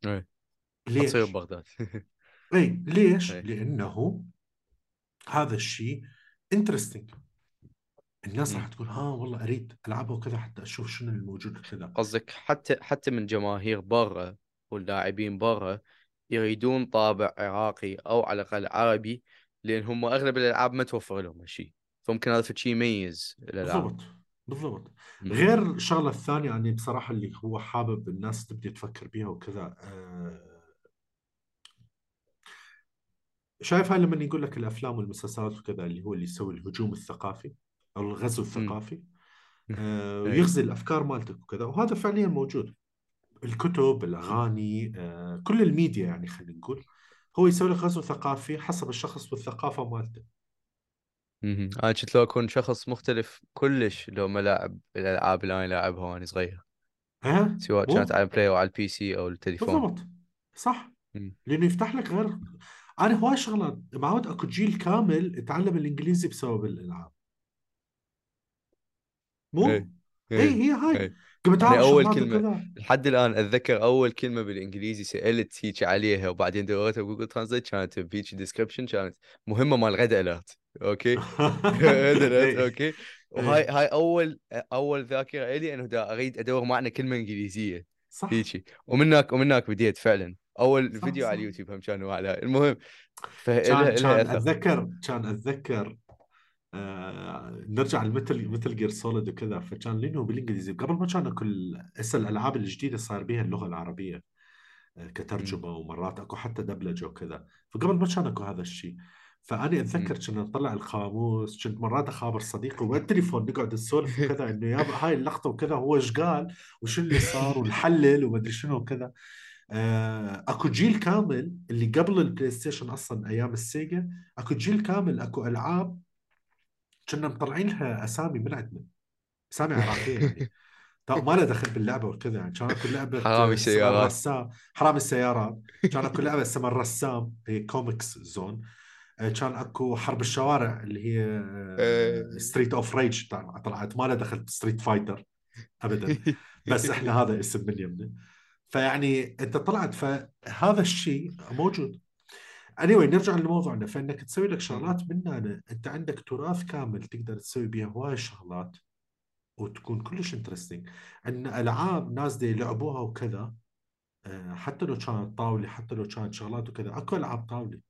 Speaker 2: إيه
Speaker 1: ليش؟
Speaker 2: تصير بغداد
Speaker 1: اي ليش؟
Speaker 2: إيه.
Speaker 1: لأنه هذا الشيء انترستنج الناس راح. تقول ها والله أريد ألعبها وكذا حتى أشوف شنو الموجود كذا
Speaker 2: قصدك حتى حتى من جماهير برا واللاعبين برا يريدون طابع عراقي أو على الأقل عربي لأن هم أغلب الألعاب ما توفر لهم هالشيء فممكن هذا شيء يميز الألعاب.
Speaker 1: بالضبط بالضبط. غير الشغله الثانية يعني بصراحة اللي هو حابب الناس تبدي تفكر بيها وكذا آه، شايف هاي لما يقول لك الأفلام والمسلسلات وكذا اللي هو اللي يسوي الهجوم الثقافي أو الغزو الثقافي آه،. ويغزي الأفكار مالتك وكذا. وهذا فعليا موجود. الكتب الأغاني آه، كل الميديا يعني خلينا نقول هو يسوي لك غزو ثقافي حسب الشخص والثقافة مالته.
Speaker 2: مهم. أنا كنت لو أكون شخص مختلف كلش لو ما لاعب الألعاب اللي أنا لاعبها وأنا صغير.
Speaker 1: ها؟
Speaker 2: سواء كانت على ال Play أو على ال PC أو التليفون.
Speaker 1: بالضبط. صح.
Speaker 2: مم.
Speaker 1: لأنه يفتح لك غير أنا هواي شغلات معود أكو جيل كامل اتعلم الإنجليزي بسبب الألعاب. مو؟ اي
Speaker 2: إيه.
Speaker 1: هي هاي.
Speaker 2: إيه.
Speaker 1: قمت
Speaker 2: يعني أعرف
Speaker 1: أول
Speaker 2: كلمة
Speaker 1: وكذا.
Speaker 2: لحد الآن أتذكر أول كلمة بالإنجليزي سألت هيك عليها وبعدين دورتها ب Google Translate كانت بهيك description كانت مهمة مال Red Alert أوكي. Red Alert
Speaker 1: إي.
Speaker 2: أوكي. وهاي هاي أول أول ذاكرة لي إنه دا أريد أدور معنى كلمة إنجليزية.
Speaker 1: صح.
Speaker 2: هيجي. ومن هناك ومن هناك بديت فعلا. أول
Speaker 1: صح
Speaker 2: فيديو على اليوتيوب هم كانوا على. المهم
Speaker 1: كان كان أتذكر كان أتذكر آه نرجع لمثل Metal Gear Solid وكذا. فكان لأنه بالإنجليزي قبل ما كان كل هسه الالعاب الجديدة صار بيها اللغة العربية آه،. كترجمة ومرات أكو حتى دبلجة وكذا. فقبل ما كان أكو هذا الشيء. فاني
Speaker 2: أتذكر.
Speaker 1: كنا نطلع القاموس كنت مرات أخابر صديقي والتليفون نقعد نسولف وكذا إنه يابا هاي اللقطة وكذا هو إيش قال وشو اللي صار ونحلل ومدري شنو وكذا. آه، أكو جيل كامل اللي قبل ال PlayStation أصلا أيام ال Sega أكو جيل كامل أكو ألعاب كنا مطلعين لها أسامي من عندنا أسامي عراقية يعني. طب ما لها دخل باللعبة وكذا يعني كان أكو لعبة
Speaker 2: حرامي السيارات.
Speaker 1: الرسام حرامي السيارات كان أكو لعبة اسمها الرسام هي Comix Zone كان اكو حرب الشوارع اللي هي. Streets of Rage طلعت. ما لها دخل Street Fighter ابدا. بس إحنا هذا اسم من يمنا فيعني أنت طلعت فهذا الشيء موجود. Anyway نرجع لموضوعنا فإنك تسوي لك شغلات من هنا أنت عندك تراث كامل تقدر تسوي بيها هواي شغلات وتكون كلش interesting عندنا ألعاب ناس دي يلعبوها وكذا آه، حتى لو كانت طاولة حتى لو كانت شغلات وكذا أكو ألعاب طاولة.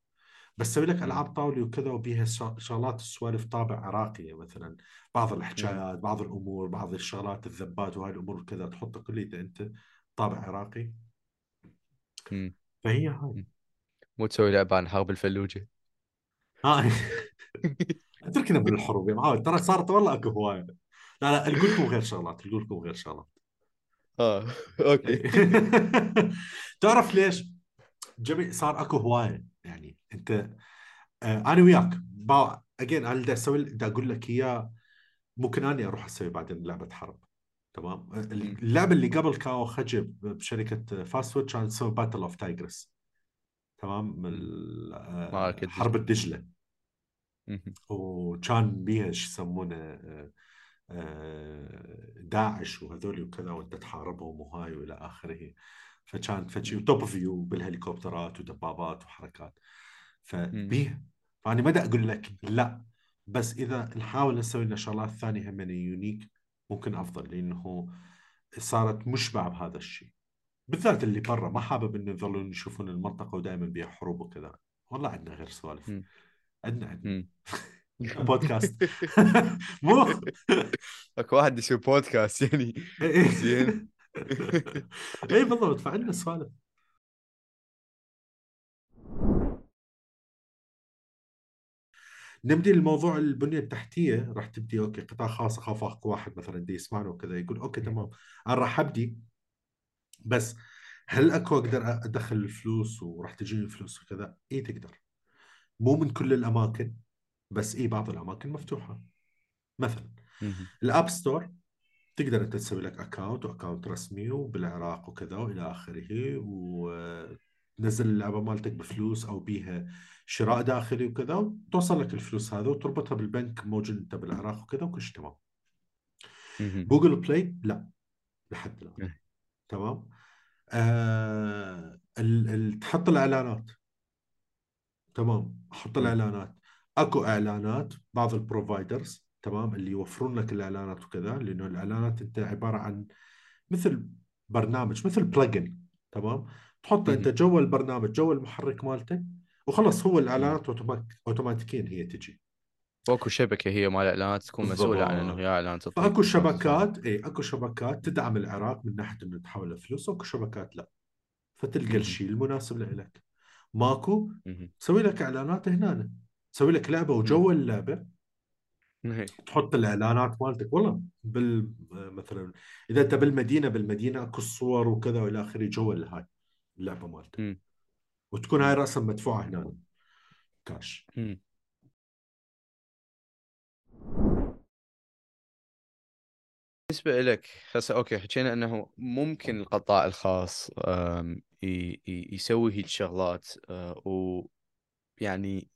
Speaker 1: بس سوي لك. ألعاب طاوله وكذا وبيها شغلات السوالف طابع عراقيه مثلا. بعض. الحكايات بعض الأمور بعض الشغلات الذبات وهاي الأمور وكذا تحطها كليتها أنت طابع عراقي.
Speaker 2: مم.
Speaker 1: فهي هاي.
Speaker 2: مو تسوي لعبة عن حرب الفلوجة.
Speaker 1: ها أتركنا من الحروب يا معود ترى صارت والله أكو هواية. لا لا أقول لكم غير شغلات. أقول لكم غير شغلات.
Speaker 2: آه. أوكي.
Speaker 1: تعرف ليش؟ جميع صار أكو هواية. يعني أنت آه أنا وياك. اجين أنا بدي أسوي بدي أقول لك اياه ممكن أني أروح أسوي بعدين لعبة حرب. تمام. اللعبة اللي قبل كاو خجب بشركة فاست فود كانت تسوي باتل اوف تايجرس تمام؟ آه، حرب
Speaker 2: الدجلة.
Speaker 1: وكان بيها شو يسمونه آه، داعش وهذول وكذا وأنت تحاربهم وهاي وإلى آخره. فكان فشي top view بالهليكوبترات ودبابات وحركات. فبيه فأنا ما أقول لك لا بس إذا نحاول نسوي لنا شغلات ثانية هم unique ممكن أفضل لأنه صارت مشبع بهذا الشيء. بالذات اللي برا ما حابب إنه يظلون يشوفون المنطقة ودائما بيها حروب وكذا. والله عندنا غير سوالف. عندنا عندنا. بودكاست. مو.
Speaker 2: أكو واحد يسوي بودكاست يعني. زين.
Speaker 1: اي بالضبط. فعندنا سوالف. نبدي الموضوع البنية التحتية راح تبدي okay قطاع خاص أخاف اكو واحد مثلا دي يسمعنا وكذا يقول okay تمام. أنا راح أبدي بس هل أكو أقدر أدخل الفلوس وراح تجيني الفلوس وكذا؟ اي تقدر. مو من كل الأماكن بس اي بعض الأماكن مفتوحة. مثلا.
Speaker 2: ال
Speaker 1: App Store تقدر أنت تسوي لك account و account رسمي وبالعراق وكذا وإلى آخره وتنزل اللعبة مالتك بفلوس أو بيها شراء داخلي وكذا وتوصل لك الفلوس هذا وتربطها بالبنك موجود أنت بالعراق وكذا وكل شيء تمام. Google Play؟ لا لحد الآن.
Speaker 2: إيه.
Speaker 1: تمام؟ آه ال ال تحط الإعلانات. تمام؟ حط
Speaker 2: مم.
Speaker 1: الإعلانات. أكو إعلانات بعض ال providers تمام اللي يوفرون لك الإعلانات وكذا لأنه الإعلانات أنت عبارة عن مثل برنامج مثل plugin تمام تحطه
Speaker 2: أنت.
Speaker 1: جوا البرنامج جوا المحرك مالته وخلص هو. الإعلانات اوتوماتيك اوتوماتيكيا هي تجي
Speaker 2: وأكو شبكة هي مال الاعلانات تكون مسؤولة عن
Speaker 1: إنه
Speaker 2: هي اعلان تطلق
Speaker 1: فأكو
Speaker 2: ما تطلع.
Speaker 1: شبكات اي أكو شبكات تدعم العراق من ناحية إنه تحول فلوس واكو شبكات لا فتلقى. الشيء المناسب لك ماكو. سوي لك إعلانات هنا سوي لك لعبة وجوا اللعبه. تحط الإعلانات مالتك والله بال مثلا إذا أنت بالمدينة بالمدينة أكو الصور وكذا وإلى آخره جوا هاي اللعبة مالتك. وتكون. هاي راسا مدفوعة هنا كاش
Speaker 2: مم. بالنسبة لك هسه okay حكينا إنه ممكن القطاع الخاص يسوي هيك شغلات آه، ويعني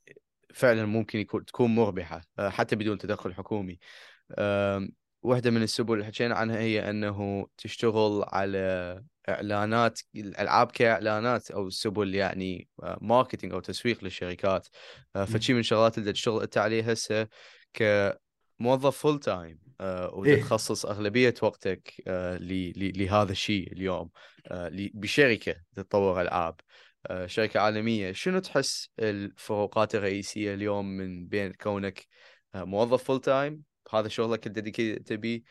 Speaker 2: فعلا ممكن يكون تكون مربحة آه، حتى بدون تدخل حكومي. آم، واحدة من السبل اللي حكينا عنها هي أنه تشتغل على إعلانات الألعاب كإعلانات أو سبل يعني آه، marketing أو تسويق للشركات. آه، فشي من الشغلات اللي تشتغل أنت عليها هسه كموظف full
Speaker 1: time.
Speaker 2: وتخصص أغلبية وقتك لهذا الشيء اليوم بشركة تطور ألعاب. شركة عالمية شنو تحس الفروقات الرئيسية اليوم من بين كونك آه، موظف full time هذا شغلك ال dedicated بيه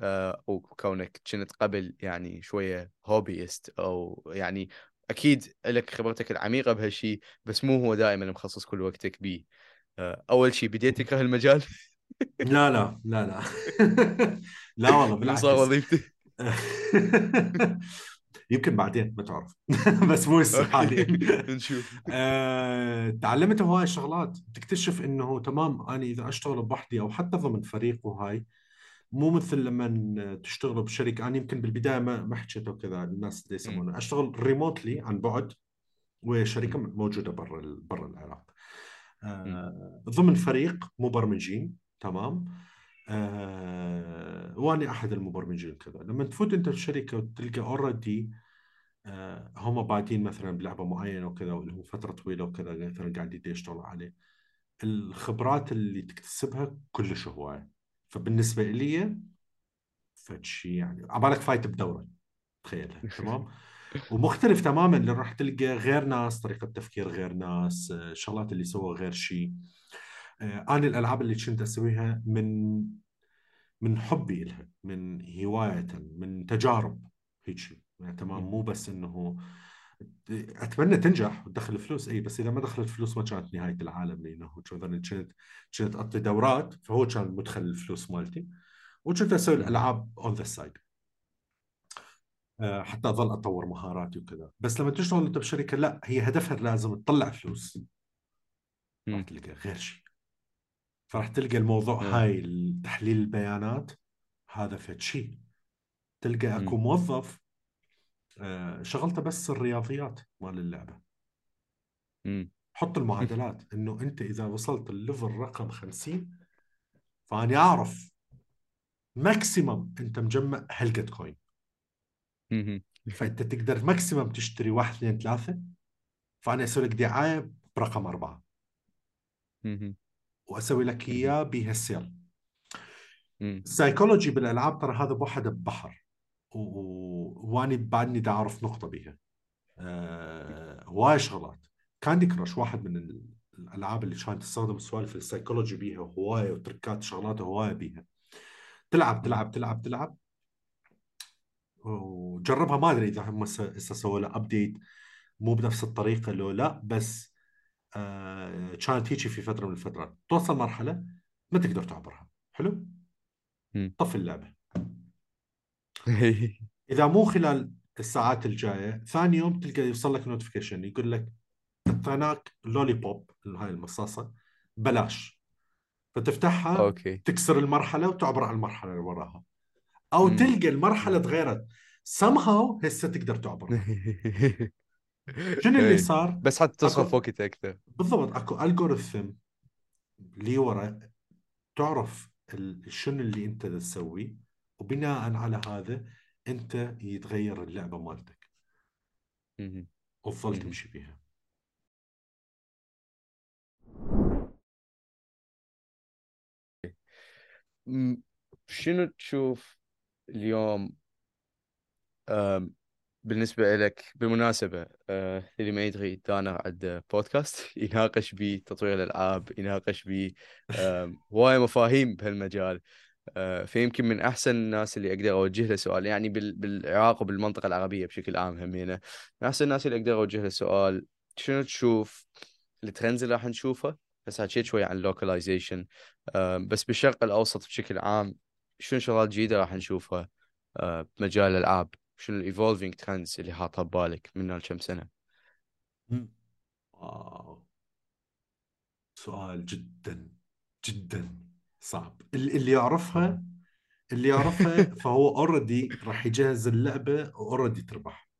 Speaker 2: آه، وكونك كنت قبل يعني شوية hobbyist أو يعني أكيد لك خبرتك العميقة بهالشيء بس مو هو دائما مخصص كل وقتك بيه. آه، أول شيء بديت تكره المجال؟
Speaker 1: لا لا لا لا. لا والله
Speaker 2: منو صار
Speaker 1: بالعكس.
Speaker 2: وظيفتي.
Speaker 1: يمكن بعدين ما تعرف. بس مو هسه حاليا.
Speaker 2: نشوف.
Speaker 1: آه، تعلمت هواي شغلات تكتشف إنه تمام أنا إذا أشتغل بوحدي أو حتى ضمن فريق وهاي مو مثل لما تشتغلوا بشركه أنا يمكن بالبداية ما ما حكيت وكذا الناس اللي يسمونه. أشتغل ريموتلي عن بعد وشركة موجودة برا برا العراق. آه، ضمن فريق مبرمجين تمام. آه، وأنا أحد المبرمجين كذا. لما تفوت أنت الشركة وتلقى اوريدي هم بادين مثلا بلعبة معينة وكذا ولهم فترة طويلة وكذا مثلا قاعدين يشتغلوا عليه. الخبرات اللي تكتسبها كلش هواية. فبالنسبة لي فشي يعني عبالك فايت بدورة. تخيلها تمام؟ ومختلف تماما اللي راح تلقى غير ناس طريقة تفكير غير ناس آه، شغلات اللي سووا غير شيء آه، أنا الألعاب اللي كنت أسويها من من حبي لها من هواية من تجارب هيك. شيء يعني تمام مو بس إنه أتمنى تنجح وتدخل فلوس. إي بس إذا ما دخلت فلوس ما كانت نهاية العالم لأنه كنت كنت أعطي دورات فهو كان مدخل الفلوس مالتي. وكنت أسوي الألعاب on the side حتى أظل أطور مهاراتي وكذا. بس لما تشتغل أنت بشركة لا هي هدفها لازم تطلع فلوس.
Speaker 2: مم.
Speaker 1: تلقى غير شيء فراح تلقى الموضوع
Speaker 2: إيه.
Speaker 1: هاي تحليل البيانات هذا فد شيء تلقى أكو
Speaker 2: مم.
Speaker 1: موظف آه، شغلته بس الرياضيات مال اللعبة
Speaker 2: مم.
Speaker 1: حط المعادلات إنه أنت إذا وصلت ال level رقم 50 فأني أعرف maximum أنت مجمع هلقد coin
Speaker 2: مم.
Speaker 1: فأنت تقدر maximum تشتري واحد اثنين ثلاثة فأنا أسوي لك دعاية برقم أربعة
Speaker 2: مم.
Speaker 1: وأسوي لك إياه بهال sale
Speaker 2: مم.
Speaker 1: السايكولوجي بالألعاب ترى هذا بوحده بحر وأني بعدني دا أعرف نقطة بيها. آه، هواي شغلات. Candy Crush واحد من ال- الألعاب اللي كانت تستخدم سوالف السايكولوجي بيها هواية وتركات شغلات هواية بيها. تلعب تلعب تلعب تلعب. وجربها ما أدري إذا هم هسه سووا لها update مو بنفس الطريقة لو لا بس كانت هيك في فترة من الفترات. توصل مرحلة ما تقدر تعبرها. حلو. طفي اللعبة. إذا مو خلال الساعات الجاية ثاني يوم تلقى يوصل لك notification يقول لك اعطيناك lollipop هاي المصاصة. بلاش. فتفتحها
Speaker 2: okay.
Speaker 1: تكسر المرحلة وتعبر على المرحلة اللي وراها. أو
Speaker 2: مم.
Speaker 1: تلقى المرحلة تغيرت. somehow هسه تقدر تعبر شنو اللي
Speaker 2: إيه.
Speaker 1: صار؟
Speaker 2: بس حتى تصرف وقت أكثر
Speaker 1: بالضبط أكو الجوريثم اللي ورا تعرف شنو اللي أنت تسوي وبناء على هذا أنت يتغير اللعبة مالتك. وتظل. تمشي فيها
Speaker 2: شنو تشوف اليوم بالنسبة لك بالمناسبة آه، اللي ما يدري دانا عنده بودكاست يناقش بيه تطوير الألعاب يناقش بيه آم، هواية مفاهيم بهالمجال. آه، فيمكن من أحسن الناس اللي أقدر أوجه له سؤال يعني بال- بالعراق وبالمنطقة العربية بشكل عام همينة من أحسن الناس اللي أقدر أوجه له سؤال شنو تشوف ال trends اللي راح نشوفه؟ بس حكيت شوي عن ال localization بس بالشرق الأوسط بشكل عام شنو شغلات جديدة راح نشوفها آه، بمجال الألعاب؟ شنو ال evolving trends اللي حاطها ببالك من كم سنة؟
Speaker 1: واو. سؤال جدا جدا صعب. اللي يعرفها اللي يعرفها فهو already راح يجهز اللعبة و already
Speaker 2: تربح.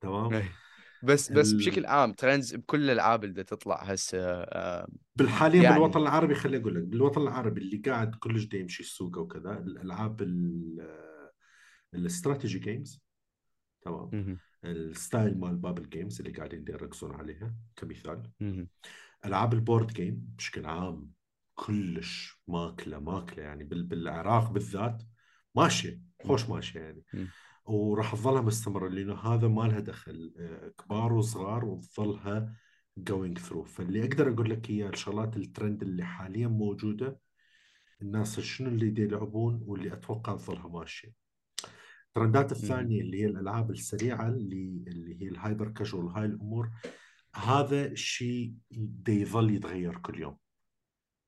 Speaker 1: تمام؟
Speaker 2: إيه. بس بس بشكل عام trends بكل الألعاب اللي تطلع هسه
Speaker 1: بالحاليا
Speaker 2: يعني-
Speaker 1: بالوطن العربي خليني أقول لك بالوطن العربي اللي قاعد كلش دا يمشي السوق وكذا الألعاب ال- ال strategy games تمام.
Speaker 2: ال
Speaker 1: style مال puzzle games اللي قاعدين يركزون عليها كمثال.
Speaker 2: ألعاب
Speaker 1: ال board game بشكل عام كلش ماكلة ماكلة يعني بال- بالعراق بالذات ماشية خوش ماشية يعني. وراح تظلها مستمرة لأنه هذا ما لها دخل آه، كبار وصغار وتظلها going through فاللي أقدر أقول لك هي الشغلات الترند اللي حاليا موجودة الناس شنو اللي يلعبون واللي أتوقع تظلها ماشية الترندات الثانية اللي هي الألعاب السريعة اللي اللي هي ال hyper casual هاي الأمور هذا الشيء يظل يتغير كل يوم.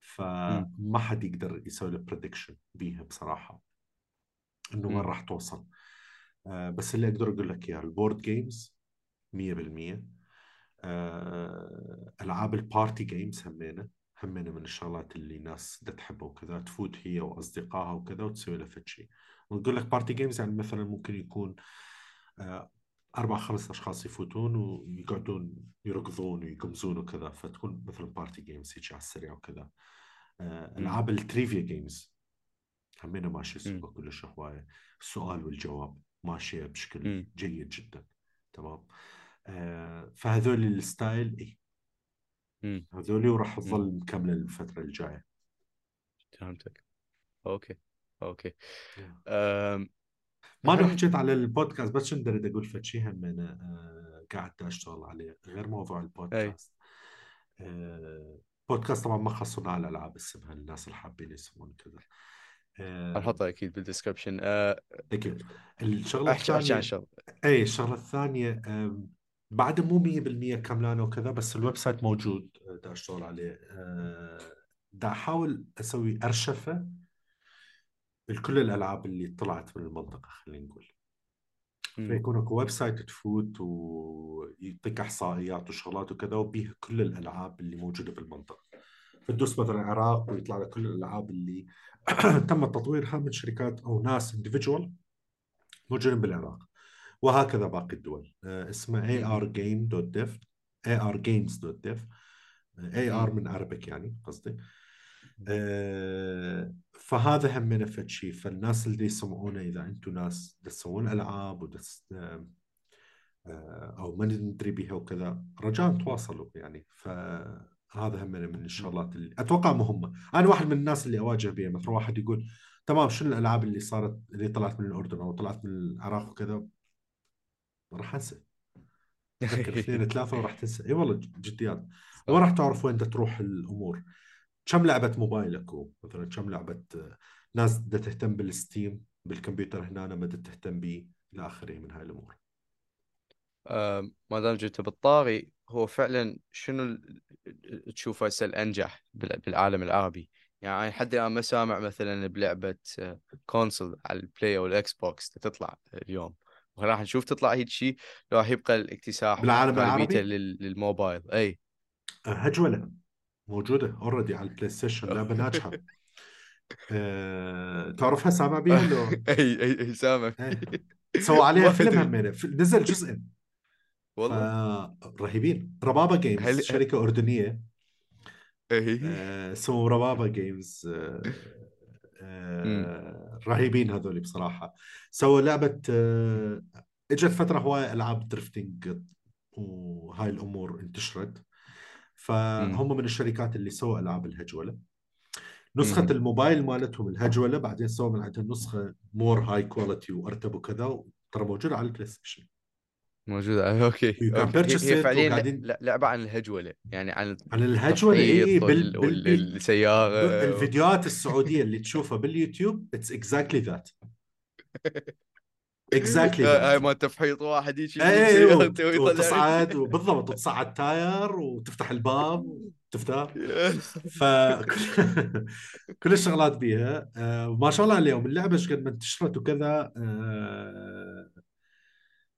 Speaker 1: فما حد يقدر يسوي له prediction بيها بصراحة إنه وين. راح توصل. آه بس اللي أقدر أقول لك إياه ال board games 100% آه ألعاب ال party games همينة همينة من الشغلات اللي ناس دا تحبها وكذا تفوت هي وأصدقائها وكذا وتسوي لها فد شيء. ونقول لك party games يعني مثلا ممكن يكون آه أربع خمس أشخاص يفوتون ويقعدون يركضون ويقمزون وكذا فتكون مثلا party games هيك على السريع وكذا. آه ألعاب ال trivia games همينة ماشي سوقه كلش هواية. السؤال والجواب ماشية بشكل
Speaker 2: مم.
Speaker 1: جيد جدا. تمام؟ آه فهذول ال style
Speaker 2: مم.
Speaker 1: هذول وراح تظل مكملة الفترة الجاية.
Speaker 2: فهمتك. Okay. Okay.
Speaker 1: Yeah.
Speaker 2: أم،
Speaker 1: ما
Speaker 2: أنا
Speaker 1: حكيت على البودكاست بس شنو اريد أقول فد شيء هم أنا آه قاعد أشتغل عليه غير موضوع البودكاست. آه بودكاست طبعا ما خصو على الالعاب اسمها الناس اللي حابين يسمون كذا. آه
Speaker 2: نحطها أكيد بال description أه،
Speaker 1: أكيد. الشغلة
Speaker 2: أحكي أحكي عن
Speaker 1: شغلة. أي الشغلة الثانية بعد مو 100% كاملانه وكذا بس ال website موجود آه، دا أشتغل عليه. آه، دا أحاول أسوي أرشفة لكل الألعاب اللي طلعت من المنطقة خلينا نقول. فيكون اكو website تفوت ويعطيك إحصائيات وشغلات وكذا وبيها كل الألعاب اللي موجودة في المنطقة. فتدوس مثلا العراق ويطلع لك كل الألعاب اللي تم تطويرها من شركات أو ناس individual موجودين بالعراق. وهكذا باقي الدول. آه، اسمه argame.dev argames.dev AR من Arabic يعني قصدي. فهذا هم من شيء فالناس اللي يسمعونا إذا أنتم ناس تسوون ألعاب ودس آه، أو ما ندري بها وكذا رجاء تواصلوا يعني. فهذا هم من الشغلات اللي أتوقع مهمه أنا واحد من الناس اللي أواجه بها مثلا واحد يقول تمام شنو الألعاب اللي صارت اللي طلعت من الأردن أو طلعت من العراق وكذا؟ راح أنسى. اثنين ثلاثة وراح تنسى. إي والله جديات. وين راح تعرف وين تروح الأمور. كم لعبة موبايل اكو؟ مثلا كم لعبة آه، ناس بدها تهتم بالستيم بالكمبيوتر هنا ما بدها تهتم به إلى آخره من هاي الأمور.
Speaker 2: أم، ما دام جبت بالطاري هو فعلا شنو تشوفه هسه الأنجح بال- بالعالم العربي؟ يعني لحد الان ما سامع مثلا بلعبة console على ال Play أو ال Xbox تطلع اليوم. وراح نشوف تطلع هيك شيء راح يبقى الاكتساح
Speaker 1: بالعالم العربي؟
Speaker 2: لل- للموبايل. أي.
Speaker 1: آه، هجوله موجودة already على ال PlayStation لعبة ناجحة. أه... تعرفها سامع بيها لو
Speaker 2: أي أي أي سامع
Speaker 1: إيه سووا عليها فيلم. همينه نزل جزئين
Speaker 2: والله.
Speaker 1: رهيبين. ربابة Games
Speaker 2: هل-
Speaker 1: شركة أردنية.
Speaker 2: اي
Speaker 1: آه، اسمهم ربابة Games آه، آه، رهيبين هذول بصراحة. سووا لعبة آه، إجت فترة هواية ألعاب drifting وهاي الأمور انتشرت. فهم من الشركات اللي سووا ألعاب الهجولة. نسخة
Speaker 2: مم.
Speaker 1: الموبايل مالتهم الهجولة بعدين سووا من عندها نسخة more high quality وأرتب وكذا ترى موجودة على ال PlayStation
Speaker 2: موجودة. آه،
Speaker 1: okay,
Speaker 2: okay. هي- فعليا
Speaker 1: وقاعدين-
Speaker 2: ل- لعبة عن الهجولة يعني عن
Speaker 1: عن الهجولة اي بال... بال... بال...
Speaker 2: والسيارة
Speaker 1: الفيديوهات السعودية اللي تشوفها باليوتيوب اتس اكزاكتلي ذات اكزاكتلي
Speaker 2: هاي
Speaker 1: ذات
Speaker 2: ما تفحيط واحد يجي ويطلع
Speaker 1: وتصعد وبالضبط وتصعد tire وتفتح الباب وتفتح ف كل الشغلات بيها. آه، ما شاء الله عليهم اللعبة إيش قد ما انتشرت وكذا آه،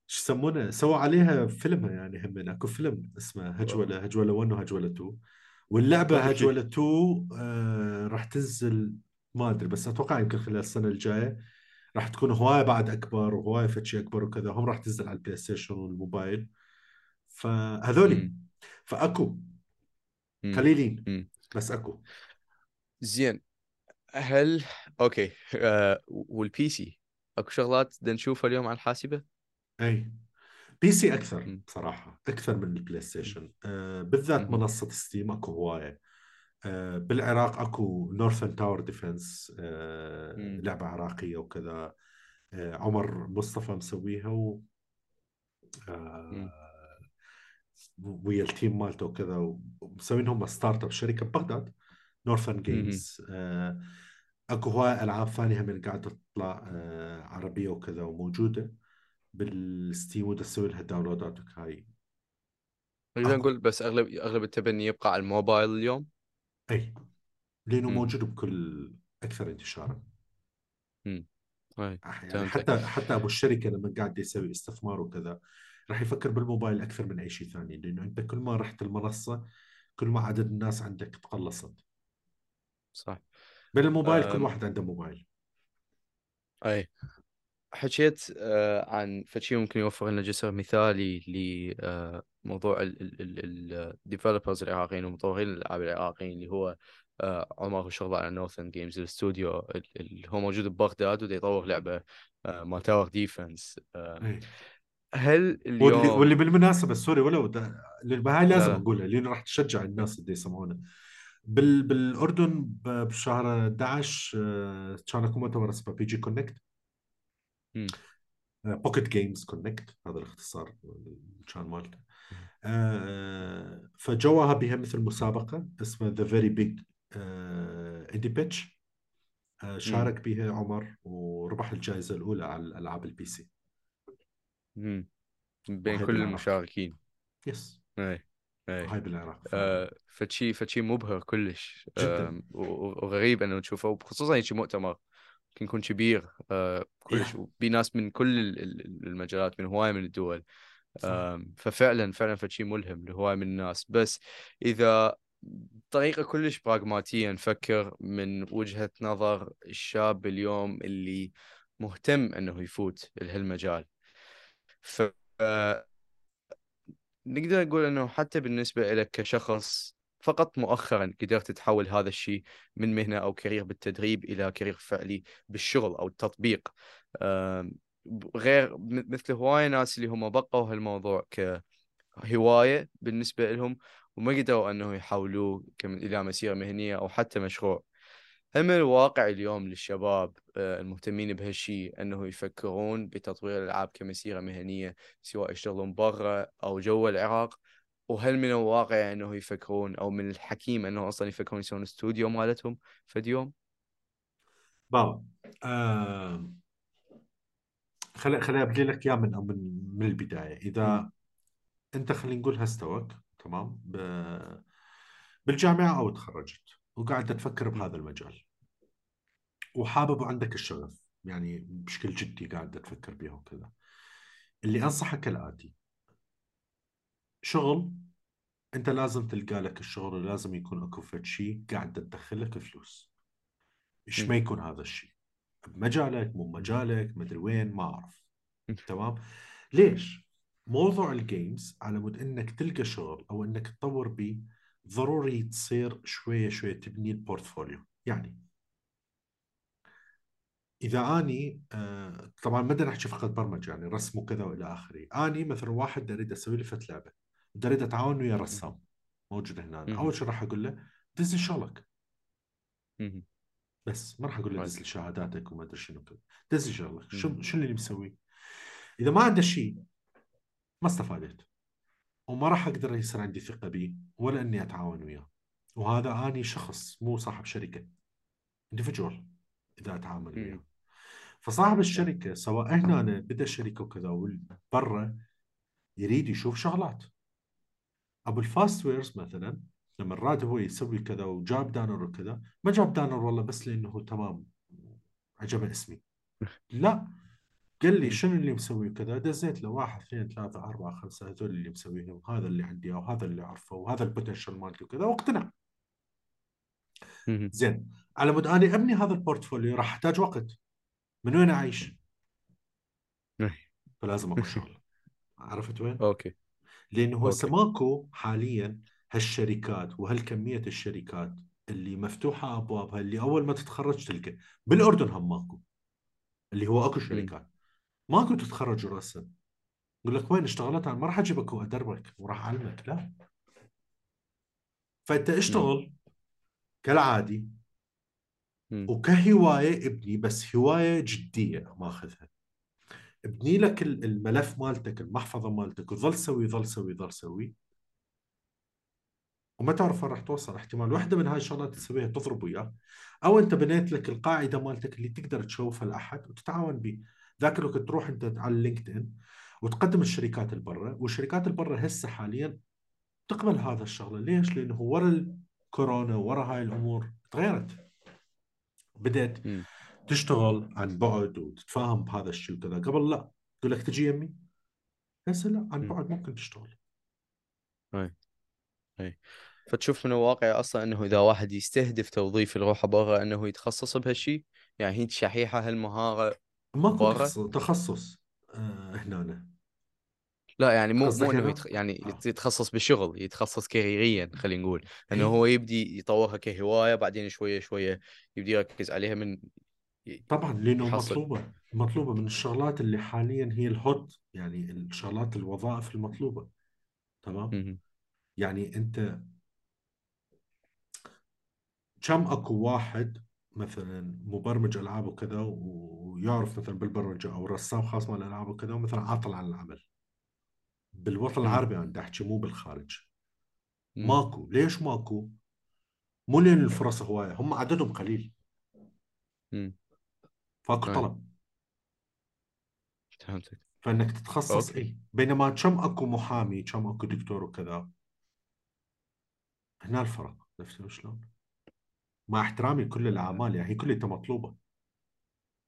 Speaker 1: شو يسمونه؟ سووا عليها فيلم يعني هم أكو فيلم اسمه هجولة هجولة 1 وهجولة 2
Speaker 2: واللعبة.
Speaker 1: هجولة 2 آه، راح تنزل ما أدري بس أتوقع يمكن خلال السنة الجاية. راح تكون هواية بعد أكبر وهواية فتشي أكبر وكذا هم راح تنزل على ال PlayStation والموبايل. فهذولي.
Speaker 2: مم.
Speaker 1: قليلين. بس أكو.
Speaker 2: زين. هل okay. آه وال PC أكو شغلات بدنا نشوفها اليوم على الحاسبة؟
Speaker 1: أي. PC
Speaker 2: أكثر.
Speaker 1: بصراحه أكثر من البلاي ستيشن. آه بالذات. منصة Steam أكو هواية. بالعراق أكو Northern Tower Defense آه. لعبة عراقية وكذا. آه عمر مصطفى مسويها و. آه ويا ال team مالته وكذا. ومسوين هم startup شركة ببغداد Northern Games آه أكو هواي ألعاب ثانية من قاعدة تطلع آه عربية وكذا وموجودة. بال Steam ودا تسوي لها download ات هاي
Speaker 2: نقدر. نقول بس اغلب أغلب التبني يبقى على الموبايل اليوم؟
Speaker 1: أي لأنه
Speaker 2: مم.
Speaker 1: موجود بكل أكثر انتشارا.
Speaker 2: هاي
Speaker 1: يعني. حتى حتى أبو الشركة لما قاعد يسوي استثمار وكذا راح يفكر بالموبايل أكثر من أي شيء ثاني لأنه أنت كل ما رحت المنصة كل ما عدد الناس عندك تقلصت.
Speaker 2: صح.
Speaker 1: بين الموبايل كل
Speaker 2: أم.
Speaker 1: واحد عنده موبايل.
Speaker 2: أي. حكيت آه عن فد شي ممكن يوفر لنا جسر مثالي لموضوع ال developers العراقيين ومطورين الألعاب العراقيين اللي هو آه عمر الشغل على Northern Games الاستوديو اللي هو موجود ببغداد ودا يطور لعبة آه مال tower defense آه
Speaker 1: أي.
Speaker 2: هل
Speaker 1: واللي,
Speaker 2: اليوم
Speaker 1: واللي بالمناسبة sorry ولو هاي
Speaker 2: لا،
Speaker 1: لازم
Speaker 2: لا.
Speaker 1: أقولها لأنه راح تشجع الناس اللي يسمعونا بال بالأردن بشهر 11 آه، كان أكو مؤتمر اسمه PG
Speaker 2: Connect.
Speaker 1: Pocket Games Connect هذا الاختصار كان مالته. آه، فجوها بها مثل مسابقة اسمها The Very Big Indie Pitch شارك بها عمر وربح الجائزة الأولى على الألعاب ال PC
Speaker 2: مم. بين كل
Speaker 1: بالعراق.
Speaker 2: المشاركين.
Speaker 1: يس
Speaker 2: اي اي
Speaker 1: هاي بالعراق.
Speaker 2: آه، فشي فشي مبهر كلش.
Speaker 1: جداً.
Speaker 2: آم، و- وغريب إنه نشوفه خصوصا شي مؤتمر. يكون كبير آه، كلش. وبي ناس من كل ال- ال- المجالات من هواية من الدول ففعلا فعلا فشي ملهم لهواية من الناس. بس إذا بطريقة كلش براغماتية نفكر من وجهة نظر الشاب اليوم اللي مهتم إنه يفوت لهالمجال. ف نقدر نقول إنه حتى بالنسبة لك كشخص فقط مؤخرا قدرت تحول هذا الشيء من مهنة أو career بالتدريب إلى career فعلي بالشغل أو التطبيق. غير مثل هواية ناس اللي هم بقوا هالموضوع كهواية بالنسبة لهم وما قدروا أنه يحولوه إلى مسيرة مهنية أو حتى مشروع. هم الواقع اليوم للشباب آه، المهتمين بهالشيء أنه يفكرون بتطوير الألعاب كمسيرة مهنية سواء يشتغلون برا أو جوا العراق وهل من الواقع إنه يفكرون أو من الحكيم إنه أصلا يفكرون يسوون استوديو مالتهم فد يوم؟
Speaker 1: بابا آه خلي خليني ابدي لك إياه من من من البداية
Speaker 2: إذا.
Speaker 1: أنت خلينا نقول هستوك تمام ب... بالجامعة أو تخرجت وقاعد تفكر بهذا المجال وحابب وعندك الشغف يعني بشكل جدي قاعد تفكر بيها وكذا اللي أنصحك كالاتي شغل انت لازم تلقى لك الشغل ولازم يكون اكو فد شيء قاعد تدخل لك فلوس.
Speaker 2: إيش.
Speaker 1: ما يكون هذا الشيء بمجالك مو بمجالك مدري وين ما اعرف. تمام؟ ليش؟ موضوع ال games على مود انك تلقى شغل أو انك تطور بيه ضروري تصير شوية شوية تبني ال portfolio يعني إذا أني آه طبعا ما بدنا نحكي فقط برمجة يعني رسم وكذا وإلى آخره. أني مثلا واحد أريد أسوي له فد لعبة. بدي اريد اتعاون ويا رسام. موجود هنا. أول شيء راح أقول له دز شغلك. بس ما راح أقول له
Speaker 2: طيب.
Speaker 1: دز لي شهاداتك وما أدري شنو دز شغلك. شو. شو اللي مسوي إذا ما عنده شيء ما استفادت. وما راح أقدر يصير عندي ثقة به ولا إني أتعاون وياه. وهذا أني شخص مو صاحب شركة. individual إذا
Speaker 2: أتعامل.
Speaker 1: وياه. فصاحب الشركة سواء هنا بدأ شركة وكذا وبرا يريد يشوف شغلات. أبو الفاست ويرز مثلا لما راد هو يسوي كذا وجاب دانر وكذا ما جاب دانر والله بس لأنه هو تمام عجبه اسمي لا قال لي. شنو اللي مسوي كذا دزيت له واحد اثنين ثلاثة أربعة خمسة هذول اللي مسويهم هذا اللي عندي وهذا اللي أعرفه وهذا ال potential مالتي وكذا واقتنع. زين على مود أني أبني هذا ال portfolio راح أحتاج وقت من وين أعيش؟
Speaker 2: إيه.
Speaker 1: فلازم اكو شغل عرفت وين؟
Speaker 2: okay
Speaker 1: لأنه هو
Speaker 2: okay.
Speaker 1: ماكو حاليا هالشركات وهالكمية الشركات اللي مفتوحة ابوابها اللي أول ما تتخرج تلقى. بالأردن هم ماكو اللي هو أكو شركات. ماكو تتخرج ورسم يقول لك وين اشتغلت؟ أنا ما راح اجيبك وادربك وراح أعلمك لا. فأنت اشتغل كالعادي. وكهواية ابني بس هواية جدية ماخذها. ابني لك ال- الملف مالتك المحفظة مالتك وظل سوي ظل سوي ظل سوي. وما تعرف وين راح توصل. احتمال واحدة من هاي الشغلات تسويها تضرب وياك أو أنت بنيت لك القاعدة مالتك اللي تقدر تشوفها لأحد وتتعاون به ذاك الوقت تروح أنت على لينكد ان وتقدم الشركات اللي برا. والشركات اللي برا هسه حاليا تقبل هذا الشغله ليش؟ لأنه ورا الكورونا ورا هاي الأمور تغيرت. بدأت
Speaker 2: مم.
Speaker 1: تشتغل عن بعد وتتفاهم بهذا الشيء وكذا قبل لا تقول لك تجي يمي هسه لا عن. بعد ممكن تشتغل
Speaker 2: فتشوف من الواقع أصلا أنه إذا واحد يستهدف توظيف يروح برا أنه يتخصص بهالشيء يعني هي شحيحة هالمهارة
Speaker 1: ماكو؟ تخصص, تخصص آه هنا
Speaker 2: لا يعني مو مو
Speaker 1: إنه؟
Speaker 2: يتخ... يعني
Speaker 1: آه.
Speaker 2: يتخصص بالشغل يتخصص كاريريا خلينا نقول أنه
Speaker 1: إيه.
Speaker 2: هو يبدي يطورها كهواية بعدين شوية شوية يبدي يركز عليها من
Speaker 1: طبعا لأنه
Speaker 2: يحصل.
Speaker 1: مطلوبة مطلوبة من الشغلات اللي حاليا هي الهوت يعني الشغلات الوظائف المطلوبة تمام
Speaker 2: مهم.
Speaker 1: يعني أنت كم أكو واحد مثلا مبرمج ألعاب وكذا ويعرف مثلا بالبرمجة أو رسام خاص مال الالعاب وكذا ومثلا عاطل عن العمل بالوطن. العربي أنا أحكي مو بالخارج
Speaker 2: مم.
Speaker 1: ماكو ليش ماكو مو لأن الفرص هواية هم عددهم قليل
Speaker 2: مم.
Speaker 1: فاكو
Speaker 2: أي.
Speaker 1: طلب
Speaker 2: فهمتك
Speaker 1: فإنك تتخصص
Speaker 2: okay.
Speaker 1: اي بينما كم أكو محامي كم أكو دكتور وكذا هنا الفرق عرفت شلون؟ مع احترامي لكل الأعمال يعني هي كلها مطلوبة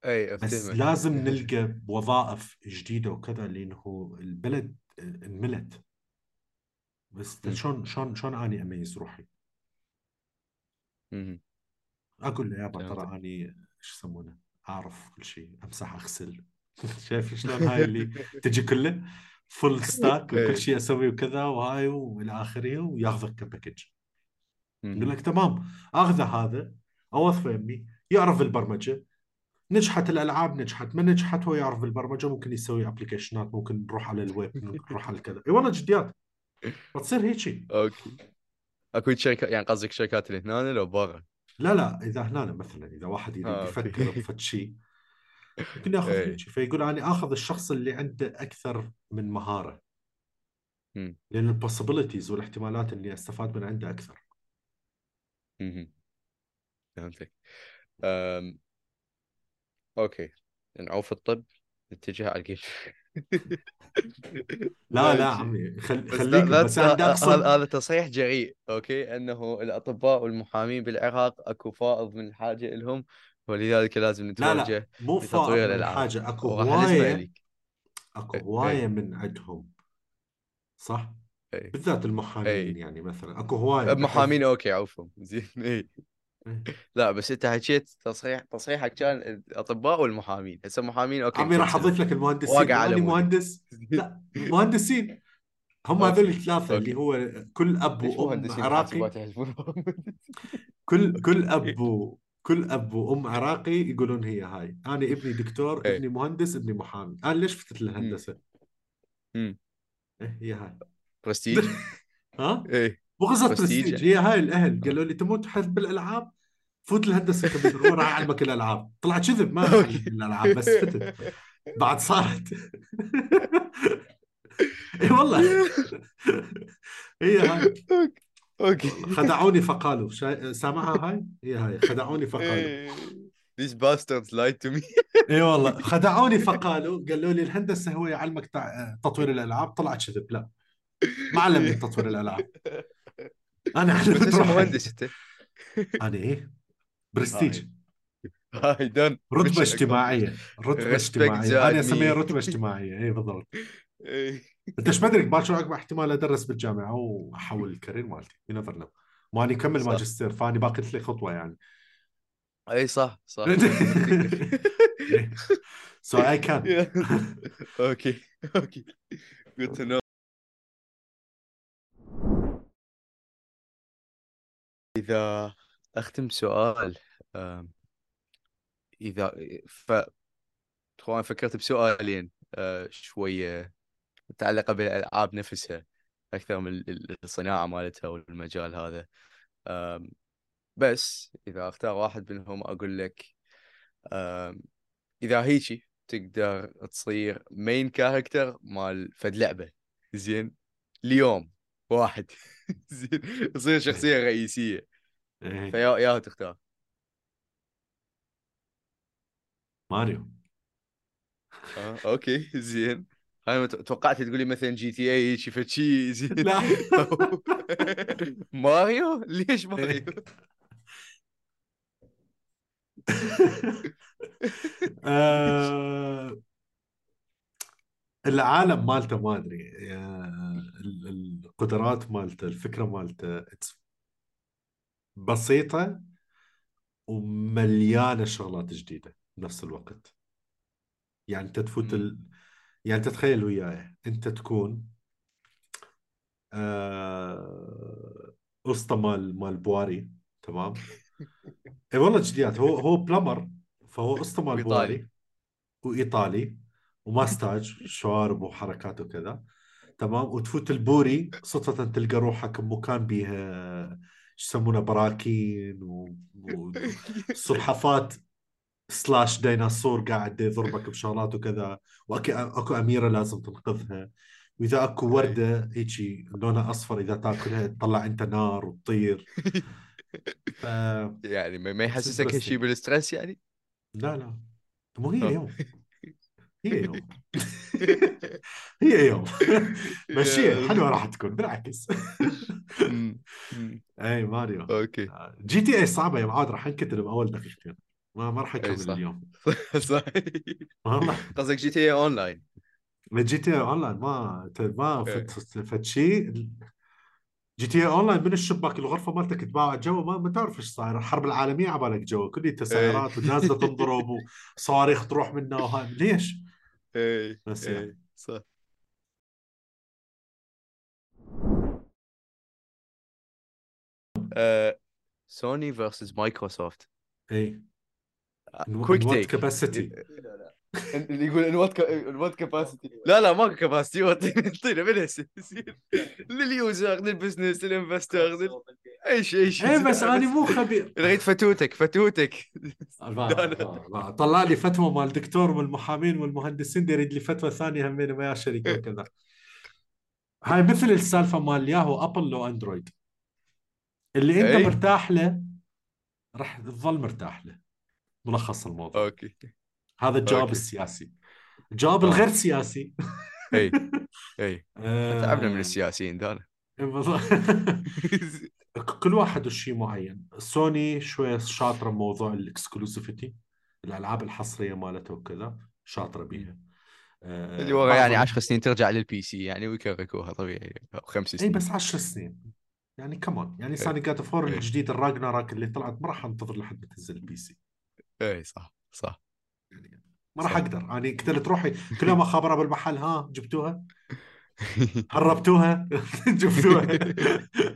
Speaker 2: أي
Speaker 1: بس لازم نلقى وظائف جديدة وكذا لأنه البلد انملت بس. شلون شلون شلون أني أميز روحي؟ أقول له يابا. ترى أني إيش يسمونه؟ أعرف كل شيء أمسح أغسل. شايف شلون هاي اللي تجي كله؟ full stack
Speaker 2: إيه.
Speaker 1: وكل شيء أسوي وكذا وهاي وإلى آخره وياخذك ك package
Speaker 2: يقول.
Speaker 1: لك تمام آخذه هذا أوظفه يمي يعرف البرمجة. نجحت الألعاب نجحت ما نجحت هو يعرف بالبرمجه ممكن يسوي application ات ممكن نروح على الويب نروح على كذا. إي والله جديات. بتصير هيك
Speaker 2: okay. أكو شركات يعني قصدك شركات اللي هنا لو برا
Speaker 1: لا لا إذا هنا مثلا إذا واحد يريد
Speaker 2: آه،.
Speaker 1: يفكر بفد شيء ممكن يأخذ
Speaker 2: إيه.
Speaker 1: فيقول أنا آخذ الشخص اللي عنده أكثر من مهارة
Speaker 2: مم.
Speaker 1: لأن ال possibilities والاحتمالات إني أستفاد من عنده
Speaker 2: أكثر. فهمتك. okay نعوف الطب على الجيش
Speaker 1: لا لا. عمي خل...
Speaker 2: بس
Speaker 1: خليك
Speaker 2: لا
Speaker 1: بس
Speaker 2: هذا
Speaker 1: أقصد
Speaker 2: هذا تصريح جريء okay إنه الأطباء والمحامين بالعراق أكو فائض من الحاجة لهم ولذلك لازم
Speaker 1: لا
Speaker 2: نتوجه
Speaker 1: لا مو
Speaker 2: لتطوير
Speaker 1: فائض من
Speaker 2: الحاجة
Speaker 1: أكو
Speaker 2: هواية
Speaker 1: أكو
Speaker 2: إيه،
Speaker 1: هواية
Speaker 2: إيه.
Speaker 1: من عندهم صح
Speaker 2: إيه.
Speaker 1: بالذات المحامين
Speaker 2: إيه.
Speaker 1: يعني مثلا أكو هواية بحس-
Speaker 2: محامين okay عفوا زين اي. لا بس انت حكيت تصريح تصريحك كان الأطباء والمحامين هسه محامين okay
Speaker 1: عمي راح. أضيف لك المهندسين
Speaker 2: واقع على مودي.
Speaker 1: مهندس لا مهندسين هم. هذول الثلاثة اللي. هو كل أب
Speaker 2: وأم
Speaker 1: عراقي؟ كل كل أب و... كل أب وأم عراقي يقولون هي هاي أنا ابني دكتور
Speaker 2: إيه.
Speaker 1: ابني مهندس ابني محامي أنا ليش فتت للهندسة
Speaker 2: مم.
Speaker 1: إيه هي هاي
Speaker 2: برستيج
Speaker 1: ها إيه قصه
Speaker 2: prestige
Speaker 1: prestige.
Speaker 2: يعني.
Speaker 1: هي هاي الأهل قالوا لي تموت تحب بالألعاب فوت الهندسه كمبيوتر هو راح أعلمك الألعاب. طلع كذب ما الألعاب بس فتت بعد صارت. اي والله. هي هاي.
Speaker 2: okay.
Speaker 1: خدعوني فقالوا. شا... سامعها هاي؟ هي هاي. خدعوني فقالوا.
Speaker 2: إيه. These bastards lied to me.
Speaker 1: اي والله. خدعوني فقالوا قالوا لي الهندسة هو يعلمك. تطوير الألعاب. طلع كذب. لا. ما علمني تطوير الألعاب.
Speaker 2: أنا
Speaker 1: علمت روحي
Speaker 2: مهندس أنت.
Speaker 1: أنا إيه؟ برستيج.
Speaker 2: هاي دون رتبة
Speaker 1: اجتماعية.
Speaker 2: رتبة
Speaker 1: اجتماعية. أنا
Speaker 2: أسميها.
Speaker 1: رتبة اجتماعية. اي بالضبط.
Speaker 2: إيه.
Speaker 1: أنت إيش يدريك باكر عقب احتمال أدرس بالجامعة. واحول ال career مالتي. you never know ما اني
Speaker 2: أكمل.
Speaker 1: ماجستير فاني باقي لي خطوة يعني.
Speaker 2: إي صح صح.
Speaker 1: so I can
Speaker 2: okay okay good to know. إذا أختم سؤال إذا ف فكرت بسؤالين أه، شوية متعلقة بالألعاب نفسها أكثر من ال- الصناعة مالتها والمجال هذا. بس إذا أختار واحد منهم أقول لك إذا هيجي تقدر تصير مين كاركتر مال فد لعبة. زين؟ اليوم واحد. زين؟ تصير شخصية رئيسية.
Speaker 1: إيه.
Speaker 2: فيا يا تختار
Speaker 1: ماريو.
Speaker 2: آه okay زين. أنا مت- توقعت تقول لي مثلا GTA شي فشي زين.
Speaker 1: لا.
Speaker 2: ماريو؟ ليش ماريو؟
Speaker 1: آه، العالم مالته ما أدري آه، ال- القدرات مالته الفكرة مالته it's بسيطة ومليانة شغلات جديدة بنفس الوقت. يعني أنت تفوت ال... يعني تتخيل وياي أنت تكون آه... أسطى مال مال بواري تمام؟ إي والله جديات هو هو بلمر فهو أسطى مال
Speaker 2: وإيطالي.
Speaker 1: بواري وإيطالي و moustache شوارب وحركات وكذا تمام؟ وتفوت البوري صدفة تلقى روحك بمكان بيها شو يسمونه براكين و- وسلحفات slash ديناصور قاعد يضربك بشغلات وكذا. واكو أكو أميرة لازم تنقذها. وإذا أكو وردة هيجي لونها أصفر إذا تأكلها تطلع أنت نار وتطير. ف... لا
Speaker 2: يعني ما يحسسك هالشيء بال stress يعني؟
Speaker 1: لا مو هي
Speaker 2: آه.
Speaker 1: هي يوم. هي يوم. مشيها حلوة راح تكون بالعكس. أي ماريو. okay. GTA صعبة يا معود راح انكتل باول دقيقتين. ما ما راح اكمل
Speaker 2: صح.
Speaker 1: اليوم.
Speaker 2: صح قصدك
Speaker 1: GTA online؟ GTA online ما ما
Speaker 2: إيه.
Speaker 1: فت فت شيء جي تي اي أونلاين من الشباك الغرفة مالتك تباع جوا ما, ما تعرف إيش صاير. الحرب العالمية عبالك جوا كل تسعيرات ونازلة تنضرب وصواريخ تروح منا وهاي ليش؟
Speaker 2: اي
Speaker 1: بس
Speaker 2: اي
Speaker 1: يعني.
Speaker 2: إيه، صح آه، سوني فيرسز مايكروسوفت
Speaker 1: اي
Speaker 2: كويك
Speaker 1: وات
Speaker 2: تيك
Speaker 1: كاباسيتي
Speaker 2: اللي يقول الوات الوات كاباسيتي لا لا ماكو كاباسيتي اعطينا من هسه لل user لل business لل investors اي شيء اي شيء
Speaker 1: اي بس أنا مو خبير.
Speaker 2: لغيت فتوتك فتوتك.
Speaker 1: ما- ما- ما. طلع لي فتوى مال دكتور والمحامين والمهندسين يريد لي فتوى ثانية همين ويا شركة وكذا. هاي مثل السالفة مال ياهو ابل لو اندرويد اللي أنت
Speaker 2: أي.
Speaker 1: مرتاح له راح تظل مرتاح له. ملخص الموضوع.
Speaker 2: okay.
Speaker 1: هذا الجواب
Speaker 2: okay.
Speaker 1: السياسي. الجواب
Speaker 2: آه.
Speaker 1: الغير سياسي.
Speaker 2: إي. إي. تعبنا من
Speaker 1: آه،
Speaker 2: السياسيين دانا
Speaker 1: كل واحد وشيء معين. سوني شوية شاطرة بموضوع ال exclusivity الألعاب الحصرية مالته وكذا شاطرة بيها. آه،
Speaker 2: اللي ورا يعني
Speaker 1: بعضهم-
Speaker 2: 10 سنين ترجع لل PC يعني ويكركوها طبيعي أو خمس
Speaker 1: إي
Speaker 2: سنين.
Speaker 1: بس 10 سنين. يعني كمان يعني آني God of
Speaker 2: War.
Speaker 1: الجديد ال Ragnarok اللي طلعت ما راح انتظر لحد ما تنزل ال PC
Speaker 2: إي صح صح.
Speaker 1: يعني ما راح. أقدر. يعني قلت تروحي كل يوم أخابرها بالمحل ها جبتوها؟ هربتوها؟ جبتوها.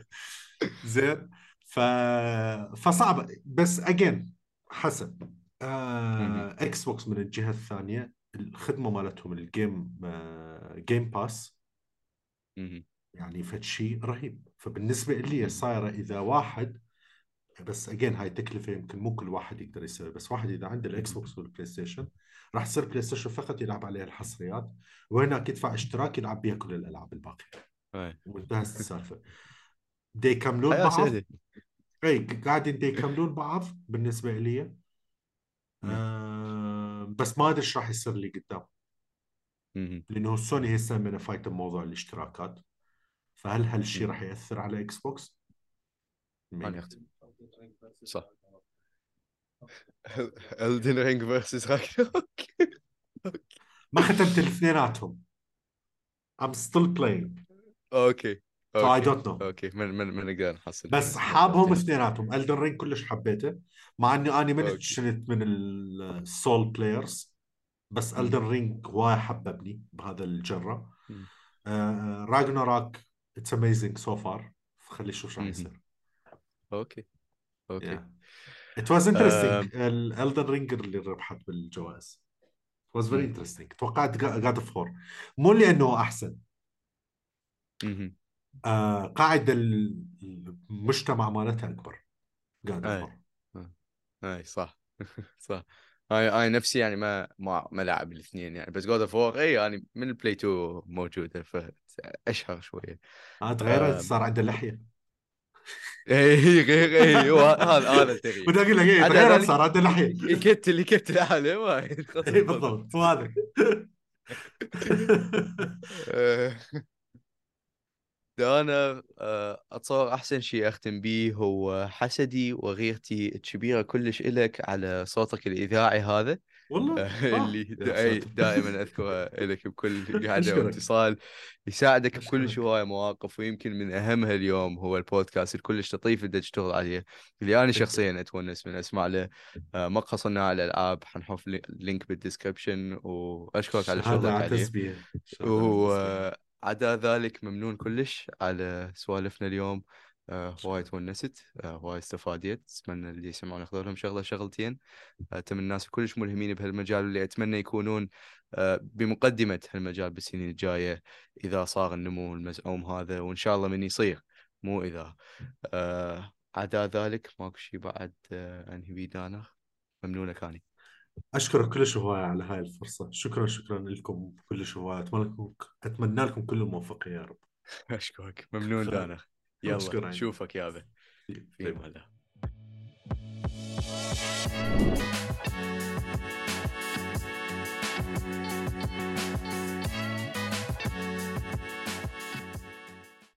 Speaker 1: زين. ف فصعب. بس again حسب آه... إكس بوكس من الجهة الثانية الخدمة مالتهم ال Game آه... Game
Speaker 2: Pass.
Speaker 1: يعني فد شيء رهيب. فبالنسبة لي صايرة إذا واحد بس again هاي تكلفة يمكن مو كل واحد يقدر يسوي بس واحد إذا عنده الاكس بوكس والبلاي ستيشن راح يصير بلاي ستيشن فقط يلعب عليها الحصريات وهناك يدفع اشتراك يلعب بيها كل الألعاب
Speaker 2: الباقية.
Speaker 1: وانتهت السالفة دي يكملون بعض أي قاعدين دي يكملون بعض بالنسبة لي. آه بس ما أدري إيش راح يصير لي قدام. لأنه سوني هسه من فايت بموضوع الاشتراكات فهل هالشيء. راح يأثر على إكس بوكس؟
Speaker 2: ما صح Elden Ring versus Ragnarok.
Speaker 1: ما ختمت الاثنيناتهم. I'm still playing.
Speaker 2: okay
Speaker 1: so I don't know.
Speaker 2: okay من من من نقدر نحصل
Speaker 1: بس حابهم اثنيناتهم. Elden Ring كلش حبيته. مع إني من
Speaker 2: okay.
Speaker 1: شنت من ال Souls players
Speaker 2: بس.
Speaker 1: Elden Ring وايد حببني بهذا الجرة.
Speaker 2: مم.
Speaker 1: Ragnarok it's amazing so far خلي نشوف شو راح. يصير
Speaker 2: okay
Speaker 1: okay. It was interesting.
Speaker 2: Um,
Speaker 1: ال Elden Ring اللي ربحت بالجوائز. It was very interesting. توقعت God of War مو لأنه
Speaker 2: أحسن.
Speaker 1: آه قاعدة ال- المجتمع مالتها أكبر. God of
Speaker 2: أي.
Speaker 1: War
Speaker 2: أي صح. صح. هاي هاي نفسي يعني ما ما ما لعب الاثنين يعني. بس God of War إي يعني من البلاي 2 موجودة فأشهر شوية.
Speaker 1: آه تغيرت
Speaker 2: آه.
Speaker 1: صار عنده لحية.
Speaker 2: اي غير اي هو هذا هذا التغيير
Speaker 1: بدي أقول لك
Speaker 2: إيه
Speaker 1: تغيرت
Speaker 2: ذلك-
Speaker 1: صار عنده لحية
Speaker 2: يكت اللي كت العالم ما
Speaker 1: اي بالضبط هو هذا.
Speaker 2: ده أنا آه، أتصور أحسن شيء أختم به هو حسدي وغيرتي الكبيرة كلش إلك على صوتك الإذاعي هذا.
Speaker 1: والله
Speaker 2: آه،
Speaker 1: آه.
Speaker 2: اللي دا-. دائما اذكره لك بكل قعده
Speaker 1: أشكرك.
Speaker 2: واتصال يساعدك بكل. هوايه مواقف ويمكن من أهمها اليوم هو البودكاست الكلش لطيف اللي تشتغل عليه اللي
Speaker 1: أنا.
Speaker 2: شخصيا أتونس من أسمع له آه، قصرنا على الالعاب حنحط لي- link بال description وأشكرك
Speaker 1: على
Speaker 2: شغلك عليه. وعدا ذلك ممنون كلش على سوالفنا اليوم آه، وايد ونست آه، استفاديت. أتمنى اللي يسمعون ياخذوا لهم شغلة شغلتين. أتمنى الناس كلش ملهمين بهالمجال واللي أتمنى يكونون آه، بمقدمة هالمجال بالسنين الجاية إذا صار النمو المزعوم هذا وإن شاء الله من يصير مو إذا. عدا ذلك ماكو شيء بعد أنهي بيه دانا ممنونك اني
Speaker 1: أشكرك كلش هواية على هاي الفرصة. شكرا شكرا لكم كلش هواية. أتمنى لكم أتمنى لكم كل الموفقيه يا رب.
Speaker 2: أشكرك. ممنون. دانا. يلا
Speaker 1: مشكور عيني.
Speaker 2: شوفك يابا
Speaker 1: في
Speaker 2: في
Speaker 1: في-
Speaker 2: هلا